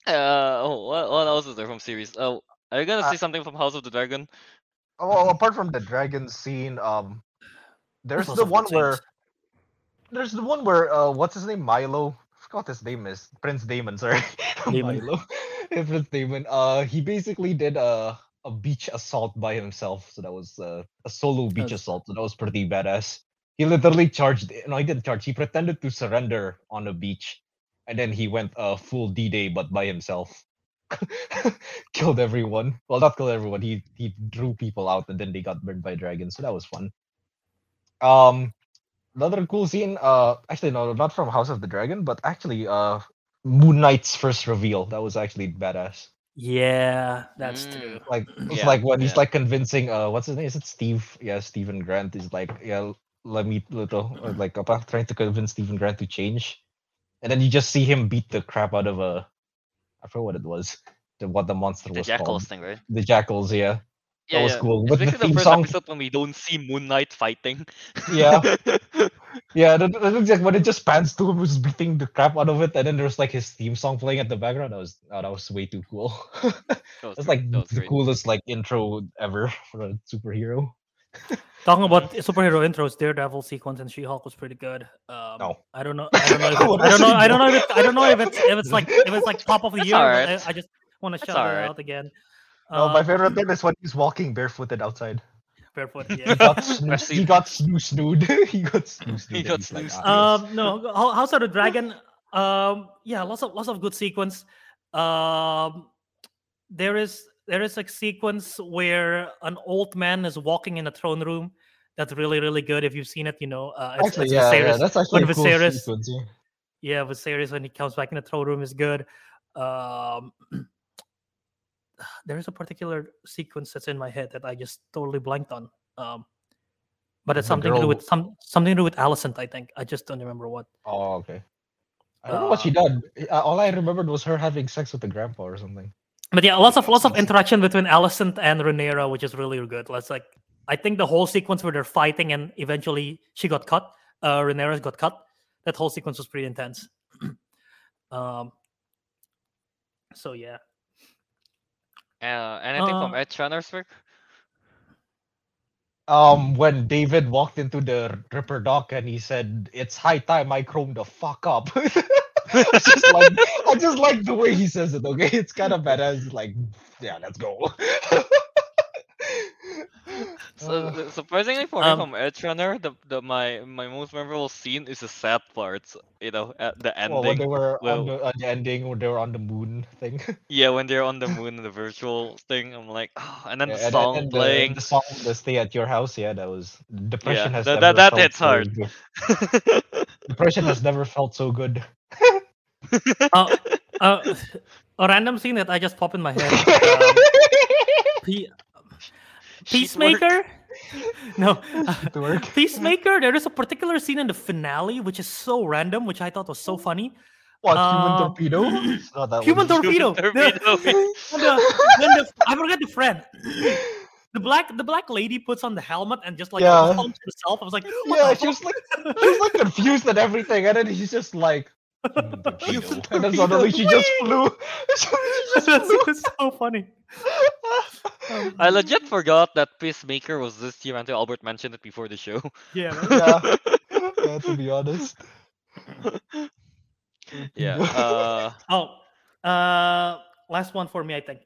Uh, oh, what, what else is there from series? Oh, are you gonna Uh, see something from House of the Dragon? Oh, well, apart from the dragon scene, um, there's the one where there's the one where uh, what's his name? Milo. I forgot his name is. Prince Daemon. Sorry, Daemon. Milo. Prince Daemon. Uh, he basically did a a beach assault by himself. So that was uh, a solo beach That's- assault. So that was pretty badass. He literally charged. No, he didn't charge. He pretended to surrender on a beach, and then he went uh, full D-Day, but by himself. killed everyone. Well, not killed everyone. He he drew people out, and then they got burned by dragons. So that was fun. Um, another cool scene. Uh, actually, no, not from House of the Dragon, but actually, uh, Moon Knight's first reveal. That was actually badass. Yeah, that's Mm. true. Like it's Yeah, like when he's like convincing. Uh, what's his name? Is it Steve? Yeah, Steven Grant is like yeah. Let me little or like apa, trying to convince Steven Grant to change, and then you just see him beat the crap out of a. I forgot what it was. The, what the monster The was Jackals called. thing, right? The jackals, yeah. Yeah, was yeah. cool. With the the first song- episode when we don't see Moon Knight fighting. Yeah. Yeah, that, that when it just pans to him who's beating the crap out of it, and then there's like his theme song playing at the background. That was oh, that was way too cool. That's like that the great. coolest like intro ever for a superhero. Talking about superhero intros, Daredevil sequence and She-Hulk was pretty good. Um, No. I don't know. I don't know. If it, I don't know. I don't know. If it, I don't know if it's if it's like if it's like top of the That's year. but alright. I, I just want to shout it alright. out again. No, my Uh, favorite thing is when he's walking barefooted outside. barefoot. He Yeah. got snoo- he got snoo snooed. he got snoo snooed. He got snoo um, no, Ho- House of the Dragon. Um, yeah, lots of lots of good sequence. Um, there is there is a sequence where an old man is walking in a throne room. That's really really good. If you've seen it, you know. Uh, it's, Actually, it's yeah, yeah, Viserys. that's actually when a cool Viserys- sequence. Yeah. yeah, Viserys when he comes back in the throne room is good. Um, there is a particular sequence that's in my head that I just totally blanked on. Um, but it's something to do with some something to do with Alicent, I think. I just don't remember what. Oh, okay. I don't know what she did. Uh, All I remembered was her having sex with the grandpa or something. But yeah, lots of lots of interaction between Alicent and Rhaenyra, which is really good. Let's like, I think the whole sequence where they're fighting and eventually she got cut. Uh, Rhaenyra got cut. That whole sequence was pretty intense. um. So yeah. Uh, anything from Uh, Edgerunners work? Um, when David walked into the Ripperdoc and he said, "It's high time I chrome the fuck up." I just like I just like the way he says it. Okay, it's kind of badass. Like, yeah, let's go. So, Uh, surprisingly for me, um, from Edgerunner, the, the my my most memorable scene is the sad parts. You know, at the well, when ending. they were well- on the, on the ending, when they were on the moon thing. Yeah, when they're on the moon, the virtual thing. I'm like, oh, and then Yeah, the and- song and playing. The, the song, the stay at your house. Yeah, that was depression has that- never that- that felt hits so hard. good. Depression has never felt so good. Uh, uh, a random scene that I just popped in my head. Um, Pe- Peacemaker. No, To. Peacemaker. There is a particular scene in the finale which is so random, which I thought was so funny. What human Um, torpedo? It's not that Human one. torpedo. Torpedo. When the, when the, I forgot the friend. The black the black lady puts on the helmet and just like Yeah. pumps herself. I was like, what Yeah, the she was like she was like confused and everything, and then he's just like human torpedo. Human and then suddenly she just flew. she just flew. it's so funny. Um, I legit forgot that Peacemaker was this year until Albert mentioned it before the show. yeah. man. yeah. yeah, to be honest. yeah. Uh, Oh, uh, last one for me, I think.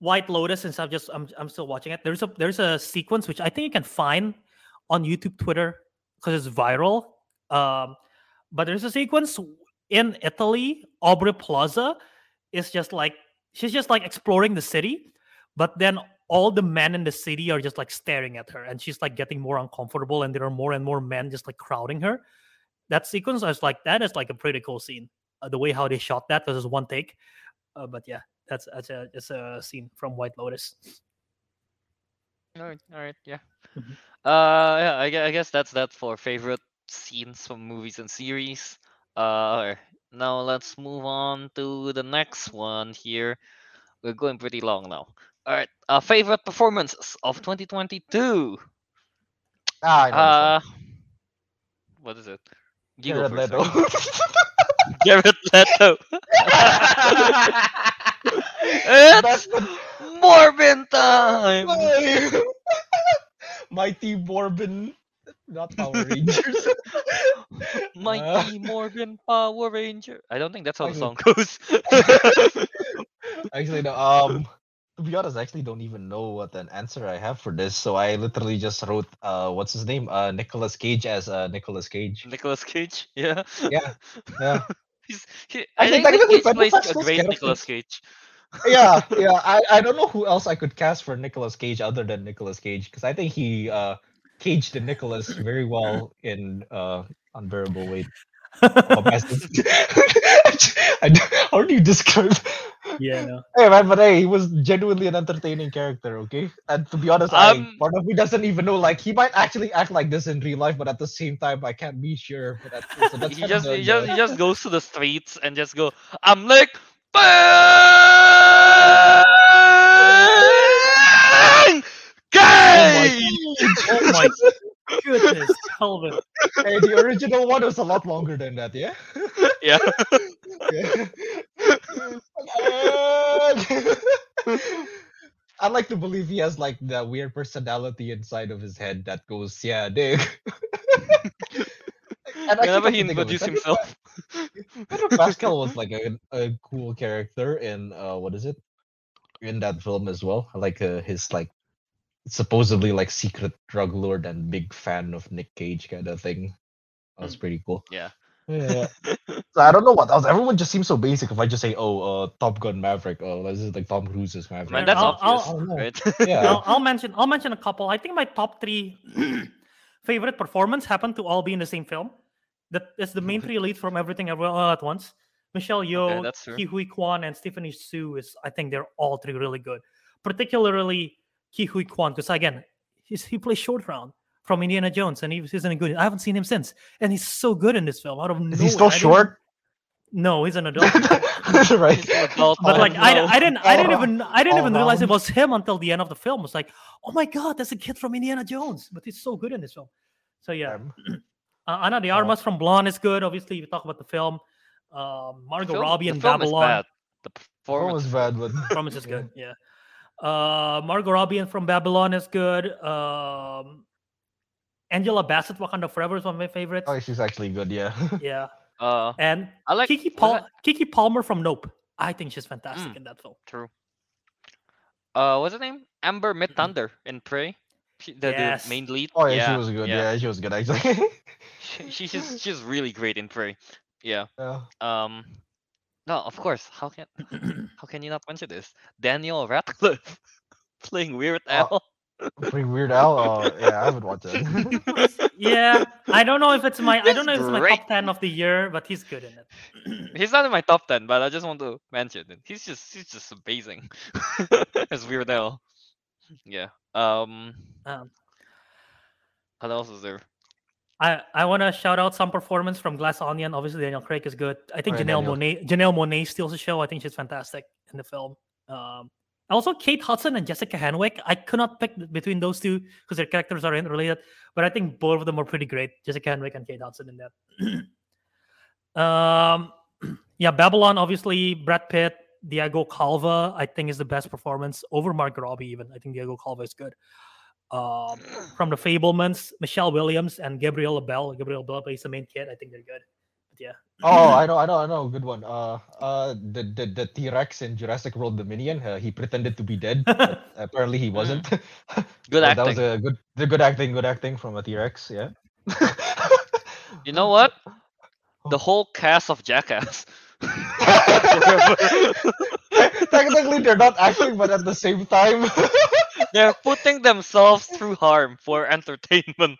White Lotus, since I'm just I'm I'm still watching it. There's a there's a sequence which I think you can find on YouTube, Twitter, because it's viral. Um, but there's a sequence in Italy. Aubrey Plaza is just like she's just like exploring the city, but then all the men in the city are just like staring at her, and she's like getting more uncomfortable, and there are more and more men just like crowding her. That sequence, I was like, that is like a pretty cool scene. uh, the way how they shot that because it's one take. Uh, but yeah, that's that's a it's a scene from White Lotus. All right, all right, yeah. Mhm. Uh, yeah, I, I guess that's that for favorite scenes from movies and series. Uh, now let's move on to the next one here. We're going pretty long now. All right, uh, favorite performances of 2022. Ah, Uh, what is it? You Jared Leto. Jared Leto. it's the Morbin time. Mighty Morbin, not Power Rangers. Mighty Morbin Power Ranger. I don't think that's how the song goes. actually, no. Um, to be honest, I actually don't even know what an answer I have for this. So I literally just wrote, uh, what's his name? Uh, Nicolas Cage as uh, Nicolas Cage. Nicholas Cage. Yeah. Yeah, yeah, He's, he, I I think think technically Nick Cage plays a great of Nicolas Cage. yeah, yeah. I, I don't know who else I could cast for Nicolas Cage other than Nicolas Cage because I think he uh caged the Nicholas very well in uh unbearable weight. capacity. I d- How do you describe? yeah, no. Hey man, but hey, he was genuinely an entertaining character. Okay, and to be honest, I Um, part of me doesn't even know. Like he might actually act like this in real life, but at the same time, I can't be sure. But that, so that's he just he just he just goes to the streets and just go. I'm like. Bang! Gay! Oh my goodness, Kelvin. hey, the original one was a lot longer than that. Yeah. Yeah. Yeah. I like to believe he has like the weird personality inside of his head that goes, yeah, dig. Whenever he on thinking of it, introduced himself. Pedro Pascal was like a, a cool character in uh what is it? In that film as well. I like uh, his like supposedly like secret drug lord and big fan of Nick Cage kind of thing. That was Mm. pretty cool. Yeah. Yeah. so I don't know what else. Everyone just seems so basic. If I just say, "Oh, uh, Top Gun Maverick," oh, this is like Tom Cruise's Maverick. Man, Yeah, that's I'll- I'll- obvious, I don't right? Yeah. I'll, I'll mention I'll mention a couple. I think my top three favorite performance happen to all be in the same film. That is the main three leads from Everything Everywhere All at Once. Michelle Yeoh, that's true. Ke Huy Quan, and Stephanie Hsu is I think they're all three really good. Particularly Ke Huy Quan, because again, he's, he plays short round from Indiana Jones, and he was isn't a good. I haven't seen him since, and he's so good in this film. Out of Is nowhere. he still I didn't- short? No, he's an adult. right. He's an adult but Oh, like I, no. I didn't I didn't even I didn't all even realize it was him until the end of the film. It was like, oh my god, that's a kid from Indiana Jones, but he's so good in this film. So yeah, Um, uh, Ana de Oh. Armas from Blonde is good. Obviously, we talk about the film. Um, Margot Film- Robbie the in is Babylon. bad. The That performance was is bad, but Performance is Yeah. good. Yeah. Uh, Margot Robbie in from Babylon is good. Um, Angela Bassett, Wakanda Forever is one of my favorites. Oh, she's actually good. Yeah. Yeah, Uh, and I like Kiki was Paul that- Keke Palmer from Nope. I think she's fantastic Mm. in that film. True. Uh, what's her name? Amber Midthunder in Prey. She, the, Yes. the main lead. Oh yeah, she was good. Yeah, Yeah, she was good actually. She, she- she's she's really great in Prey. Yeah. yeah. Um. No, of course. How can how can you not mention this? Daniel Radcliffe playing Weird Oh, Al. Pretty weird Al. Uh, yeah, I haven't watched it. yeah, I don't know if it's my I don't know if it's my great. top ten of the year, but he's good in it. He's not in my top ten, but I just want to mention it. He's just he's just amazing as Weird Al. Yeah. Um. Um, What else is there? I I want to shout out some performance from Glass Onion. Obviously, Daniel Craig is good. I think yeah, Janelle. Monáe Janelle Monáe steals the show. I think she's fantastic in the film. Um, also, Kate Hudson and Jessica Henwick. I could not pick between those two because their characters are related, but I think both of them are pretty great. Jessica Henwick and Kate Hudson in that. um, yeah, Babylon. Obviously, Brad Pitt, Diego Calva. I think is the best performance over Mark Robbie. Even I think Diego Calva is good. Um, from the Fabelmans, Michelle Williams and Gabriel LaBelle. Gabriel LaBelle plays the main kid. I think they're good. But yeah. oh, I know, I know, I know. Good one. Uh, uh, the the, the T Rex in Jurassic World Dominion. Uh, he pretended to be dead. but apparently, he wasn't. Good But That was a good, the good acting, good acting from a T Rex. Yeah. You know what? The Oh. whole cast of Jackass. Technically, they're not acting, but at the same time, They're putting themselves through harm for entertainment.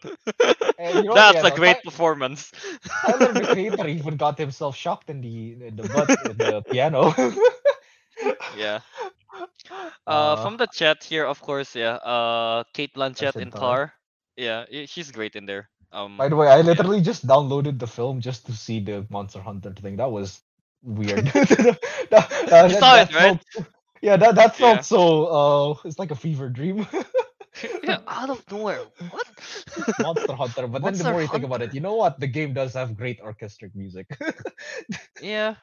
And you know, That's yeah, a no, great Ty- performance. Tyler the Creator even got himself shocked in the in the butt the piano. Yeah. Uh, Uh, from the chat here, of course, yeah. Uh, Cate Blanchett in Tar. Yeah, she's great in there. Um, By the way, I literally just downloaded the film just to see the Monster Hunter thing. That was weird. That- that- You saw it, right? felt- yeah, that that felt Yeah. so. Uh, it's like a fever dream. yeah, out of nowhere. What? Monster Hunter. But then the Monster more you think about it, you know what? The game does have great orchestric music, yeah.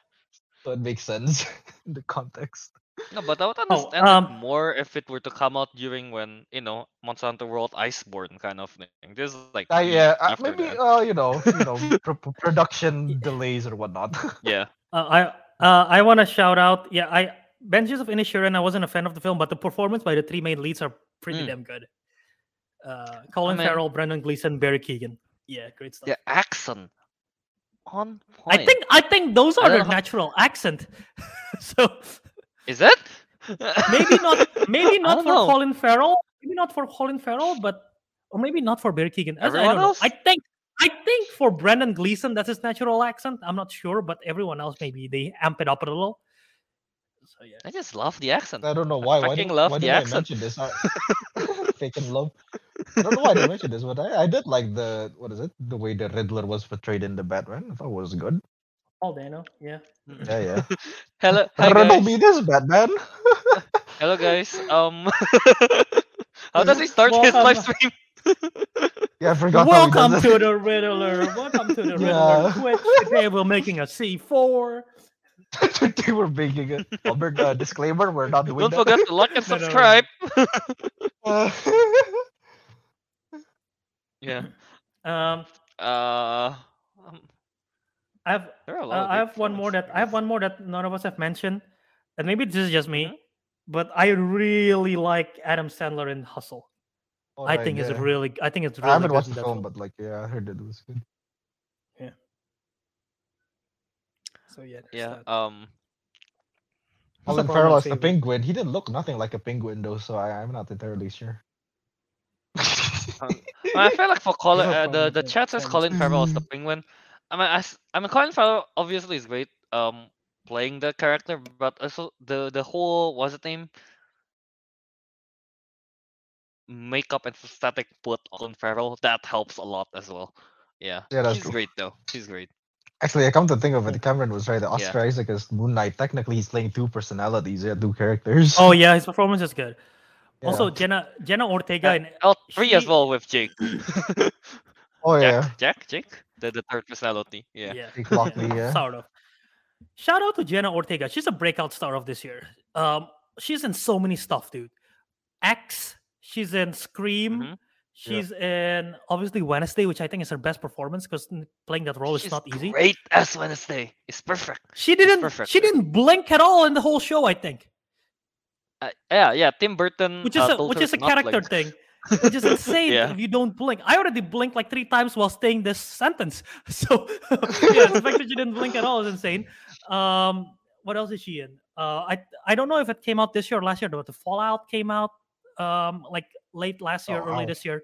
so it makes sense in the context. No, but I would Oh, understand um, more if it were to come out during when you know Monster Hunter World Iceborne kind of thing. This is like Uh, yeah, uh, maybe that. uh, you know, you know, pr- pr- production delays or whatnot. yeah. Uh, I uh, I want to shout out. Yeah, I Banshees of Inisherin. I wasn't a fan of the film, but the performance by the three main leads are pretty Mm. damn good. Uh, Colin mean- Farrell, Brendan Gleeson, Barry Keoghan. Yeah, great stuff. The accent on point. I think I think those are how- natural accent. so is it? maybe not maybe not for know. Colin Farrell, maybe not for Colin Farrell, but or maybe not for Barry Keoghan. As- I don't know. else? I think I think for Brendan Gleeson that's his natural accent. I'm not sure, but everyone else maybe they amp it up a little. So yeah. I just love the accent. I don't know why. Why, fucking did, love why the did I mention this? I, Faking love. I don't know why I didn't this, but I, I did like the what is it? The way the Riddler was portrayed in the Batman. I thought it was good. Oh, Dano. Yeah. Yeah, yeah. Hello, hi Riddle guys. me this, Batman. Hello guys. Um, how does he start his live stream? Yeah, I forgot. how he does Welcome to the Riddler. Welcome to the Riddler Twitch. Today we're making a C4. they were making it. Albert, uh, disclaimer: We're not doing Don't that. forget to like and subscribe. Uh, yeah. Um, Uh, um, I have there are a lot. uh, I have one more that I have one more that none of us have mentioned, and maybe this is just me, Mhm. but I really like Adam Sandler in Hustle. I alright, think yeah. it's really I think it's really I haven't good watched the that film, but like, yeah, I heard it was good. Yeah. So yeah. Yeah. that. Um. Who's Colin Farrell as the penguin. He didn't look nothing like a penguin though, so I, I'm not entirely sure. I feel like for Colin, uh, the the chat says performance. Colin Farrell as the Penguin. I mean, as, I mean, Colin Farrell obviously is great. Um, playing the character, but also the the whole what's the name? Makeup and aesthetic put on Colin Farrell that helps a lot as well. Yeah, Yeah, that's he's true. great though. He's great. Actually, I come to think of it, Cameron was right. Yeah. Oscar Isaac as Moon Knight. Technically, he's playing two personalities. Yeah, two characters. Oh yeah, his performance is good. Also, Jenna Jenna Ortega Uh, in oh, three as she- well with Jake. oh yeah, Jack, Jack, Jake, the the third personality. Yeah. yeah. Jake Lockley. Yeah. sort of. Shout out to Jenna Ortega. She's a breakout star of this year. Um, she's in so many stuff, dude. X. She's in Scream. Mhm. She's in obviously Wednesday, which I think is her best performance because playing that role is not easy. Great as Wednesday. It's perfect. She didn't. perfect, She didn't blink at all in the whole show. I think, Uh, yeah, yeah. Tim Burton. which is uh, a which is a character thing. Which is insane Yeah. if you don't blink. I already blinked like three times while saying this sentence. So yeah, the fact that she didn't blink at all is insane. Um, what else is she in? Uh, I I don't know if it came out this year or last year, but the Fallout came out um like late last year, Oh, early wow. this year.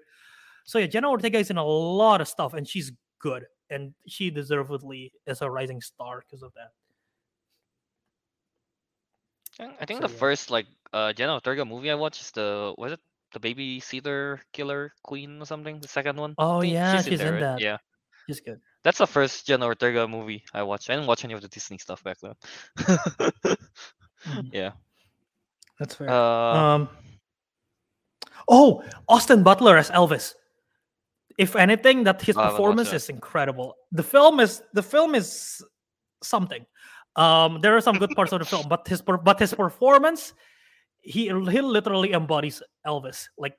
So yeah, Jenna Ortega is in a lot of stuff, and she's good, and she deservedly is a rising star because of that. I- I think So, the yeah. first like uh Jenna Ortega movie I watched is the was it the babysitter killer queen or something? The second one. I Oh think yeah, she's, there, in right? that. Yeah, She's good. that's the first Jenna Ortega movie I watched. I didn't watch any of the Disney stuff back then. Mhm. yeah. That's fair. Uh, Um. Oh, Austin Butler as Elvis. If anything, that his I performance is incredible. The film is the film is something. Um, there are some good parts of the film, but his but his performance, he he literally embodies Elvis. Like,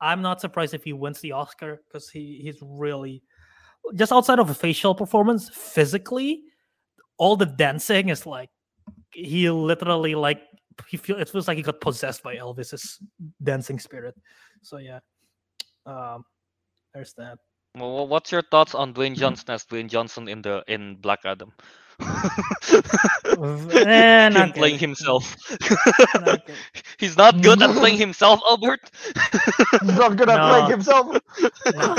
I'm not surprised if he wins the Oscar because he he's really just outside of a facial performance, physically, all the dancing is like he literally like he feel it feels like he got possessed by Elvis's dancing spirit. So yeah, um, there's that. Wha- wha- What's your thoughts on Dwayne Johnson as Dwayne Johnson in the in Black Adam? Eh, Him not playing himself. Not. He's not good at playing himself, Albert. He's not good at No. playing himself. No.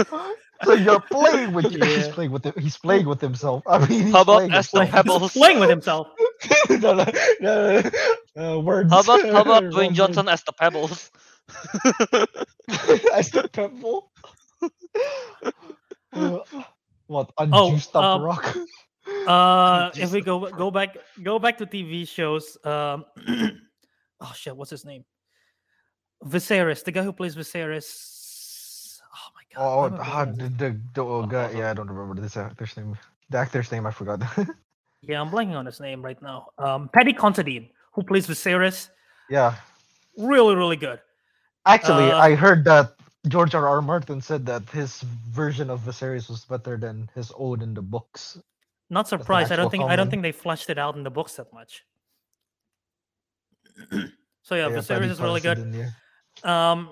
So you're playing with he's Yeah. playing with him. He's playing with himself. I mean, he's How about playing as the himself. Pebbles? He's playing with himself. no, no, no, no, uh, words. How about how about Dwayne. Johnson as the Pebbles? as the pebble? Uh, what Oh, unjuiced up um, rock? Uh, if we go go back go back to TV shows, um, oh shit, what's his name? Viserys, the guy who plays Viserys. Oh god. Oh, why am ah, the, the, the oh, guy. Uh, Yeah, I don't remember this actor's name. The actor's name, I forgot. yeah, I'm blanking on his name right now. Um, Paddy Considine, who plays Viserys, yeah, really really good. actually, Uh, I heard that George R. R. Martin said that his version of Viserys was better than his own in the books. Not surprised. I don't actual think I don't think they fleshed it out in the books that much. so yeah, Yeah, Viserys Paddy is really good. Yeah. Um,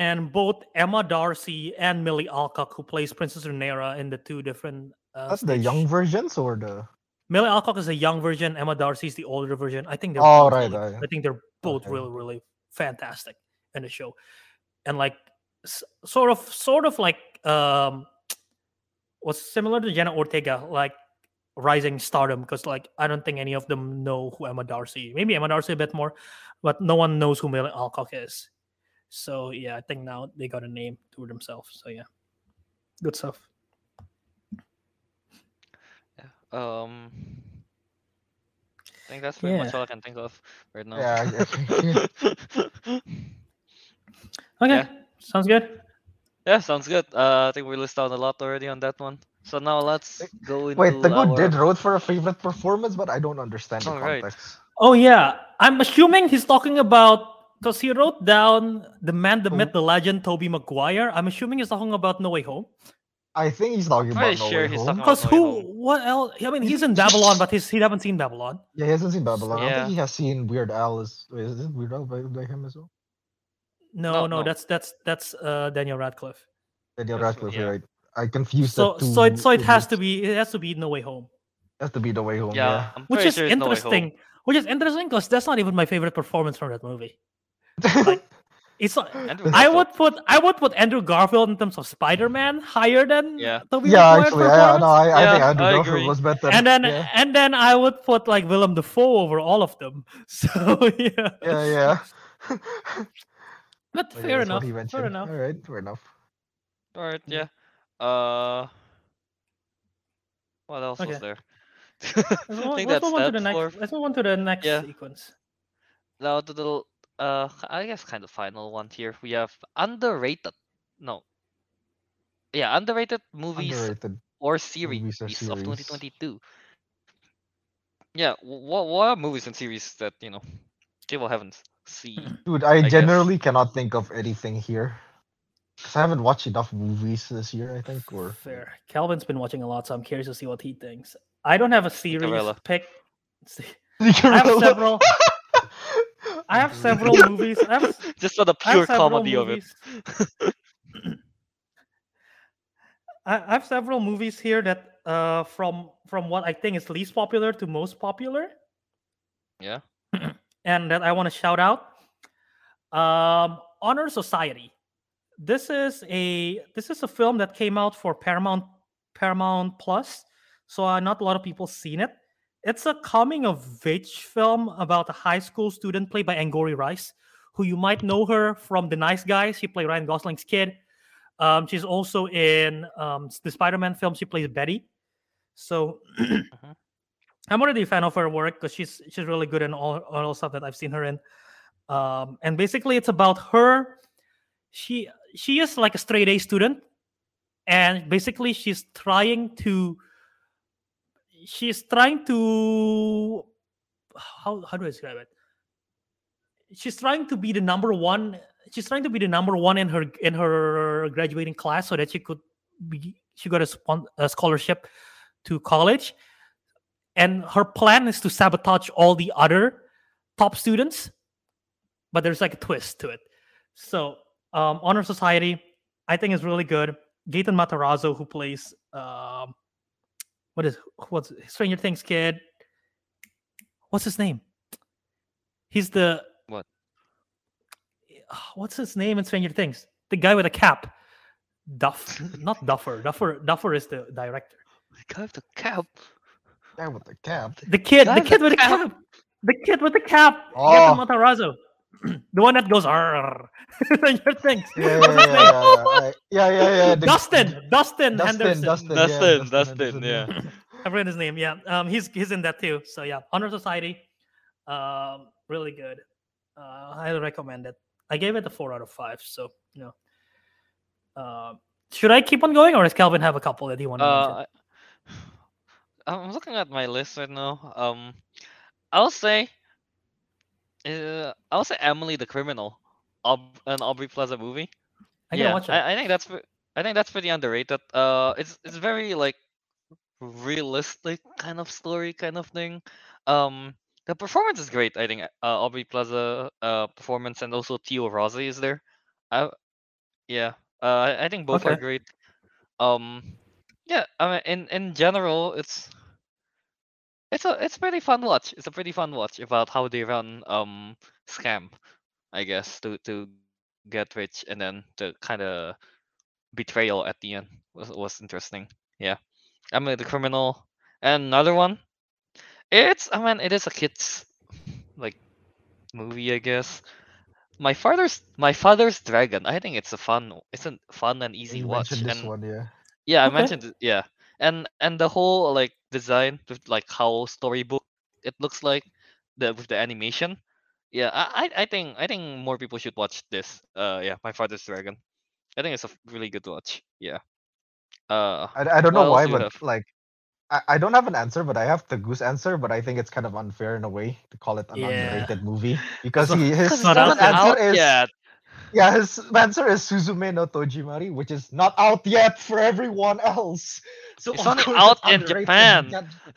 and both Emma Darcy and Millie Alcock, who plays Princess Rhaenyra in the two different. Uh, That's the young versions or the? Millie Alcock is a young version. Emma Darcy is the older version. I think they're. Oh, both right, really- right. I think they're both Okay. really, really fantastic in the show, and like s- sort of, sort of like um, was similar to Jenna Ortega, like rising stardom. Because like I don't think any of them know who Emma Darcy. Maybe Emma Darcy a bit more, but no one knows who Millie Alcock is. So yeah, I think now they got a name to themselves. So yeah, good stuff. Yeah. Um, I think that's pretty much all I can think of right now. Yeah, I- Okay, Yeah. sounds good. Yeah, sounds good. Uh, I think we listed out a lot already on that one. So now let's go into Wait, the good our... did wrote for a favorite performance, but I don't understand the Alright. context. Oh yeah, I'm assuming he's talking about because he wrote down the man, the Who? myth, the legend, Tobey Maguire. I'm assuming he's talking about No Way Home. I think he's talking Pretty about No sure Way he's Home. talking Because No Way who? Home. What else? I mean, he's in Babylon, but he's he haven't seen Babylon. Yeah, he hasn't seen Babylon. I don't think he has seen Weird Al. Is, wait, is it Weird Al by, by him as well? No, No, no, no. that's that's that's uh, Daniel Radcliffe. Daniel Radcliffe, yeah. right? I confused So the two. so it so it has to be it has to be No Way Home, has to be the way home. Yeah, Yeah. Which is sure it's No interesting. Which is interesting because that's not even my favorite performance from that movie. Like, It's not, Andrew I would put I would put Andrew Garfield in terms of Spider Man higher than Yeah. Tobey yeah, Maguire's actually, I, performance. no, I, I think Andrew I Garfield agree. was better. and then yeah, and then I would put like Willem Dafoe over all of them. So yeah, yeah, yeah. but Okay, fair that's enough. Fair enough. All right, fair enough. All right, yeah. Uh, what else Okay. was there? Let's I move, think let's that's move on to the next. for Let's move on to the next Yeah. sequence. now to the l- uh, I guess kind of final one here. We have underrated. No. Yeah, underrated movies Underrated. or series, Movies or of 2022. Yeah, what what are movies and series that you know people haven't seen? Dude, I, guess. generally cannot think of anything here. Because I haven't watched enough movies this year, I think. Or Fair. Kelvin's been watching a lot, so I'm curious to see what he thinks. I don't have a series Cinderella. pick. I have several. I have several movies. I have, Just for the pure comedy of it. I I have several movies here that, uh, from from what I think is least popular to most popular, Yeah. and that I want to shout out. Um, Honor Society. This is a this is a film that came out for Paramount Paramount Plus, so uh, not a lot of people seen it. It's a coming of age film about a high school student played by Angourie Rice, who you might know her from The Nice Guys. She played Ryan Gosling's kid. Um, she's also in um, the Spider-Man film. She plays Betty. So uh-huh. I'm already a fan of her work because she's she's really good in all all stuff that I've seen her in. Um, and basically, it's about her. She she is like a straight A student, and basically, she's trying to. She's trying to. How how do I describe it? She's trying to be the number one. She's trying to be the number one in her in her graduating class so that she could be. She got a, a scholarship to college, and her plan is to sabotage all the other top students but there's like a twist to it so um honor society i think is really good Gaten Matarazzo, who plays um, what is what's Stranger Things kid? What's his name? He's the What? What's his name in Stranger Things? The guy with a cap. Duff, not Duffer. Duffer, Duffer is the director. The Guy with the cap. Guy with the cap. The kid, Guy the kid the with the cap. cap. The kid with the cap. Oh. Gaten Matarazzo. the one that goes "Arr." Stranger Things. Yeah, yeah, What's his yeah, name? yeah, yeah, yeah, yeah, yeah. the- Dustin. Dustin. Dustin, Henderson. Dustin, yeah, Dustin, Dustin, Henderson, yeah. I forgot his name. Yeah, um, he's he's in that too. So yeah, Honor Society, um, really good. Uh, highly recommend it. I gave it a four out of five. So you know, uh, should I keep on going, or does Kelvin have a couple that he want to mention? Uh, I- I'm looking at my list right now. Um, I'll say, uh, I'll say Emily the Criminal, Aub- an Aubrey Plaza movie. I yeah, watch it. I, I think that's I think that's pretty underrated. Uh, it's it's very like realistic kind of story kind of thing. Um, the performance is great. I think uh, Aubrey Plaza uh performance and also Theo Rossi is there. I yeah. Uh, I- think both are Okay. great. Um, yeah. I mean, in in general, it's it's a it's pretty fun watch. It's a pretty fun watch about how they run um scam, I guess, to to get rich and then the kind of betrayal at the end was was interesting. Yeah, I mean the criminal and another one. It's I mean it is a kids like movie I guess. My father's my father's dragon. I think it's a fun it's a fun and easy You watch mentioned this and one, yeah. yeah, I Okay. mentioned it. Yeah, and and the whole like design with like how storybook it looks like the with the animation. Yeah, I I I think I think more people should watch this. Uh, yeah, My Father's Dragon. I think it's a really good watch. Yeah. Uh, I, I don't know why, do but have? like, I, I don't have an answer, but I have the goose answer. But I think it's kind of unfair in a way to call it an Yeah. underrated movie because So- he his it's not out answer yet. is yet. Yeah his answer is Suzume no Tojimari, which is not out yet for everyone else. So It's only out it's in Japan.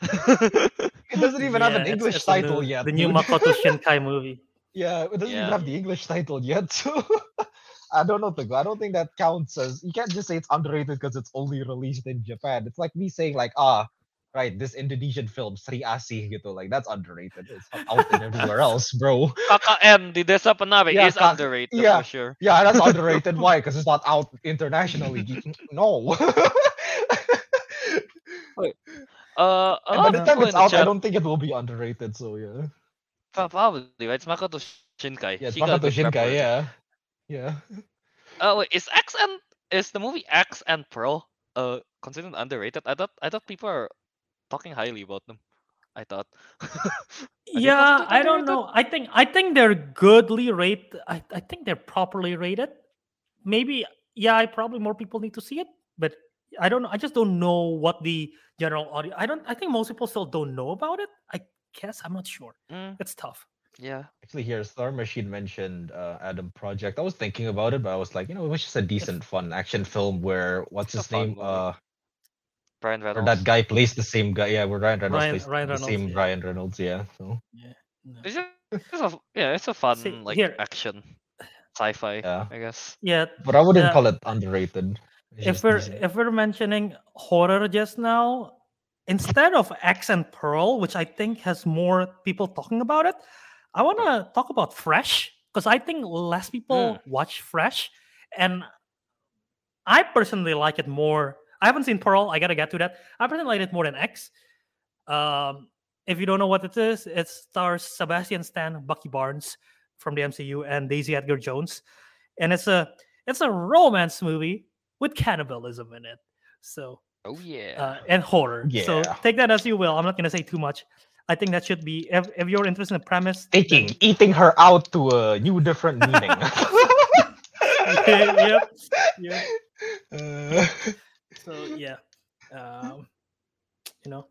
It doesn't even have an Yeah, it's- English it's title new- yet. The new dude. Makoto Shinkai movie. Yeah, it doesn't even have the English title yet. So I don't know, Teguh. I don't think that counts as you can't just say it's underrated because it's only released in Japan. It's like me saying like, ah, right, this Indonesian film Sri Asih gitu, like that's underrated. It's out in everywhere else, bro. KKN di Desa Penari Yeah, is underrated yeah. for sure. Yeah, that's underrated. Why? Because it's not out internationally. No. Uh, a and by the time it's out, I don't think it will be underrated. So yeah, probably right. It's Makoto Shinkai. yeah, it's Makoto Shinkai. Yeah, yeah. Oh wait, is X and is the movie X and Pearl uh considered underrated? I thought I thought people are talking highly about them. I thought. Yeah, I don't underrated? know. I think I think they're goodly rated. I, I think they're properly rated. Maybe yeah, I probably more people need to see it, but I don't know. I just don't know what the general audience. I don't. I think most people still don't know about it. I guess I'm not sure. Mm, It's tough. yeah. Actually, here Star Machine mentioned uh, Adam Project. I was thinking about it, but I was like, you know, it was just a decent, fun action film where what's It's his name? movie. Uh, Brian where Reynolds. that guy plays the same guy. Yeah, where Ryan Reynolds Ryan- plays Ryan the same yeah. Ryan Reynolds. Yeah. So No. It's just, it's a, yeah, it's a fun See, like here- action, sci-fi. Yeah. I guess. Yeah, but I wouldn't Yeah. call it underrated. It's if we're decent. if we're mentioning horror just now, instead of X and Pearl, which I think has more people talking about it, I want to talk about Fresh because I think less people hmm. watch Fresh, and I personally like it more. I haven't seen Pearl. I gotta get to that. I personally like it more than X. Um, if you don't know what it is, it stars Sebastian Stan, Bucky Barnes from the MCU, and Daisy Edgar Jones, and it's a it's a romance movie with cannibalism in it. So Oh yeah. uh, and horror. So take that as you will. I'm not gonna say too much. I think that should be if, if you're interested in the premise. then- taking eating her out to a new different meaning. yep. Yep. Uh, So yeah, um, you know,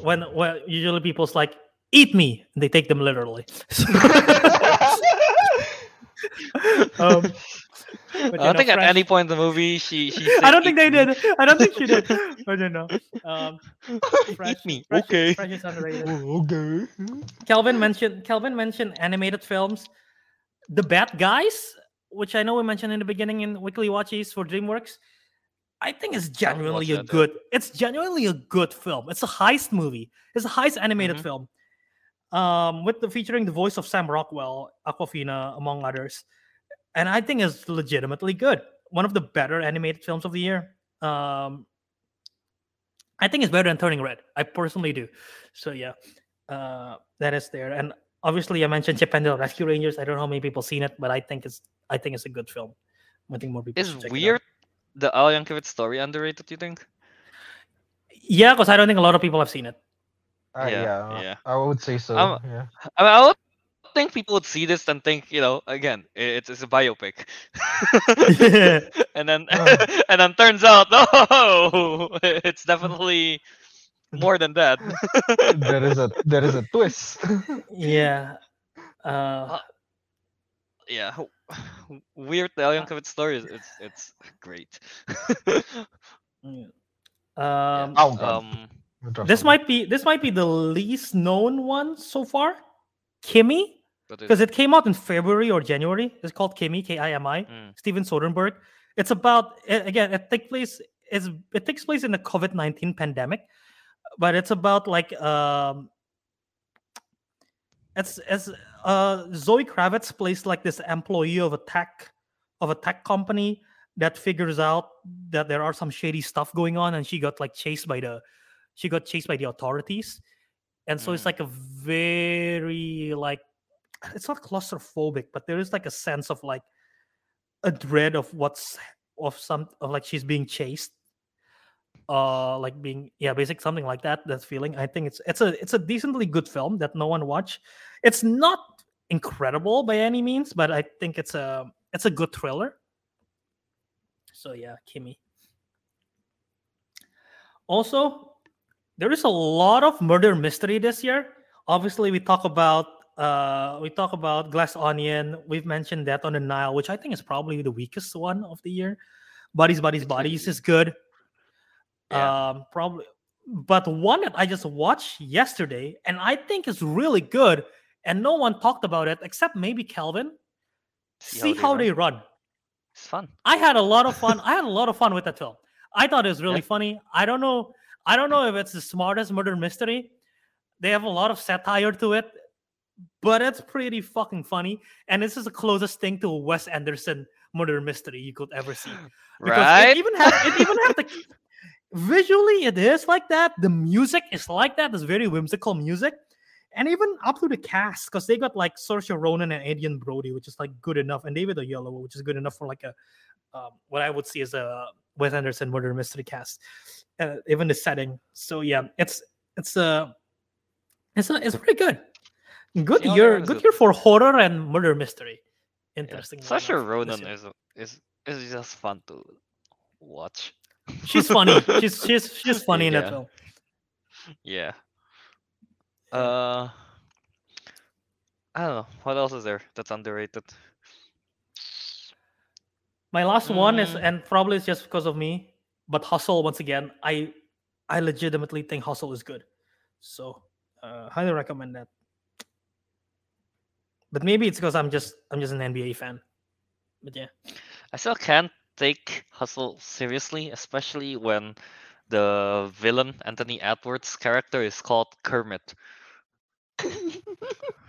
when when usually people's like eat me, they take them literally. um, but, I don't think at any point in the movie she she. I don't think they me." did. I don't think she did. I don't know. Um, Fresh, Eat me. Fresh, okay. Fresh is underrated. okay. Kelvin mentioned Kelvin mentioned animated films. The Bad Guys, which I know we mentioned in the beginning in Weekly Watches for DreamWorks. I think it's genuinely a good. It's genuinely a good film. It's a heist movie. It's a heist animated Mhm. film, um, with the featuring the voice of Sam Rockwell, Awkwafina, among others, and I think it's legitimately good. One of the better animated films of the year. Um, I think it's better than Turning Red. I personally do. So yeah, uh, that is there. And obviously, I mentioned Chip and the Rescue Rangers. I don't know how many people seen it, but I think it's I think it's a good film. I think more people. Is should check it weird the Al Yankovic story underrated? You think? Yeah, because I don't think a lot of people have seen it. Uh, Yeah, yeah, yeah. I would say so. Um, yeah. I, mean, I would think people would see this and think, you know, again, i- it's, it's a biopic. and then Oh. and then turns out, no, it's definitely more than that. there is a there is a twist. yeah. Uh, yeah, w- weird the Al Yankovic story. is- It's it's great. mm. um, Oh, God. um, this something. might be this might be the least known one so far. Kimi, because it came out in February or January. It's called Kimi, K I M I. mm, Steven Soderbergh. It's about a- again. It takes place. It's, it takes place in the COVID nineteen pandemic, but it's about like um. It's it's uh Zoe Kravitz plays like this employee of a tech of a tech company that figures out that there are some shady stuff going on, and she got like chased by the she got chased by the authorities, and so it's Mm. like a very like it's not claustrophobic, but there is like a sense of like a dread of what's of some of like she's being chased. Uh like being yeah basic something like that that feeling. I think it's it's a it's a decently good film that no one watched. It's not incredible by any means but i think it's a it's a good thriller. So yeah Kimi. Also there is a lot of murder mystery this year. Obviously we talk about uh we talk about glass onion. We've mentioned Death on the Nile which i think is probably the weakest one of the year. Buddies It's bodies is good. Yeah. um probably but one that i just watched yesterday and i think is really good and no one talked about it except maybe Kelvin see, how, they, run. It's fun. I had a lot of fun. I had a lot of fun with that film. I thought it was really Yeah. funny. I don't know. I don't know if it's the smartest murder mystery. They have a lot of satire to it, but it's pretty fucking funny. And this is the closest thing to a Wes Anderson murder mystery you could ever see. Because Right? it even it even has the visually it is like that. The music is like that. It's very whimsical music. And even up to the cast, because they got like Saoirse Ronan and Adrien Brody, which is like good enough, and David Oyelowo, which is good enough for like a um, what I would see as a Wes Anderson murder mystery cast. Uh, even the setting. So yeah, it's it's a it's a, it's pretty good. Good they year, good year for horror and murder mystery. Interesting. one Saoirse Ronan is is is just fun to watch. She's funny. She's she's she's funny in that film. Yeah. Uh, I don't know. What else is there that's underrated? My last one is, Mm. and probably it's just because of me, but Hustle once again. I I legitimately think Hustle is good, so uh, highly recommend that. But maybe it's because I'm just I'm just an NBA fan. But yeah, I still can't take Hustle seriously, especially when the villain Anthony Edwards character is called Kermit.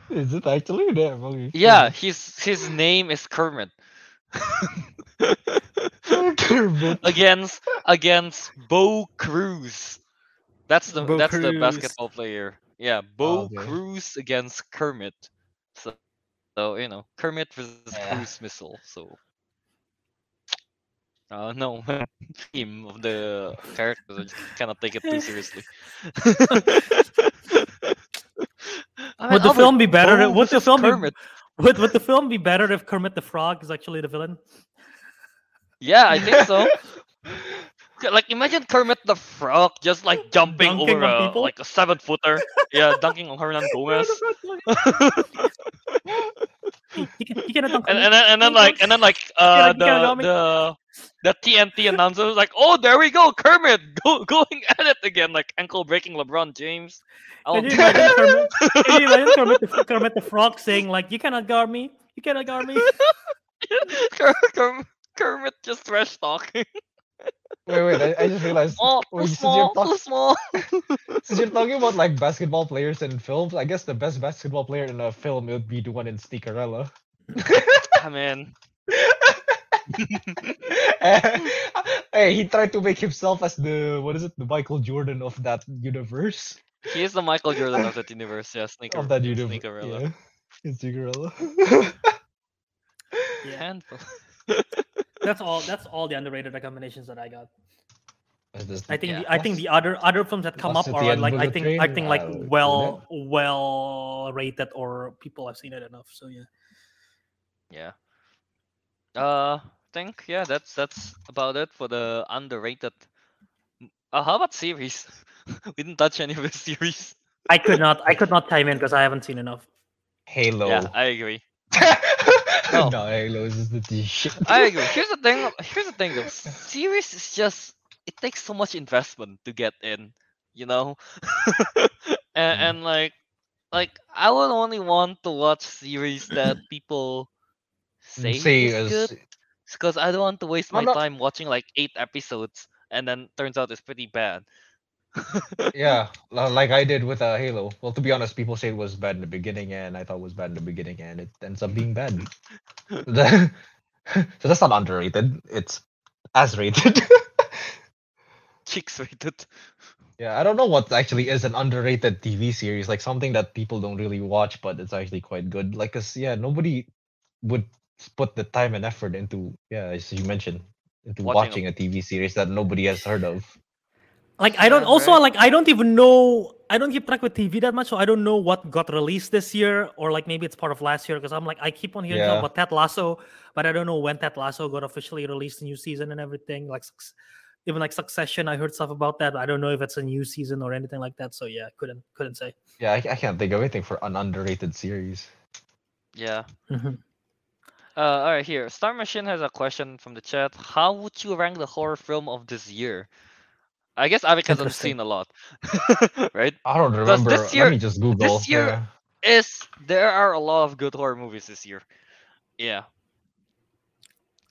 Is it actually that? Okay. Yeah, his his name is Kermit. Kermit. against against Bo Cruz. That's the Bo that's the basketball player. Yeah, Bo okay. Cruz against Kermit. So, so you know, Kermit versus Yeah. Cruz missile. So uh no theme of the characters. I just cannot take it too seriously. I mean, would the Albert, film be better? Bo Would the versus film be, would, would the film be better if Kermit the Frog is actually the villain? Yeah, I think so. Like imagine Kermit the Frog just like jumping Dunking over a, like a seven footer. yeah, dunking on Hernangómez Gomez. He, he, can, he cannot dunk and, and then and then like and then like uh like, you kinda got the the the TNT announcer was like, oh there we go, Kermit go, going at it again, like ankle breaking LeBron James. Oh, Can you imagine Kermit, can you imagine Kermit, the, Kermit the Frog saying like, "You cannot guard me. You cannot guard me." Kermit just trash talking. Wait, wait. I, I just realized. Oh, wait, too since, you're small, too talk- small. since you're talking about like basketball players in films, I guess the best basketball player in a film would be the one in Sneakerella. I mean, hey, he tried to make himself as the what is it, the Michael Jordan of that universe. he is the Michael Jordan of that universe. Yeah, sneaker. of that universe. Sneakerella. Yeah. Sneakerella. Yeah, Handful. that's all. That's all the underrated recommendations that I got. Is I think Yeah. the, I think the other other films that come up are like I Bullet think I think like uh, Bullet. well well rated or people have seen it enough. So yeah. Yeah. Uh, think yeah, that's that's about it for the underrated. Uh, how about series? we didn't touch any of the series. I could not I could not chime in because I haven't seen enough. Halo. Yeah, I agree. no. No. Halo is the shit. I agree. Here's the thing. Here's the thing though. Series is just it takes so much investment to get in, you know. and, Mm. and like, like I would only want to watch series that people say, say is good, because I don't want to waste No, my no. time watching like eight episodes and then turns out it's pretty bad. Yeah, like I did with uh, Halo. Well, to be honest, people say it was bad in the beginning, and I thought it was bad in the beginning, and it ends up being bad. so that's not underrated. It's as rated. Chicks rated. yeah, I don't know what actually is an underrated TV series, like something that people don't really watch, but it's actually quite good. Like, cause yeah, nobody would put the time and effort into yeah, as you mentioned, into Watching watching a TV series that nobody has heard of. Like I don't Yeah, also right. like I don't even know I don't keep track with TV that much, so I don't know what got released this year or like maybe it's part of last year because I'm like I keep on hearing Yeah. about Ted Lasso, but I don't know when Ted Lasso got officially released, new season and everything. Like even like Succession, I heard stuff about that. But I don't know if it's a new season or anything like that. So yeah, couldn't couldn't say. Yeah, I, I can't think of anything for an underrated series. Yeah. Mhm. Uh, all right. Here, Star Machine has a question from the chat. How would you rank the horror film of this year? I guess Ariq hasn't Interesting. seen a lot, right? I don't remember. this year- Let me just Google. This year- yeah. Is there are a lot of good horror movies this year? Yeah.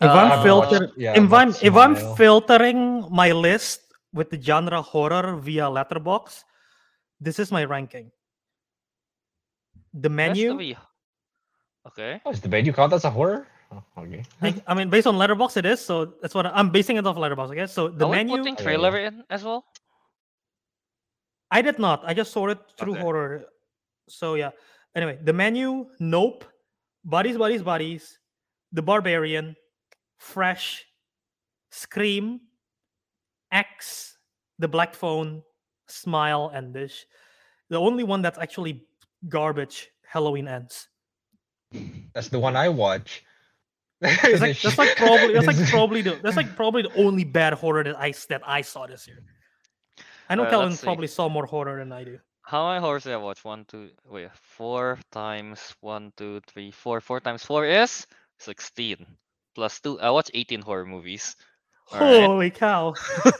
If Uh, I'm I've filter, watched- yeah, if I've I'm if I'm filtering my list with the genre horror via Letterboxd, this is my ranking. The menu, Okay. Oh, is the menu count as a horror? Oh, okay. I, I mean, based on Letterboxd, it is. So that's what I- I'm basing it off Letterboxd. Okay, so the are we menu, putting yeah, trailer in as well? I did not. I just saw it through Okay. horror. So yeah. Anyway, the menu, Nope, Bodies, Bodies, Bodies, The Barbarian, Fresh, Scream, X, The Black Phone, Smile, and Dish. The only one that's actually garbage, Halloween Ends. That's the one I watch. That's like, that's like probably that's like probably the that's like probably the only bad horror that I that I saw this year. I know Alright, Kelvin probably saw more horror than I do. How many horrors did I watch? One, two, wait, four times one, two, three, four. Four times four is sixteen. Plus two. I watch eighteen horror movies. Alright. Holy cow!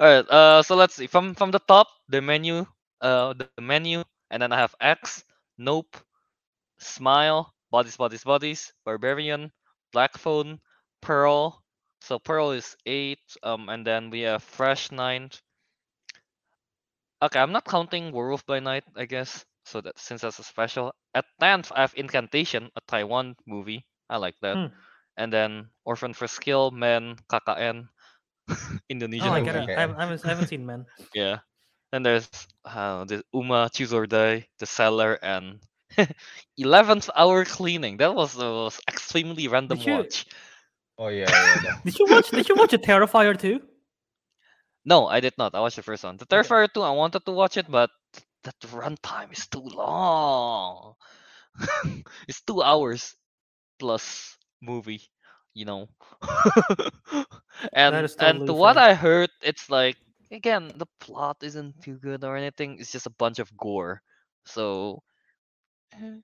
Alright, uh so let's see. From from the top, the menu, uh the menu, and then I have X, Nope, Smile, Bodies, Bodies, Bodies, Barbarian, Black Phone, Pearl. So Pearl is eight, um, and then we have Fresh nine. Okay, I'm not counting Werewolf by Night, I guess. So that since that's a special. At tenth, I have Incantation, a Taiwan movie. I like that. Hmm. And then Orphan First Kill, Men, KKN, Indonesian Oh, I movie. Okay. I haven't, I haven't, seen Man. Yeah. Then there's uh, the Umma, Choose or Die, The Cellar, and 11th Hour Cleaning. That was the most extremely random you- watch. Oh yeah, yeah, yeah. Did you watch? Did you watch a Terrifier too? No, I did not. I watched the first one. The Okay. Terrifier 2, I wanted to watch it, but that runtime is too long. it's two hours plus movie, you know. and is and to what. I heard, it's like again the plot isn't too good or anything. It's just a bunch of gore. So eh,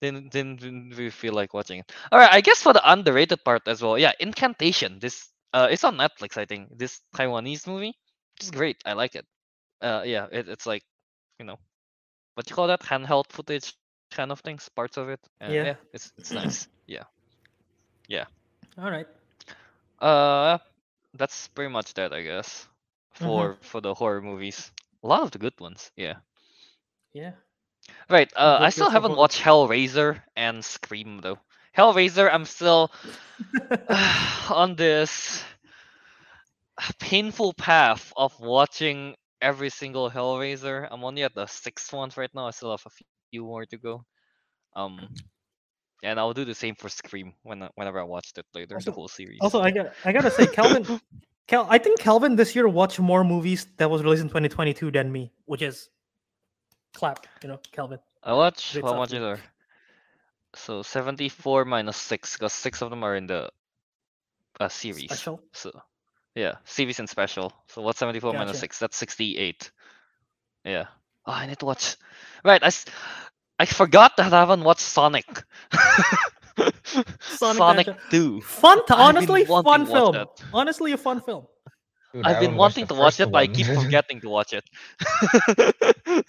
didn't didn't didn't feel like watching it. All right, I guess for the underrated part as well. Yeah, Incantation. This uh, it's on Netflix. I think this Taiwanese movie. It's great. I like it. Uh, yeah, it, it's like you know, what you call that handheld footage kind of things, parts of it. Uh, Yeah. yeah, it's it's nice. Yeah. Yeah. All right. Uh, that's pretty much that, I guess. Mhm. For for the horror movies, a lot of the good ones. Yeah. Yeah. Right. Uh, I still haven't watched Hellraiser and Scream though. Hellraiser, I'm still on this painful path of watching every single Hellraiser. I'm only at the sixth one right now. I still have a few more to go. Um, and I'll do the same for Scream when whenever I watched it later, Also- the whole series. Also, I got I gotta say, Kelvin, Cal, I think Kelvin this year watched more movies that was released in 2022 than me, which is clap. You know, Kelvin. I watch how much is there? So 74 minus six, because six of them are in the uh, series. Special. So yeah, series and special. So what's 74 Gotcha. 6? That's 68. Yeah. Oh, I need to watch. Right, I, I forgot that I haven't watched Sonic. Sonic Sonic, 2. Fun, honestly, fun film. Honestly, a fun film. Dude, I I've been wanting to watch first it, but I keep forgetting to watch it.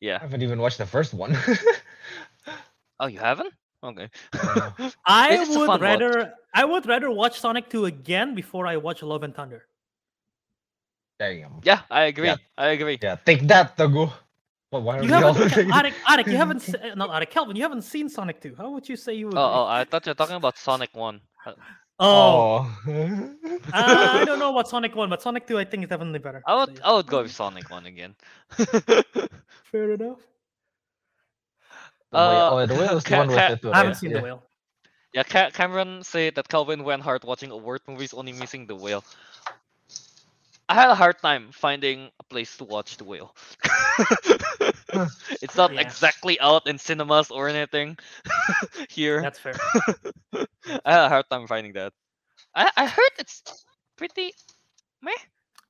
yeah. I haven't even watched the first one. Oh, you haven't? Okay. I would fun watch. rather I would rather watch Sonic 2 again before I watch Love and Thunder. Damn. yeah, I agree. Yeah. I agree. Yeah, take that, Teguh. Well, why are You we all haven't, saying- Ariq, Ariq, you haven't, se- uh, not Ariq, Kelvin, you haven't seen Sonic 2. How would you say you? Would... Oh, oh, I thought you were talking about Sonic 1. Oh, Oh. uh, I don't know about Sonic 1, but Sonic 2, I think is definitely better. I would So, yeah. I would go with Sonic 1 again. Fair enough. The whale- Uh, oh, the whale is the one with ca- it. too, I haven't right? seen yeah. the whale. yeah, Ca- Cameron said that Kelvin went hard watching award movies, only missing the whale. I had a hard time finding a place to watch the whale. it's not Yeah. exactly out in cinemas or anything here. That's fair. I had a hard time finding that. I I heard it's pretty meh.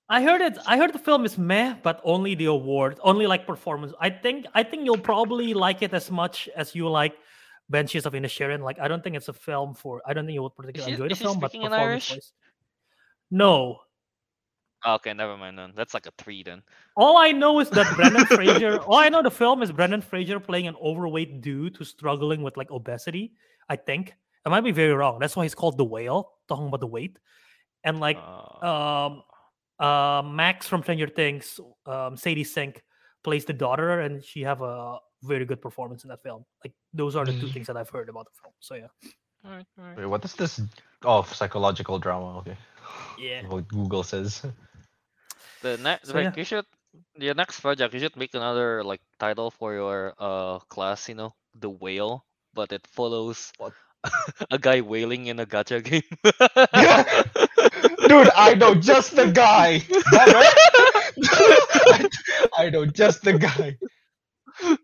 I heard it. I heard the film is meh, but only the award, only like performance. I think. I think you'll probably like it as much as you like Banshees of Inisherin. Like, I don't think it's a film for. I don't think you would particularly enjoy the film, but performance No. Okay, never mind then. That's like a three then. All I know is that Brendan Fraser. All I know the film is Brendan Fraser playing an overweight dude who's struggling with like obesity. I think I might be very wrong. That's why he's called the whale, talking about the weight, and like Uh, um uh Max from Stranger Things, um Sadie Sink plays the daughter and she have a very good performance in that film. Like those are the two Mm. things that I've heard about the film. So yeah. alright, alright. Wait, what is this? Oh, psychological drama. Okay. Yeah. What Google says. The next, So, like, yeah. you should your next project. You should make another like title for your uh class. You know, the whale, but it follows What? a guy whaling in a gacha game. Dude, I know just the guy. I know just the guy.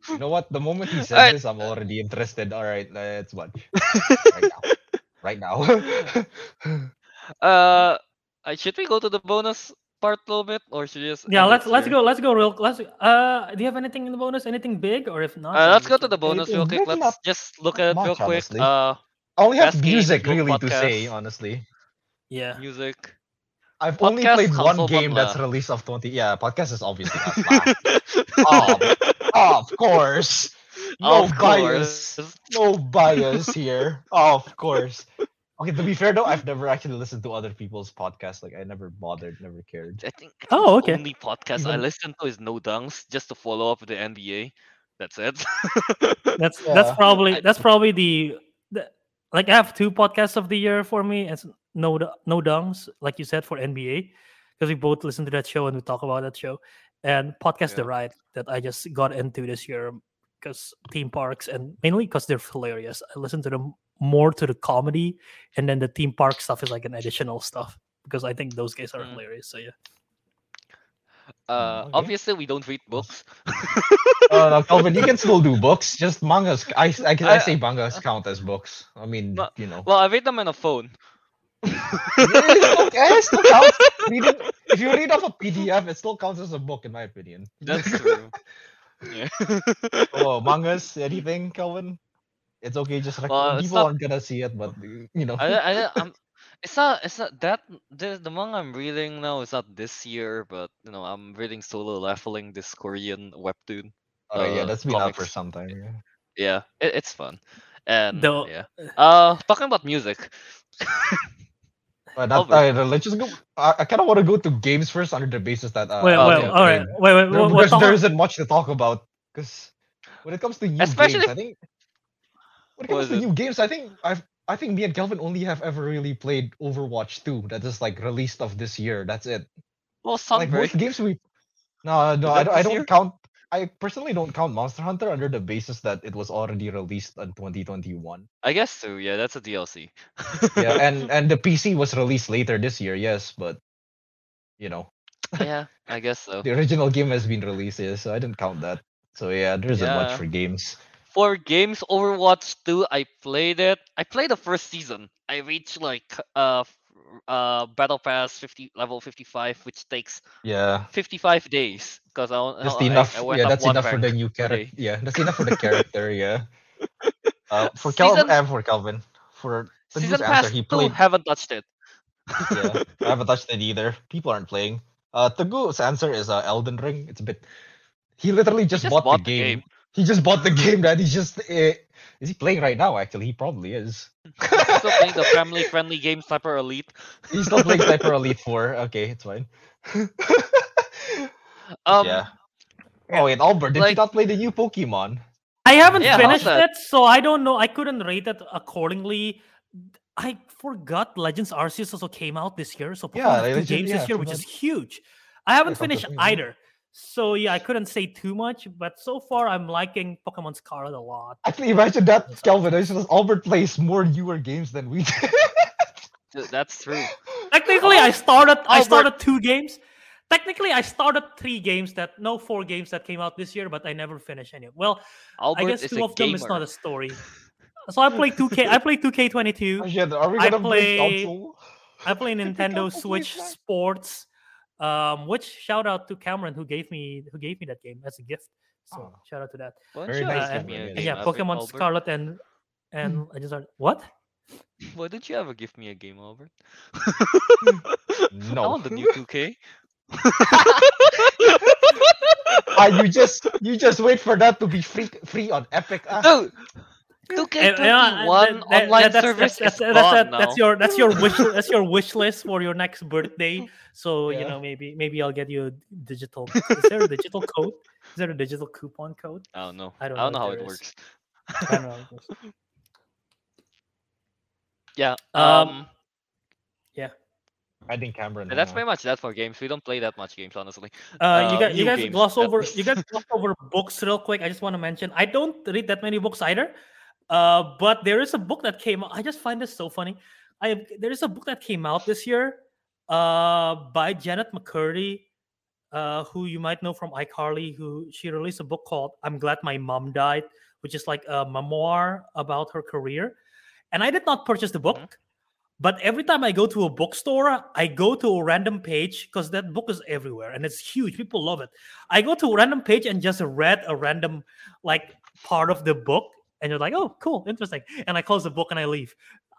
You know what? The moment he said Alright. this, I'm already interested. All right, let's watch right now. Right now. uh, uh, should we go to the bonus part a little bit, or should we just? Yeah, let's let's here? go. Let's go real. Let's. Uh, do you have anything in the bonus? Anything big, or if not? Uh, let's go to the bonus Anything real quick. Let's Not- just look at it real much, quick. honestly. Uh, I only have Best game, music Google really to say, honestly. Yeah. music. I've only played one console game that's released of 20. Yeah, podcast is obviously us. lah. Oh, of course. No of bias. course. No bias here. Of course. Okay, to be fair though, I've never actually listened to other people's podcasts. Like I never bothered, never cared. I think. I think Oh, the okay. Only podcast I Even- listen to is No Dunks, just to follow up with the NBA. That's it. That's that's probably that's probably the, the like I have two podcasts of the year for me. It's no Du- no Dunks, like you said for NBA, because we both listen to that show and we talk about that show, and podcast The Ride that I just got into this year because theme parks and mainly because they're hilarious. I listen to them more to the comedy, and then the theme park stuff is like an additional stuff because I think those guys are Mm. hilarious. So yeah. uh, okay. obviously, we don't read books. Oh no, Kelvin, you can still do books. Just mangas. I I, I, I- say mangas count as books. I mean, No, you know. well, I read them on a phone. it still, it still counts. Reading, if you read off a PDF, it still counts as a book, in my opinion. That's true. Yeah. oh, mangas, anything, Kelvin? It's okay. Just rec- Well, people not- aren't gonna see it, but you know. I, I, I'm, it's not, it's not that the, the manga I'm reading now is not this year, but you know I'm reading Solo Leveling, this Korean webtoon. oh yeah, uh, that's been out for comics. some time. Yeah. Yeah, it, it's fun, And Though- yeah. Uh, talking about music. Uh, not, Albert. uh, let's just go. I, I kind of want to go to games first, under the basis that. Uh, wait, oh, wait, okay, all right. Wait, wait. There, What, what there's- talk- there isn't much to talk about because when it comes to new Especially- games, I think when it comes to it? new games, I think I've I think me and Kelvin only have ever really played Overwatch 2. That is like released of this year. That's it. Well, Like most Sunbreak. games we. No, no, I, don't- I don't year? count. I personally don't count Monster Hunter under the basis that it was already released in 2021. I guess so. Yeah, that's a DLC. Yeah, and and the PC was released later this year. Yes, but you know yeah, I guess so. the original game has been released. Yeah, so I didn't count that. So yeah, there isn't much for games. For games Overwatch 2, I played it. I played the first season. I reached like uh uh battle pass 50 level 55 which takes Yeah, 55 days because I, just I, enough. I went yeah, that's enough for the new character. Yeah, that's enough for the character. Yeah. Uh, for Kelvin, Season- uh, for Kelvin, for the Season answer, pass he 2 played. haven't touched it. yeah, I haven't touched it either. People aren't playing. Uh, Teguh's answer is uh, Elden Ring. It's a bit. He literally just, just bought, bought the the game. Game. He just bought the game. That he's just. Uh, is he playing right now? Actually, he probably is. He's Still playing the family friendly game Sniper Elite. He's still playing Sniper Elite 4. Okay, it's fine. Um yeah. Oh wait, Albert, did you not play the new Pokemon? I haven't Yeah, finished it, so I don't know. I couldn't rate it accordingly. I forgot Legends Arceus also came out this year, so Pokemon Yeah, have two Legend- games yeah, this year, which is huge. I haven't from finished Pokemon. either, so yeah, I couldn't say too much. But so far, I'm liking Pokemon Scarlet a lot. Actually, imagine that, Yes, Kelvin. It's just Albert plays more newer games than we do. that's true. Technically, I started. I started two games. Technically, I started three games that no four games that came out this year, but I never finished any. Well, Albert I guess two a of them is not a story. So I play 2K. I play 2K22. Oh, shit, are we I gonna play play- I play Nintendo Switch plays that? Sports. Um, which shout out to Cameron who gave me who gave me that game as a gift. So Oh. shout out to that. Why Very nice Uh, give me a Cameron, And yeah, Pokemon Albert? Scarlet and and I just started what? Why didn't you ever give me a game, Albert? No. I want the new 2K. Ah, you just you just wait for that to be free free on Epic. Ah. Dude, Eh, 2K21 yeah, that- that- online that's, service that's, that's, that's, that's your that's your wish that's your wish list for your next birthday. So you know maybe maybe I'll get you a digital. Is there a digital code? Is there a digital coupon code? I don't know. I I don't don't, know know how there it is. works. I don't know. Yeah. Um, Um. I think Cameron. and that's pretty much that for games. We don't play that much games, honestly. Uh, you Uh, guys, you guys games, gloss over. You guys gloss over books real quick. I just want to mention I don't read that many books either. Uh, but there is a book that came. out. I just find this so funny. I there is a book that came out this year, uh, by Jennette McCurdy, uh, who you might know from iCarly. Who she released a book called "I'm Glad My Mom Died," which is like a memoir about her career. And I did not purchase the book. Mhm. But every time I go to a bookstore, I go to a random page because that book is everywhere and it's huge. People love it. I go to a random page and just read a random like part of the book, and you're like, "Oh, cool, interesting." And I close the book and I leave.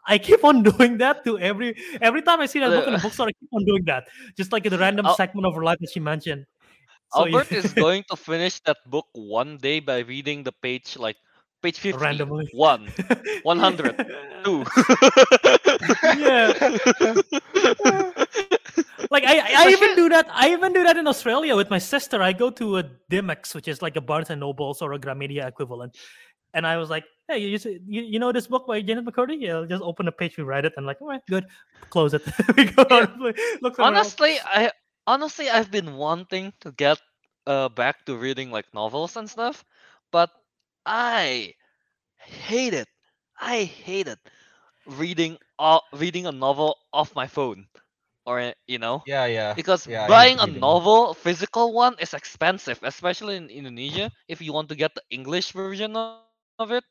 I keep on doing that to every every time I see that book in the Uh, bookstore. I keep on doing that, just like in the random Al- segment of her life that she mentioned. So Albert is going to finish that book one day by reading the page like page 50, Randomly. 1, 100, 2. Yeah. like I, I even do that. I even do that in Australia with my sister. I go to a Dymocks, which is like a Barnes and Nobles or a Gramedia equivalent, and I was like, "Hey, you you, you know this book by Jennette McCurdy? Yeah, just open the page, we read it, and like, all right, good, close it. we go Yeah. on, look somewhere else. honestly, I honestly I've been wanting to get uh back to reading like novels and stuff, but I hate it. I hate it reading uh, reading a novel off my phone, or you know, Yeah, yeah. because yeah, I buying a novel physical one is expensive, especially in Indonesia. If you want to get the English version of, of it,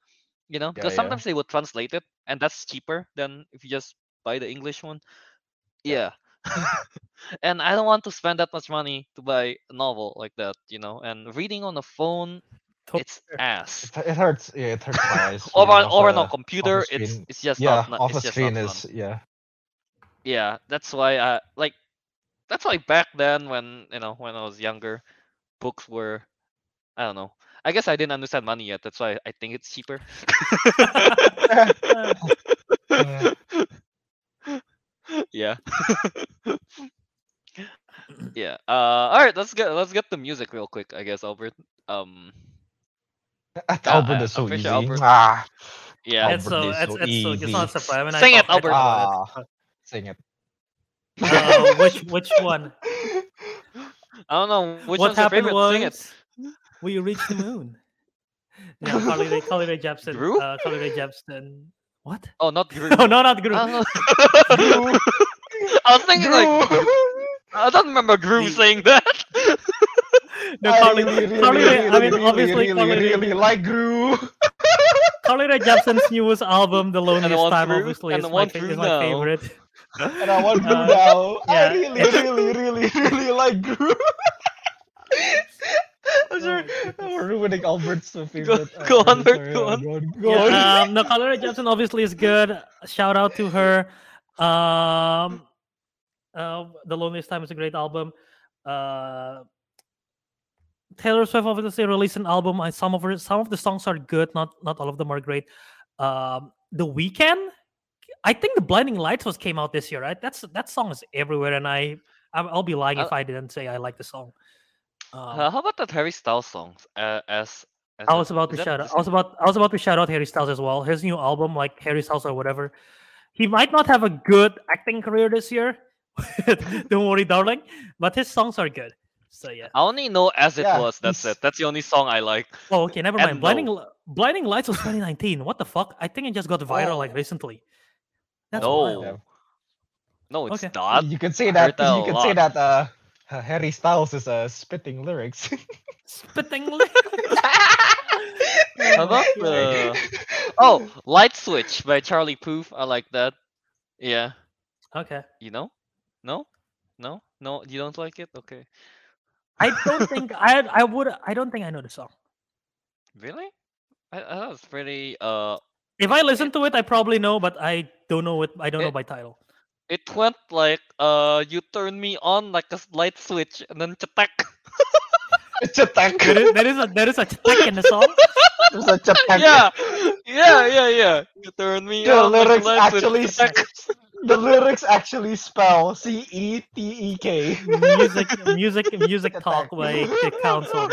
you know, because yeah. sometimes they would translate it, and that's cheaper than if you just buy the English one. Yeah. and I don't want to spend that much money to buy a novel like that, you know. And reading on a phone, it's ass. It, it hurts. Yeah, it hurts my eyes. On, or on a- computer, it's it's just yeah, not, off it's just screen is fun. yeah. Yeah, that's why I like. That's why back then, when you know, when I was younger, books were. I don't know. I guess I didn't understand money yet. That's why I think it's cheaper. Yeah. yeah. yeah. Uh all right, let's get let's get the music real quick, I guess, Albert. Um At Uh, Albert I- is I'm so easy. Albert- Ah, yeah. it's so Albert is it's, so it's so it's easy. not surprising. When I Sing it, thought- Albert. thought about it. sing it. Uh, which which one? I don't know which what one's your happened favorite. was Sing it. We reached the moon. Yeah, Carly Rae, Carly Rae Jepsen. Group? Uh, Carly Rae Jepsen. What? Oh, not Groove. No, no, not group. I was thinking like I don't remember Groove saying that. no, I Carly, really, really, Carly Rae. I mean, really, obviously, really, Carly Rae, really like Gru. Carly Rae Jepsen's newest album, The Loneliest want Time, Groove, obviously and is my, one is my now. favorite. and I want Gru Uh, now. I really, really, really, really like Gru. I'm sorry, Oh, I'm ruining Albert's favorite. uh, go on, sorry, go on. Go on. Go on. Yeah, um, no, Carly Rae obviously is good. Shout out to her. Um, uh, The Loneliest Time is a great album. Uh, Taylor Swift obviously released an album. And some of her, some of the songs are good. Not not all of them are great. Um, the Weeknd, I think the Blinding Lights was came out this year, right? That's that song is everywhere, and I I'm- I'll be lying Uh, if I didn't say I like the song. Um, Uh, how about that Harry Styles song? Uh, as, as I a- was about to shout out. I was about I was about to shout out Harry Styles as well. His new album, like Harry Styles or whatever. He might not have a good acting career this year. Don't worry, darling. But his songs are good. So yeah. I only know as it Yeah, was. That's he's- it. That's the only song I like. Oh, okay. Never And mind. Blinding no. Blinding Lights was 2019. What the fuck? I think it just got viral like Oh. recently. That's no, wild. no, it's Okay. not. you can say that. that You can could say that. Uh, Harry Styles is uh, spitting lyrics. Spitting li- How about the oh Light Switch by Charlie Puth? I like that. Yeah, Okay. you know? No, no, no. You don't like it? Okay. I don't think I I would I don't think I know the song. Really? I, I thought it's pretty. Uh, If I listen to it, I probably know, but I don't know it. I don't know by title. It went like uh, you turn me on like a s- light switch, and then chatak. it's a. There is, there is a there is a check in the song. There's a tank. yeah, yeah, yeah, yeah. You turn me The on. like a lyrics light switch, actually chatak. The lyrics actually spell C E T E K. music music music talk by the council.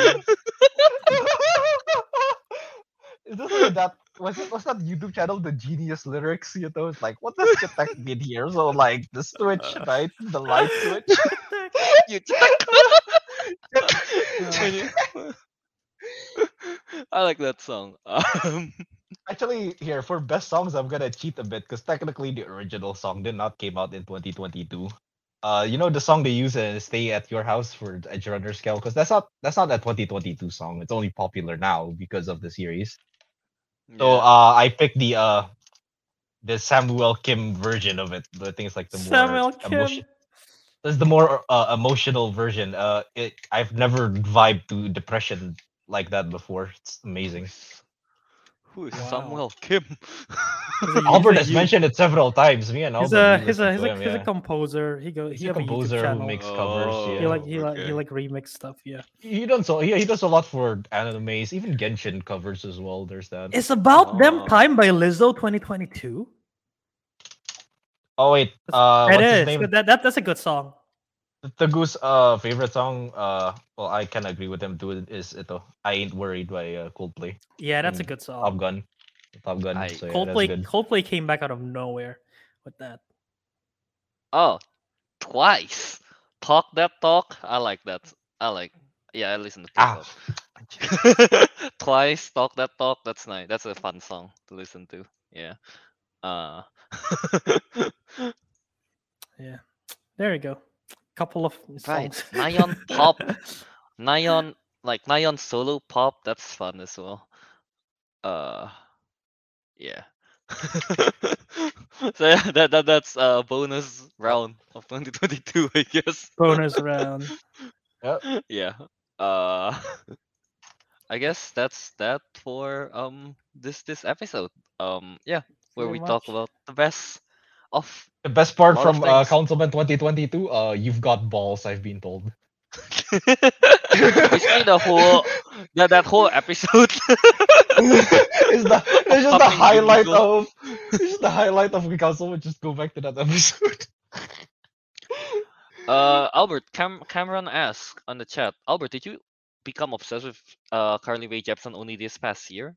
Is this like that? Was it was that YouTube channel the Genius Lyrics? You know, it's like what does Chatak mean here? So like the switch, right? The light switch. You chatak. I like that song. Um, Actually, here for best songs, I'm gonna cheat a bit because technically the original song did not came out in 2022. Uh, you know the song they use in "Stay at Your House" for Edgerunner scale because that's not that's not a 2022 song. It's only popular now because of the series. So uh, I picked the uh the Samuel Kim version of it. think it's like the more Samuel Kim. emotion. That's the more uh, emotional version. Uh, it I've never vibed to depression like that before. It's amazing. Who is Wow. Samuel Kim? Albert has mentioned it several times. Me and He's Albert. a he's a he's a, him, he's a composer. He go He's he a have a composer who makes covers. Oh, Yeah. He like he like he like remix stuff. Yeah. He does so. He, he does a lot for animes, even Genshin covers as well. There's that. It's about them Oh. time by Lizzo 2022. Oh wait, uh, it what's his name? That, that that's a good song. The Goose uh favorite song uh well I can agree with him too is ito I ain't worried by uh, Coldplay Yeah, that's a Mm, good song. Top Gun Top Gun I- so yeah, Coldplay that's. Coldplay came back out of nowhere with that. Oh, twice. Talk that talk. I like that. I like. Yeah, I listen to Ah. K-pop. twice. Talk that talk. That's nice. That's a fun song to listen to. Yeah. Uh. Yeah. There you go. Couple of Right. songs. Nayeon pop. Nayeon like Nayeon solo pop. That's fun as well. Uh. Yeah. so yeah, that, that that's a bonus round of 2022, I guess. Bonus round. yeah. Uh I guess that's that for um this this episode. Um yeah, where Pretty we talk about the best of The best part from uh. Councilmen 2022 uh you've got balls I've been told Basically, the whole that that whole episode. it's the it's just the highlight of it's just the highlight of the council. Just go back to that episode. uh, Albert Cam- Cameron asked on the chat. Albert, did you become obsessed with uh Carly Rae Jepsen only this past year?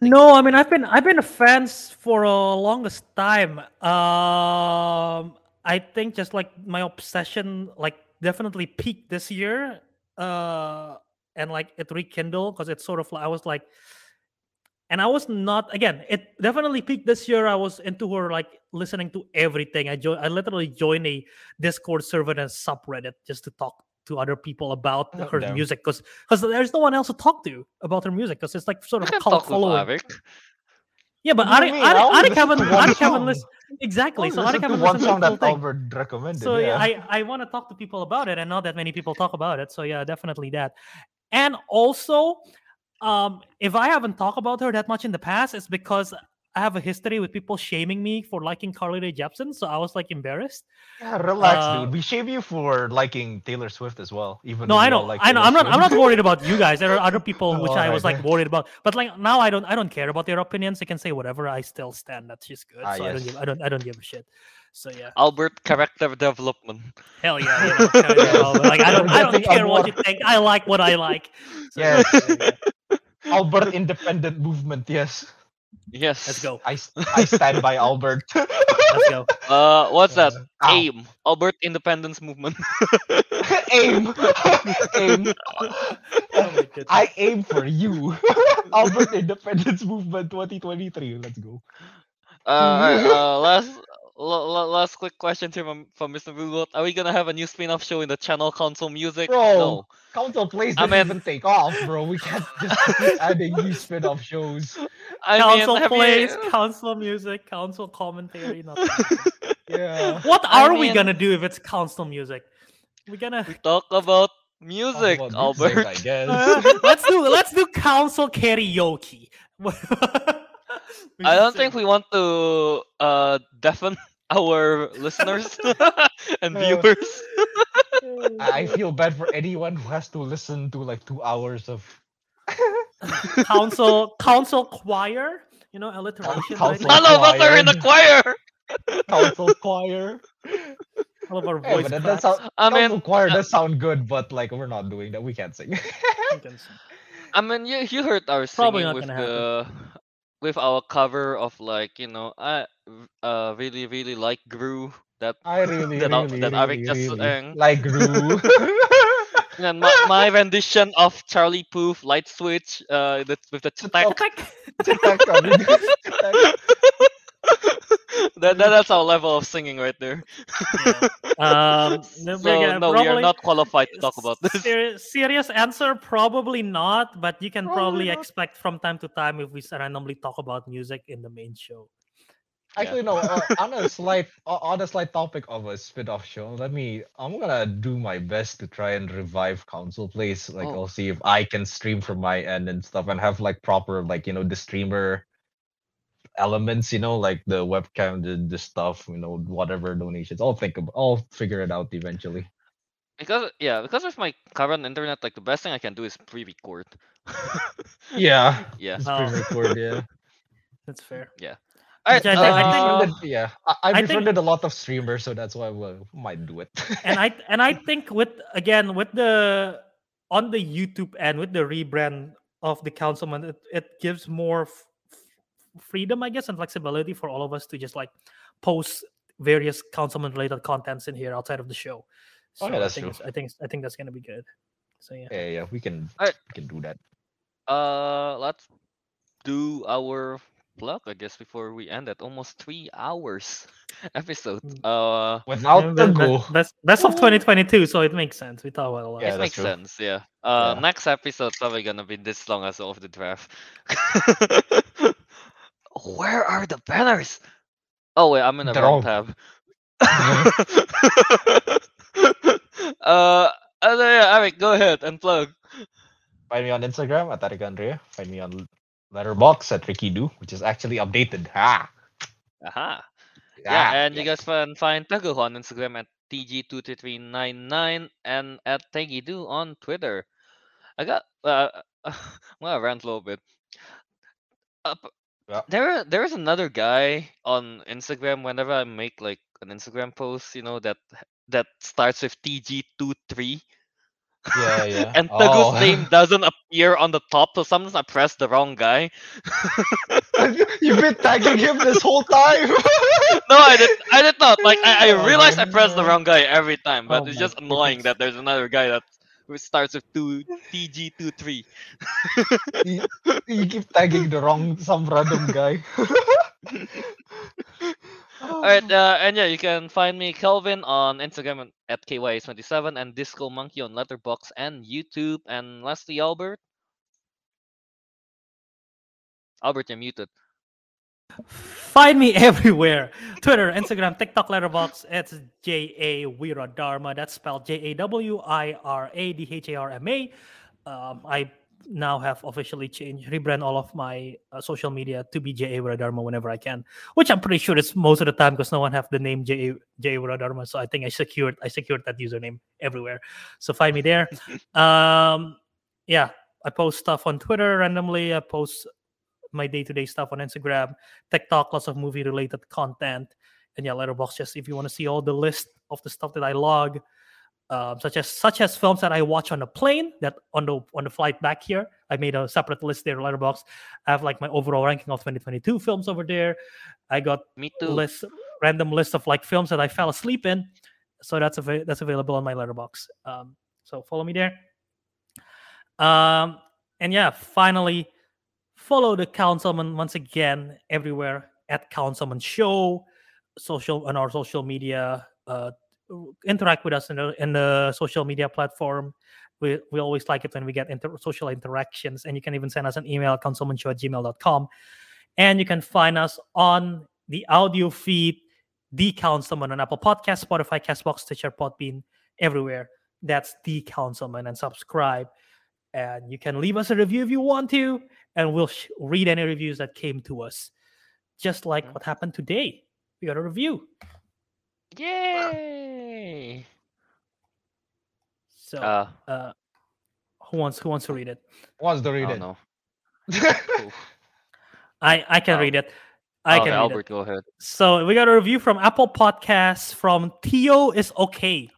No, I mean I've been I've been a fan for a longest time. Um, I think just like my obsession, like definitely peaked this year. Uh, and like it rekindled because it's sort of like I was like, and I was not again. It definitely peaked this year. I was into her like listening to everything. I jo- I literally joined a Discord server and subreddit just to talk to other people about Oh, her music because because there's no one else to talk to about her music because it's like sort of a can cult following. Yeah, but What do Ariq, you mean? I Ariq, only Ariq listen haven't, Ariq haven't listened. Exactly. So Ariq haven't one song that. Albert recommended. So yeah. yeah, I, I want to talk to people about it, and not that many people talk about it. So yeah, definitely that. And also, um, if I haven't talked about her that much in the past, it's because I have a history with people shaming me for liking Carly Rae Jepsen. So I was like embarrassed. Yeah, relax, Uh, dude. We shame you for liking Taylor Swift as well. Even No, I we all know, like I know. Taylor I'm not. I'm not worried about you guys. There are other people which I Alright, was like worried about. But like now, I don't. I don't care about their opinions. They can say whatever. I still stand that she's good. Ah, so I don't give. I don't. I don't give a shit. So yeah. Albert character development. Hell yeah, you know, kinda, you know, like I don't, I don't care what you think. I like what I like. So, Yes. yeah, yeah. Albert independent movement. Yes, Yes. let's go. I stand by Albert. Let's go. Uh, what's that? Ow. AIM, Albert Independence Movement. aim, aim. Oh my goodness. I aim for you. Albert Independence Movement 2023. Let's go. Uh, alright, uh, last la- la- last quick question here from, from Mr. Google. Are we gonna have a new spin-off show in the channel council music? Bro. No. Council plays I didn't mean- even take off, bro. We can't just keep adding new spin-off shows. I council mean, plays, you... council music, council commentary. Nothing. Yeah. what I are we gonna do if it's council music? We're gonna we talk about music, Talk about Albert. music, I guess. Uh, let's do let's do council karaoke. I don't think we want to uh deafen our listeners and Uh, viewers. I I feel bad for anyone who has to listen to like two hours of council council choir. You know, alliteration. council right? None of us are in the choir. council choir. All of our Hey, voice but that, that sound, I council mean, choir uh, does sound good, but like we're not doing that. We can't sing. You can sing. I mean, you you heard our Probably singing not with gonna happen. With our cover of like you know I uh really really like Gru that I really, That really, that really, Ariq just really sang. like Gru. and my, my rendition of Charlie Puth Light Switch uh the, with the. Chetak, Ariq. that, that that's our level of singing right there. Um, So yeah, no, we are not qualified to talk about this. Seri- serious answer, probably not. But you can Probably probably expect from time to time if we randomly talk about music in the main show. Actually, no. Uh, on a slight, uh, on a slight topic of a spin-off show, let me. I'm gonna do my best to try and revive Council Plays. Like, Oh. I'll see if I can stream from my end and stuff, and have like proper, like you know, the streamer elements. You know, like the webcam, the, the stuff. You know, whatever donations. I'll think of. I'll figure it out eventually. Because yeah, because of my current internet, like the best thing I can do is pre-record. Yeah. yeah. Just Oh. pre-record. Yeah. That's fair. Yeah. Alright, Which I I, think- I I think- uh, befriended, yeah, I, I I think- befriended a lot of streamers, so that's why we might do it. and I and I think with again with the on the YouTube end with the rebrand of the councilmen, it, it gives more f- f- freedom, I guess, and flexibility for all of us to just like post various councilmen related contents in here outside of the show. Oh, yeah, that's I think true. I think I think that's gonna be good. So yeah. yeah, yeah, we can Alright. we can do that. Uh, let's do our plug, I guess, before we end at almost three hours episode. Mm. Uh, Without the that- that- That's that's of 2022, so it makes sense. We thought about a lot. Yeah, it makes true. sense. Yeah. Uh, Yeah. next episode probably gonna be this long as of the draft. Where are the banners? Oh wait, I'm in the They're wrong all- tab. uh, uh, yeah, Ariq, go ahead and plug. Find me on Instagram at Tarik Andria. Find me on Letterboxd at Ricky Do, which is actually updated. Ha! Aha. Yeah, Ah, and you guys can find Teguh on Instagram at TG23399 and at TeggyDoo on Twitter. I got. Uh, I'm gonna rant a little bit. Uh, Yeah. There, there is another guy on Instagram. Whenever I make like an Instagram post, you know that that starts with TG23, Yeah, yeah. and Teguh's Oh. name doesn't appear on the top, so sometimes I press the wrong guy. You've been tagging him this whole time. no, I did. I did not. Like I, Oh I realized I pressed the wrong guy every time, but Oh it's just annoying goodness. that there's another guy that who starts with two TG23. you, you keep tagging the wrong some random guy. All right, uh, and yeah, you can find me Kelvin on Instagram at KYS27 and Disco Monkey on Letterboxd and YouTube. And lastly, Albert. Albert, you're muted. Find me everywhere Twitter, Instagram, TikTok, Letterboxd. It's J A Wira Dharma. That's spelled J A W I R A D H A R M A. Um, I now have officially changed, rebrand all of my uh, social media to be J A Wira Dharma whenever I can, which I'm pretty sure it's most of the time because no one have the name J A J A Wira Dharma. So I think I secured I secured that username everywhere. So find me there. um, yeah, I post stuff on Twitter randomly. I post my day-to-day stuff on Instagram, TikTok, lots of movie-related content, and yeah, Letterboxd. Just if you want to see all the list of the stuff that I log, um, such as such as films that I watch on the plane, that on the on the flight back here, I made a separate list there. Letterboxd. I have like my overall ranking of 2022 films over there. I got Me too. list random list of like films that I fell asleep in. So that's av- that's available on my Letterboxd. Um, so follow me there. Um, and yeah, finally, follow the councilmen once again everywhere at councilmen show, social on our social media. Uh, interact with us in the in the social media platform. We, we always like it when we get inter- social interactions, and you can even send us an email councilmenshow at gmail.com. And you can find us on the audio feed, The Councilmen on Apple Podcast, Spotify, Castbox, Stitcher, Podbean, everywhere. That's The Councilmen, and subscribe. And you can leave us a review if you want to, and we'll sh- read any reviews that came to us. Just like Mhm. what happened today. We got a review. Yay! So, Uh, uh, who wants who wants to read it? Wants to read don't it. know. I I can Oh. read it. I okay, can read Albert, it. go ahead. So we got a review from Apple Podcasts from Theo is okay.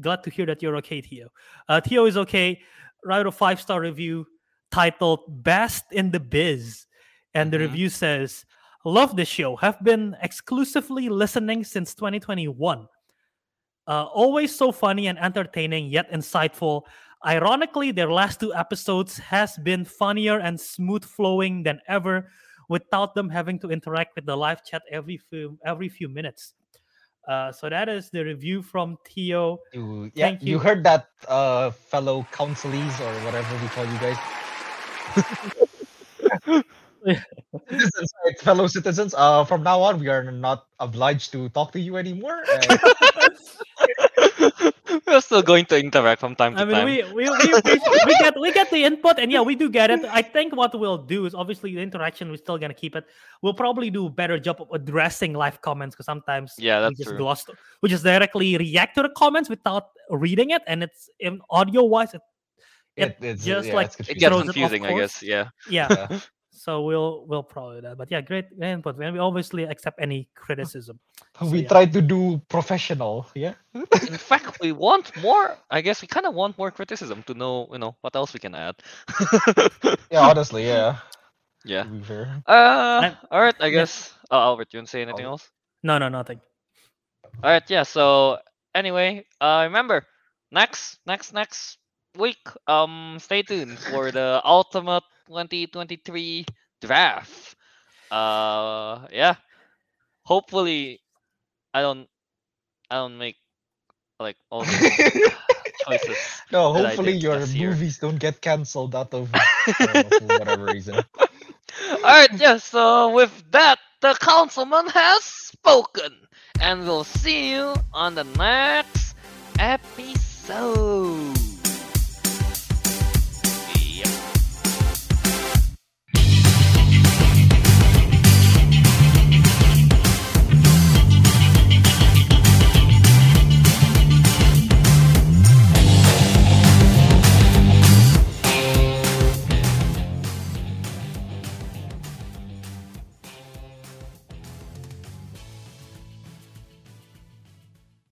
Glad to hear that you're okay, Theo. Uh, Theo is okay. Wrote a five star review titled "Best in the Biz," and the Mhm. review says, "Love this show. Have been exclusively listening since 2021. Uh, always so funny and entertaining, yet insightful. Ironically, their last two episodes has been funnier and smooth flowing than ever, without them having to interact with the live chat every few every few minutes. Uh, so that is the review from Theo. You, yeah, Thank you you. heard that, uh, fellow councilies or whatever we call you guys. citizens, right, fellow citizens. Uh, from now on, we are not obliged to talk to you anymore. Uh, We're still going to interact from time to I mean, time. we, we, we, we, we get we get the input, and yeah, we do get it. I think what we'll do is obviously the interaction. We're still gonna keep it. We'll probably do a better job of addressing live comments because sometimes Yeah, we that's just true. gloss, we just directly react to the comments without reading it, and it's in audio wise, it, it it's, just yeah, like it's It confusing. gets throws it confusing, I guess. Yeah. yeah. Yeah. So we'll we'll probably do that. But yeah, great input. And we obviously accept any criticism. So, we yeah. try to do professional. Yeah. In fact, we want more. I guess we kind of want more criticism to know, you know, what else we can add. Yeah. Honestly, yeah. yeah. To be fair. Uh, all right. I yeah. guess. Oh, Albert, you want to say anything Albert. else? No, no, nothing. All right. Yeah. So anyway, uh, remember next, next, next week. Um, stay tuned for the Ultimate 2023 draft. Uh, yeah. Hopefully, I don't, I don't make like all the choices. no, hopefully your last year. movies don't get cancelled out of know, for whatever reason. All right, yeah. So with that, the councilmen has spoken, and we'll see you on the next episode.